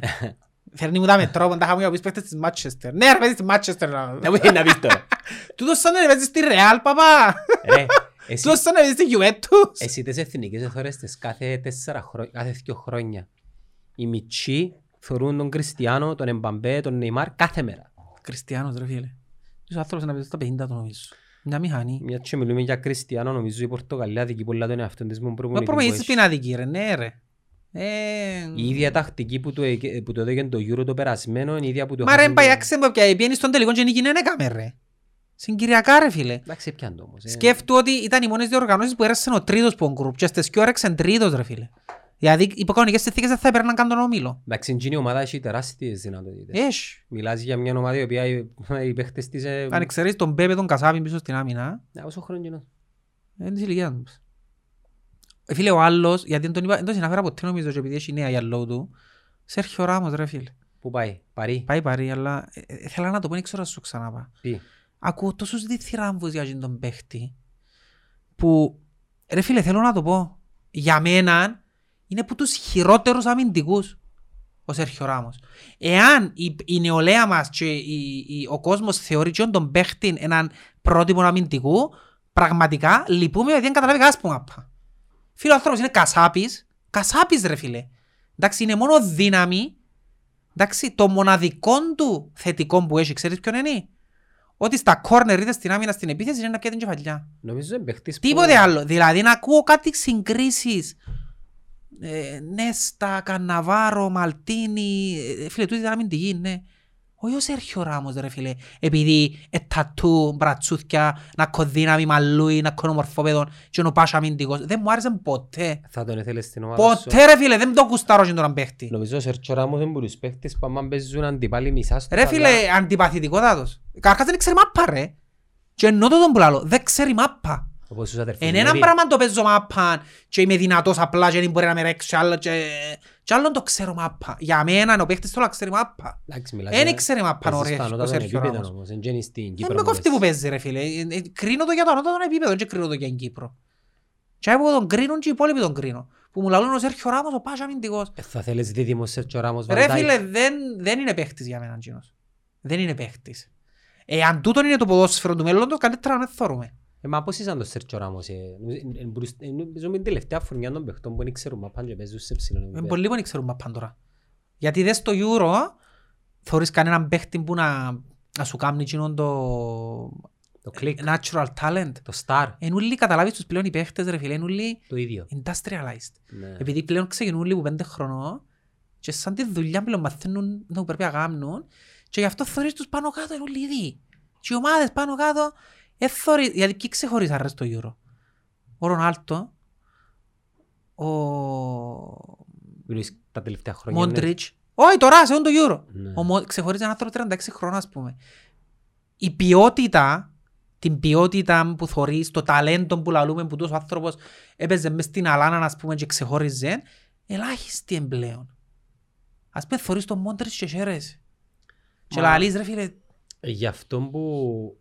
Φέρνει μου τα με τρόπο, τα είχαμε για πεις παίχτες της Manchester. Ναι, ρε παίζεις στη Manchester. Να μου είναι να πεις τώρα. Τούτος σαν να παίζεις στη Real, παπά. Ρε, εσύ- Τούτος σαν να παίζεις στη Juventus. Εσύ τις εθνικές εθωρέστες κάθε τέσσερα χρόνια, κάθε δύο χρόνια. Οι μητσοί θεωρούν τον Κριστιανό, τον Εμπαμπέ, τον Νεϊμάρ κάθε μέρα. Κριστιανός ρε φίλε. Τους άνθρωπος να παίζει στα 50 το νομίζω. Μια μηχανή. Μια και μιλούμε για Κριστιανό, νομίζω η Πορτογαλία δικεί πολλά τον εαυτόν της μου Μα προπονητή που προμονήσεις έχει. πιναδική ρε, ναι ρε. Ε, Η ίδια τακτική που το, εκ- που το έδωκε το Euro το περασμένο, είναι η ίδια που το Μα ρε χάσαμε πάει το- άξε μου πια πιένεις στον τελικό και νίκη δεν έκαμε ρε. Συγκυριακά ρε φίλε. Εντάξει, πιάνε το όμως. ε. Σκέφτου ότι ήταν οι μόνες διοργανώσεις που έρασαν ο τρίτος που γκρουπ και στις πιο έρεξαν τρίτος ρε φίλε. Δηλαδή, υπό κανονικές συνθήκες δεν θα έπαιρναν καν τον όμιλο. Εντάξει, εκείνη η ομάδα έχει τεράστιες δυνατότητες. Έχει. Μιλάς για μια ομάδα η οποία οι, οι παίχτες της... ε, Αν εξαιρέσεις τον Πέπε, τον Κασάβιν πίσω στην άμυνα, Ναι, Όσο χρόνο είναι. είναι της ηλικίας μου. Ε, Φίλε, ο άλλος, γιατί δεν τον είπα, δεν τον συναφέρα ποτέ νομίζω και επειδή έχει νέα για λόγω του, Σέρχιο Ράμος ρε φίλε. Πού πάει, Παρί. Πάει πάρει, αλλά ε, ε, ήθελα να το πω, δεν ξέρω αν σου ξαναπά. Τι; Ακούω τόσους διθυράμβους για αυτόν τον παίχτη, που, ρε φίλε, θέλω να το πω, για μένα είναι από τους χειρότερους αμυντικούς ο Σέρχιο Ράμος. Εάν η, η νεολαία μας και η, η, ο κόσμος θεωρεί και τον παίχτη έναν πρότυπο αμυντικού, πραγματικά λυπούμε γιατί δεν καταλάβει κανένας που μάπα. Φίλε, ο άνθρωπος είναι κασάπης, κασάπης ρε φίλε. Εντάξει, είναι μόνο δύναμη. Εντάξει, το μοναδικό του θετικό που έχει, ξέρεις ποιον είναι; Ότι στα κόρνερ είτε στην άμυνα στην επίθεση είναι να πιέται την κεφαλιά. Νομίζω είναι παίχτης που... Τίποτε άλλο. Δηλαδή να ακούω κάτι συγκρίσεις. Ε, Νέστα, Καναβάρο, Μαλτίνι. Ε, φίλε, τούτη ήταν αμυντική, ναι. Όχι ο Σέρχιο Ράμος, ρε φίλε. Επειδή ε, τατού, μπρατσούθκια, να κοδύναμη μαλλούι, να κονομορφόπεδο και ο Πάσο αμυντικός. Δεν μου άρεσε ποτέ. Θα τον ήθελες στην ομάδα σου. Ποτέ ρε φίλε, δεν το κουστάρω και τον παίχτη. Νομίζω ο Σέρτσο Ράμος είναι από τους παίχτες που άμα παίζουν αντιπάλοι μισάς στο Ρε καλά. φίλε, αντιπαθητικότατος. Καρχάς δεν ξέρει μάπα ρε. Και ενώ το τον που λάλλω, δεν ξέρει μάπα. Όπως τους αδερφούς Εν έναν Μέρη. πράγμα το παίζω μάπα και είμαι δυνατός απλά και δεν μπορεί να με ρέξει άλλο και... Και άλλον το ξέρω μάπα. Για μένα ο παίχτης τώρα ξέρει μάπα. Εντάξει, μιλάς Εν για- ήξερε μάπα ο παίζεις Ρέχ- στο ο ανώτατο Σέρχιο επίπεδο Ράμος. όμως, εν γέννη στην Δεν Κύπρο με που κόφτει που παίζεις. παίζει ρε φίλε. Ε, ε, Κρίνω το για το ανώτατο επίπεδο και κρίνω το για την Κύπρο. Και εγώ τον κρίνουν και οι υπόλοιποι τον κρίνουν. Που μου λαλούν ο Σέρχιο Ράμος ο Πάσο αμυντικός. Ε, Θα θέλεις δίδυμος Σέρτσο Ράμος Ρε Βαντάικ. φίλε, δεν, δεν είναι παίχτης για μένα εκείνος. Δεν είναι παίχτης. Εάν τούτον είναι το ποδόσφαιρο του μέλλοντος, καλύτερα να μην θωρούμε. Ε, μα πώς ήσαν το Σέρτσο Ράμος. ε, νομίζω- ε, ε, μπορείς- ε, Νομίζω με την τελευταία φορνιά των παιχτών που δεν ξέρουν μα πάνε και παίζουν σε ψηλό Με επίπεδο. πολλοί που δεν ξέρουν μαπάν τώρα. Γιατί δες στο Euro, θωρείς κανέναν παίχτη που να, να σου κάνει εκείνον το Το κλικ, natural talent. το star, Εν ούλοι καταλάβεις τους πλέον οι παίχτες ρε φίλε, εν ούλοι το ίδιο. industrialized. Ναι. Επειδή πλέον ξεκινούν λίγο πέντε χρονών και σαν τη δουλειά πλέον μαθαίνουν να πρέπει να κάνουν και γι' αυτό θωρείς τους πάνω κάτω είναι όλοι ίδιοι. Και οι ομάδες πάνω κάτω ε, θωρείς, γιατί ποιοι ξεχωρίσαν ρε στο Euro. Ο Ρονάλτο, ο Μιλείς τα τελευταία χρόνια. ναι. Μόντριτς. Όχι τώρα, σε το Euro. Ναι. Ο Μο- Ξεχωρίζει έναν άνθρωπο 36 χρόνων, ας πούμε. Η ποιότητα, την ποιότητα που θωρείς, το ταλέντο που λαλούμε που τόσος άνθρωπος έπαιζε μες στην αλάνα, ας πούμε, και ξεχώριζε, ελάχιστη εμπλέον. Ας πούμε, θωρείς τον Μόντριτς και χαίρεσαι. Και Μα- λαλείς, ρε φίλε, Ε, Γι' αυτό που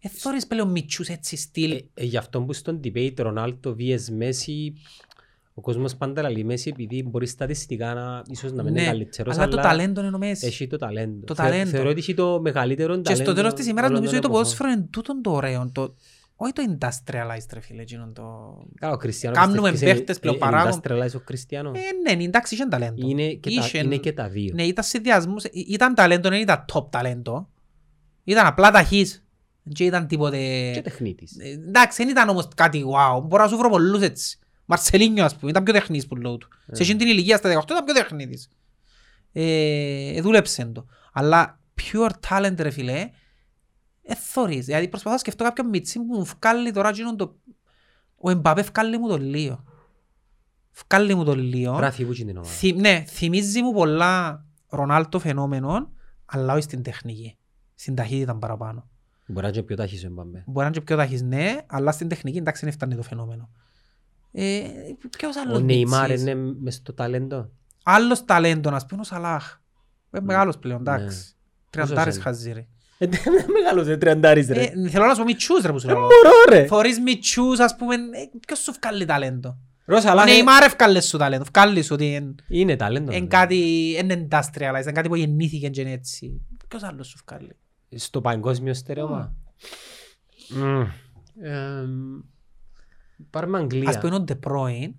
ε, θωρείς πλέον μητσούς έτσι στυλ. Ε, ε, γι' αυτό που στον debate Ρονάλτο vs Μέση ο κόσμος πάντα λέει Μέση επειδή μπορεί στατιστικά να, ίσως να μην είναι Ναι, καλύτερος αλλά το ταλέντο είναι ο Μέσης. έχει το ταλέντο. Το Θε- ταλέντο. Θεωρώ ότι έχει το μεγαλύτερο Και ταλέντο στο τέλος της ημέρας όλων νομίζω των ότι το εποχών. ποδόσφαιρο είναι τούτον το ωραίο. Το... Όχι το industrialized, ρε φίλε, εκείνον το... Καλά, ο Κριστιανός Κάνουμε πιστεύεις είναι- παίχτες πλέον ε, παράγον. industrialize ο Κριστιανός; Ε, ναι, εντάξει, είχε ταλέντο. Είναι και τα- Είχε- είναι και τα δύο. Ναι, ήταν συνδυασμούς, ε, ήταν ταλέντο, δεν ήταν top ταλέντο. Ήταν απλά ταχύς. Δεν ήταν τίποτε... Και τεχνίτης. Ε, Εντάξει, δεν ήταν όμως κάτι wow. Μπορώ να σου βρω πολλούς έτσι. Μαρσελίνιο, ας πούμε, ήταν πιο τεχνής που λέω του. Σε εκείνη την ηλικία στα 18 ήταν πιο τεχνίτης. Ε, δούλεψε το. Αλλά pure talent, ρε φίλε, ε, θωρείς. Δηλαδή προσπαθώ να σκεφτώ κάποιον μιτσί που μου βγάλει τώρα εκείνον το... Ο Εμπαπέ βγάλει μου το λίγο. Βγάλει μου το λίγο. Πράφει που είναι την ομάδα. Θυ, ναι, θυμίζει μου πολλά Ρονάλτο φαινόμενο, αλλά όχι στην τεχνική. Στην ταχύτητα παραπάνω. Μπορεί να είναι πιο τάχης ο Εμπαμπέ. Μπορεί να είναι και πιο ταχύς, ναι, αλλά στην τεχνική εντάξει δεν φτάνει το φαινόμενο. Ε, ποιος άλλος Ο Νεϊμάρ μιτσής; είναι μες στο ταλέντο; Άλλος ταλέντο, να πούμε, ο Σαλάχ. Είναι μεγάλος πλέον, Ναι. εντάξει. Τριαντάρες είναι; χαζί, ρε. Μεγάλος, ε, τριαντάρης ρε. Ε, θέλω να σου πω μητσούς, ρε, που σου λέω. Μωρό ρε. Φορείς μητσούς, ας πούμε, ε, ποιος σου βγάλει ταλέντο; Ρώσα, Ο αλλά Νεϊμάρ ευκάλε σου ταλέντο, βγάλει σου ότι είναι- είναι ταλέντο. είναι ρε. κάτι, είναι industrialized, είναι κάτι που γεννήθηκε και είναι έτσι. Ποιος άλλος σου βγάλει; Στο παγκόσμιο στερεώμα. Μμμ. Εμ, Πάρουμε Αγγλία. Ας πούμε ο Ντεπρόιν,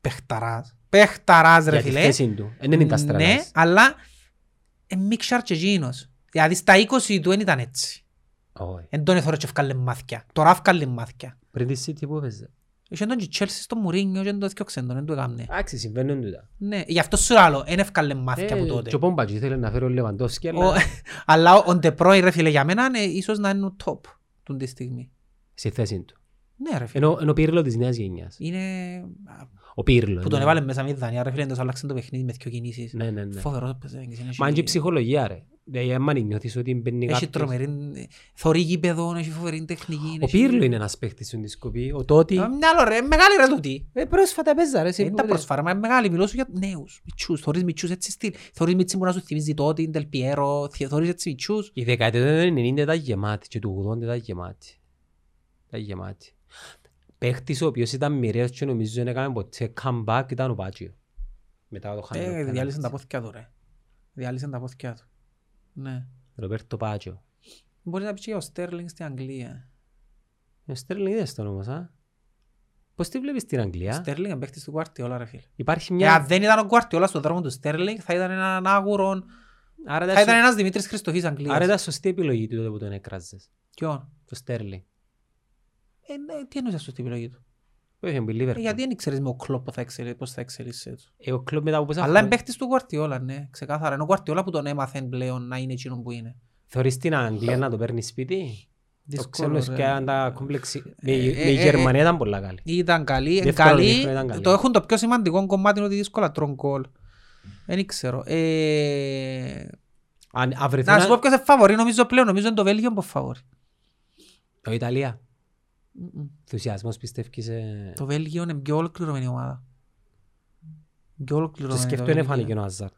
παιχταράς, παιχταράς ρε Για τη φίλε. θέση του. Εν είναι Ναι, industrialized. αλλά είναι μίξαρ και εκείνος. Δηλαδή στα 20 του δεν ήταν έτσι. Όχι. Εν τον εθώρε και ευκάλε μάθηκια. Τώρα ευκάλε μάθηκια. Πριν τη City που έπαιζε. Είχε τον και η Chelsea στο Μουρίνιο και τον έθιωξε τον, δεν του έκαμνε. Εντάξει, συμβαίνουν τούτα. Ναι, γι' αυτό σου λέω, δεν ευκάλε μάθηκια από Ε, τότε. Και ο Πόμπατζ ήθελε να φέρει ο Λεβαντόφσκι, Ο- αλλά Αλλά ο Ντεπρόιν ρε φίλε για μένα είναι ίσως να είναι ο top του τη στιγμή. στη θέση του. Ναι ρε φίλε. Ενώ, ενώ Πύρλο της νέας γενιάς. Είναι... Ο Πύρλο. Που τον ναι. έβαλε μέσα με δανειά ρε φίλε, εντός αλλάξαν το παιχνίδι με δυο κινήσεις. Ναι, ναι, ναι. Φοβερός παίζοντας. είναι Μα είναι και έχει- η ψυχολογία ρε. Δηλαδή άμα νιώθεις ότι μπαίνει Έχει κάποιος... τρομερή... Θωρεί γήπεδο, έχει φοβερή τεχνική. Ο έχει- Πύρλο είναι ένας παίχτης στην δισκοπή. Ο Τότι... Ε, Μυαλό ρε, μεγάλη ρε τούτη. Ε, πρόσφατα παίζα ρε. Είναι τα σίγουρα. προσφάρα, μα είναι μεγάλη. Μιλώ σου για νέους, μητσούς. Θωρείς μητσούς έτσι στυλ. Θωρείς μητσί που να σου θυμίζει τότε, Ντελ Πιέρο. Θωρείς έτσι μητσούς. Η δεκαετία του 90 ήταν γεμάτη και του 80 ήταν γεμάτη. Ήταν γεμάτη. Παίχτης ο οποίος ήταν μοιραίος και νομίζω δεν έκαμε ποτέ comeback ήταν ο Πάτσιο. Μετά το χάνει. Ε, διάλυσαν τα πόθηκια του ρε. Διάλυσαν τα πόθηκια του. Ναι. Ροπέρτο Πάτσιο. Μπορεί να πεις και ο Στέρλινγκ στην Αγγλία. Ο Στέρλινγκ είδες τον όμως, α; Πώς τη βλέπεις στην Αγγλία; Στέρλινγκ είναι παίχτης του Guardiola ρε φίλε. Υπάρχει Ε, μια... Αν δεν ήταν ο Guardiola στον δρόμο του Στέρλινγκ θα ήταν έναν άγουρο. Άρα Θα ήταν ήταν σω- ένας Δημήτρης Χριστοφής Αγγλίας. άρα ήταν σωστή επιλογή του τότε που τον έκραζες. Ποιον; Το Στέρλινγκ. Ε, ναι, τι εννοείς αυτή την επιλογή του; Όχι, με Ε, Liverpool. Γιατί δεν ξέρεις με ο Κλόπ πώς θα εξελι- πώς θα εξελίσσεται του. Ε, ο κλόπ μετά από πόσα Αλλά είναι χρόνια- παίχτης του Guardiola, ναι, ξεκάθαρα. Είναι ο Guardiola που τον έμαθε πλέον να είναι εκείνο που είναι. Θεωρείς την Αγγλία να το παίρνει σπίτι; Το Δύσκολο, ξέρεις ρε. και αν τα κόμπλεξη... Με Ε, η- ε, με η ε, Γερμανία ήταν πολλά καλή. Ήταν καλή, είναι Δεύτερο καλή. ημίχρονο ήταν καλή. Το έχουν το πιο σημαντικό κομμάτι είναι ότι δύσκολα τρώνε γκολ. Δεν ξέρω. Ε, Αν αν βρεθούν... Να σου πω ποιος είναι φαβορή, νομίζω πλέον, νομίζω είναι το Βέλγιο που είναι φαβορή. Το Ιταλία. Μμμ. Ενθουσιασμός πιστεύεις σε... Το Βέλγιο είναι πιο ολοκληρωμένη ομάδα. Πιο Και ολοκληρωμένη. το σκεφτούν Βέλγιο. έφανε και ο Αζάρ.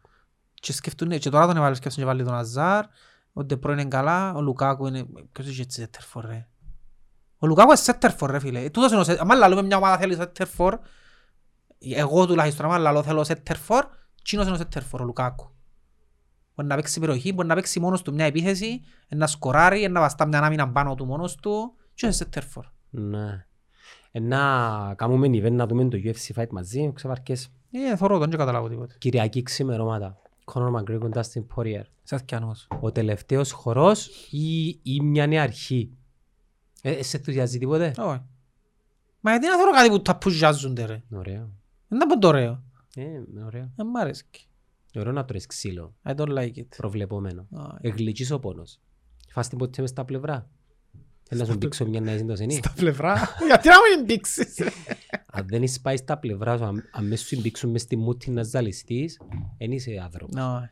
Και σκεφτούν, και τώρα τον έβαλες σκεφτούν και βάλει τον Αζάρ, ο Ντεπρό είναι καλά, ο Λουκάκου είναι... Ποιος είχε σέτερφορ ρε. Ο Λουκάκου είναι σέτερφορ ρε φίλε. Τούτος είναι ο σέτερφορ. Αν λαλούμε μια ομάδα θέλει σέτερφορ, εγώ τουλάχιστον άμα λαλώ θέλω σέτερφορ, τσίνος είναι ο σέτερφορ, ο Λουκάκου. Μπορεί να παίξει περιοχή, μπορεί να παίξει μόνος του μια επίθεση, να σκοράρει, να βαστά μια άμυνα πάνω του μόνος του, και είναι σέτερφορ. Ναι. Ε, Να κάνουμε event να δούμε το UFC fight μαζί, ξεβαρκές. Ε, θωρώ τον και καταλάβω τίποτε. Κυριακή ξημερώματα. Conor McGregor, Dustin Poirier. Σας πιανός. Ο τελευταίος χορός ή, ή μια νέα αρχή; Ε, ε, σε ενθουσιάζει τίποτε; Όχι. Μα γιατί να θωρώ κάτι που τα πουζιάζονται ρε; Ωραίο. Δεν είναι από το ωραίο. Ε, ωραίο. Δεν μ' αρέσει. Ωραίο να τρώεις ξύλο. I don't like it. Προβλεπόμενο. Όχι. Εγλυκής ο πόνος. Φας την ποτέ μες στα πλευρά. Θέλω να σου μπήξω μια νέα συντοσενή. Στα πλευρά. Γιατί να μην μπήξεις. ρε; Αν δεν είσαι πάει στα πλευρά σου, αν- αν μες σου μπήξουν μες στη μούτη να ζαλιστείς, δεν είσαι άνθρωπος. Όχι.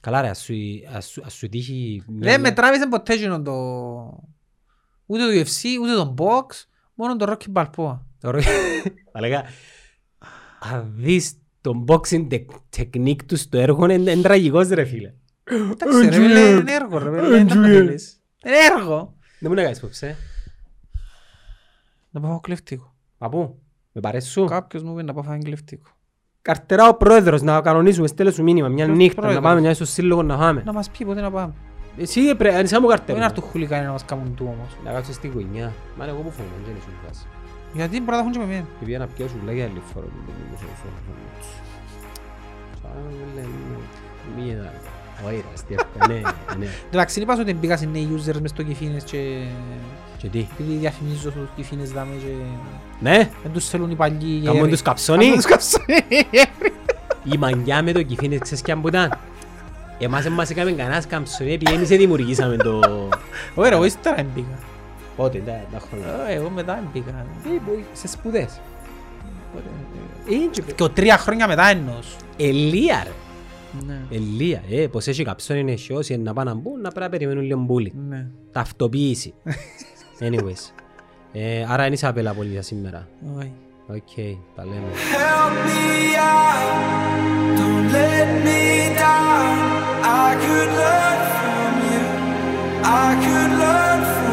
Καλά ρε, ας σου, ας σου, ας σου τύχει... μια- Δεν με τράβησε ποτέ εκείνο το... Ούτε το UFC, ούτε το box, μόνο το Rocky Balboa. Τώρα, θα λέγα, αν δεις το boxing τε- technique του στο έργο, είναι είναι τραγικός ρε φίλε. Εντάξει ρε φίλε, είναι έργο ρε φίλε, δεν το θέλεις. Είναι έργο. Δεν μου να κάνεις πόψε. Να πάω κλεφτικό. Παππού, με παρέσει σου. Κάποιος μου είπε να πάω φάει κλεφτικό. Καρτερά ο πρόεδρος να κανονίσουμε, στέλνε σου μήνυμα, μια Ποιος νύχτα, να πρόεδρος; πάμε μια στο σύλλογο να πάμε. Να μας πει πότε να πάμε. Εσύ πρέπει, αν είσαι μου Δεν καρτερά. είναι έρθουν χουλικάνοι να μας κάνουν του όμως. Να κάτσω στη γωνιά. Μα εγώ που φωνώ, δεν ήσουν φάση. Γιατί μπορεί να έχουν και με μένα. Και πήγα να πιάσω σουβλάκια άλλη φορά. Μία ωραία, αστιεύκα, ναι, ναι. Εντάξει, είπα σου ότι μπήκα σε νέοι users μες στο Κιφίνες και... Και τι. Επειδή διαφημίζω στους Κιφίνες δάμε και... Ναι, Δεν τους θέλουν οι παλιοί Κάμουν γέροι. τους καψώνει. Κάμουν τους καψώνει. η μαγιά με το κυφίνες, ξέρεις κι αν που ήταν. Εμάς δεν μας έκαμε κανένας καμψονί, επειδή εμείς δεν δημιουργήσαμε το... Ωραία, εγώ ύστερα έμπηκα. Πότε, τα τα χρόνια. Ε, Εγώ μετά έμπηκα. Ε, μπορεί, σε σπουδές. Και ο τρία χρόνια μετά εννοώς. Ελία ρε. Ναι. Ελία, ε, πως έχει καψόν είναι σιώσει, να πάνε να μπουν, να πρέπει να περιμένουν λίγο μπούλι. Ναι. Anyways. Ε, άρα είναι σαπέλα πολύ για τα λέμε. Help me don't let me down. I could learn from you.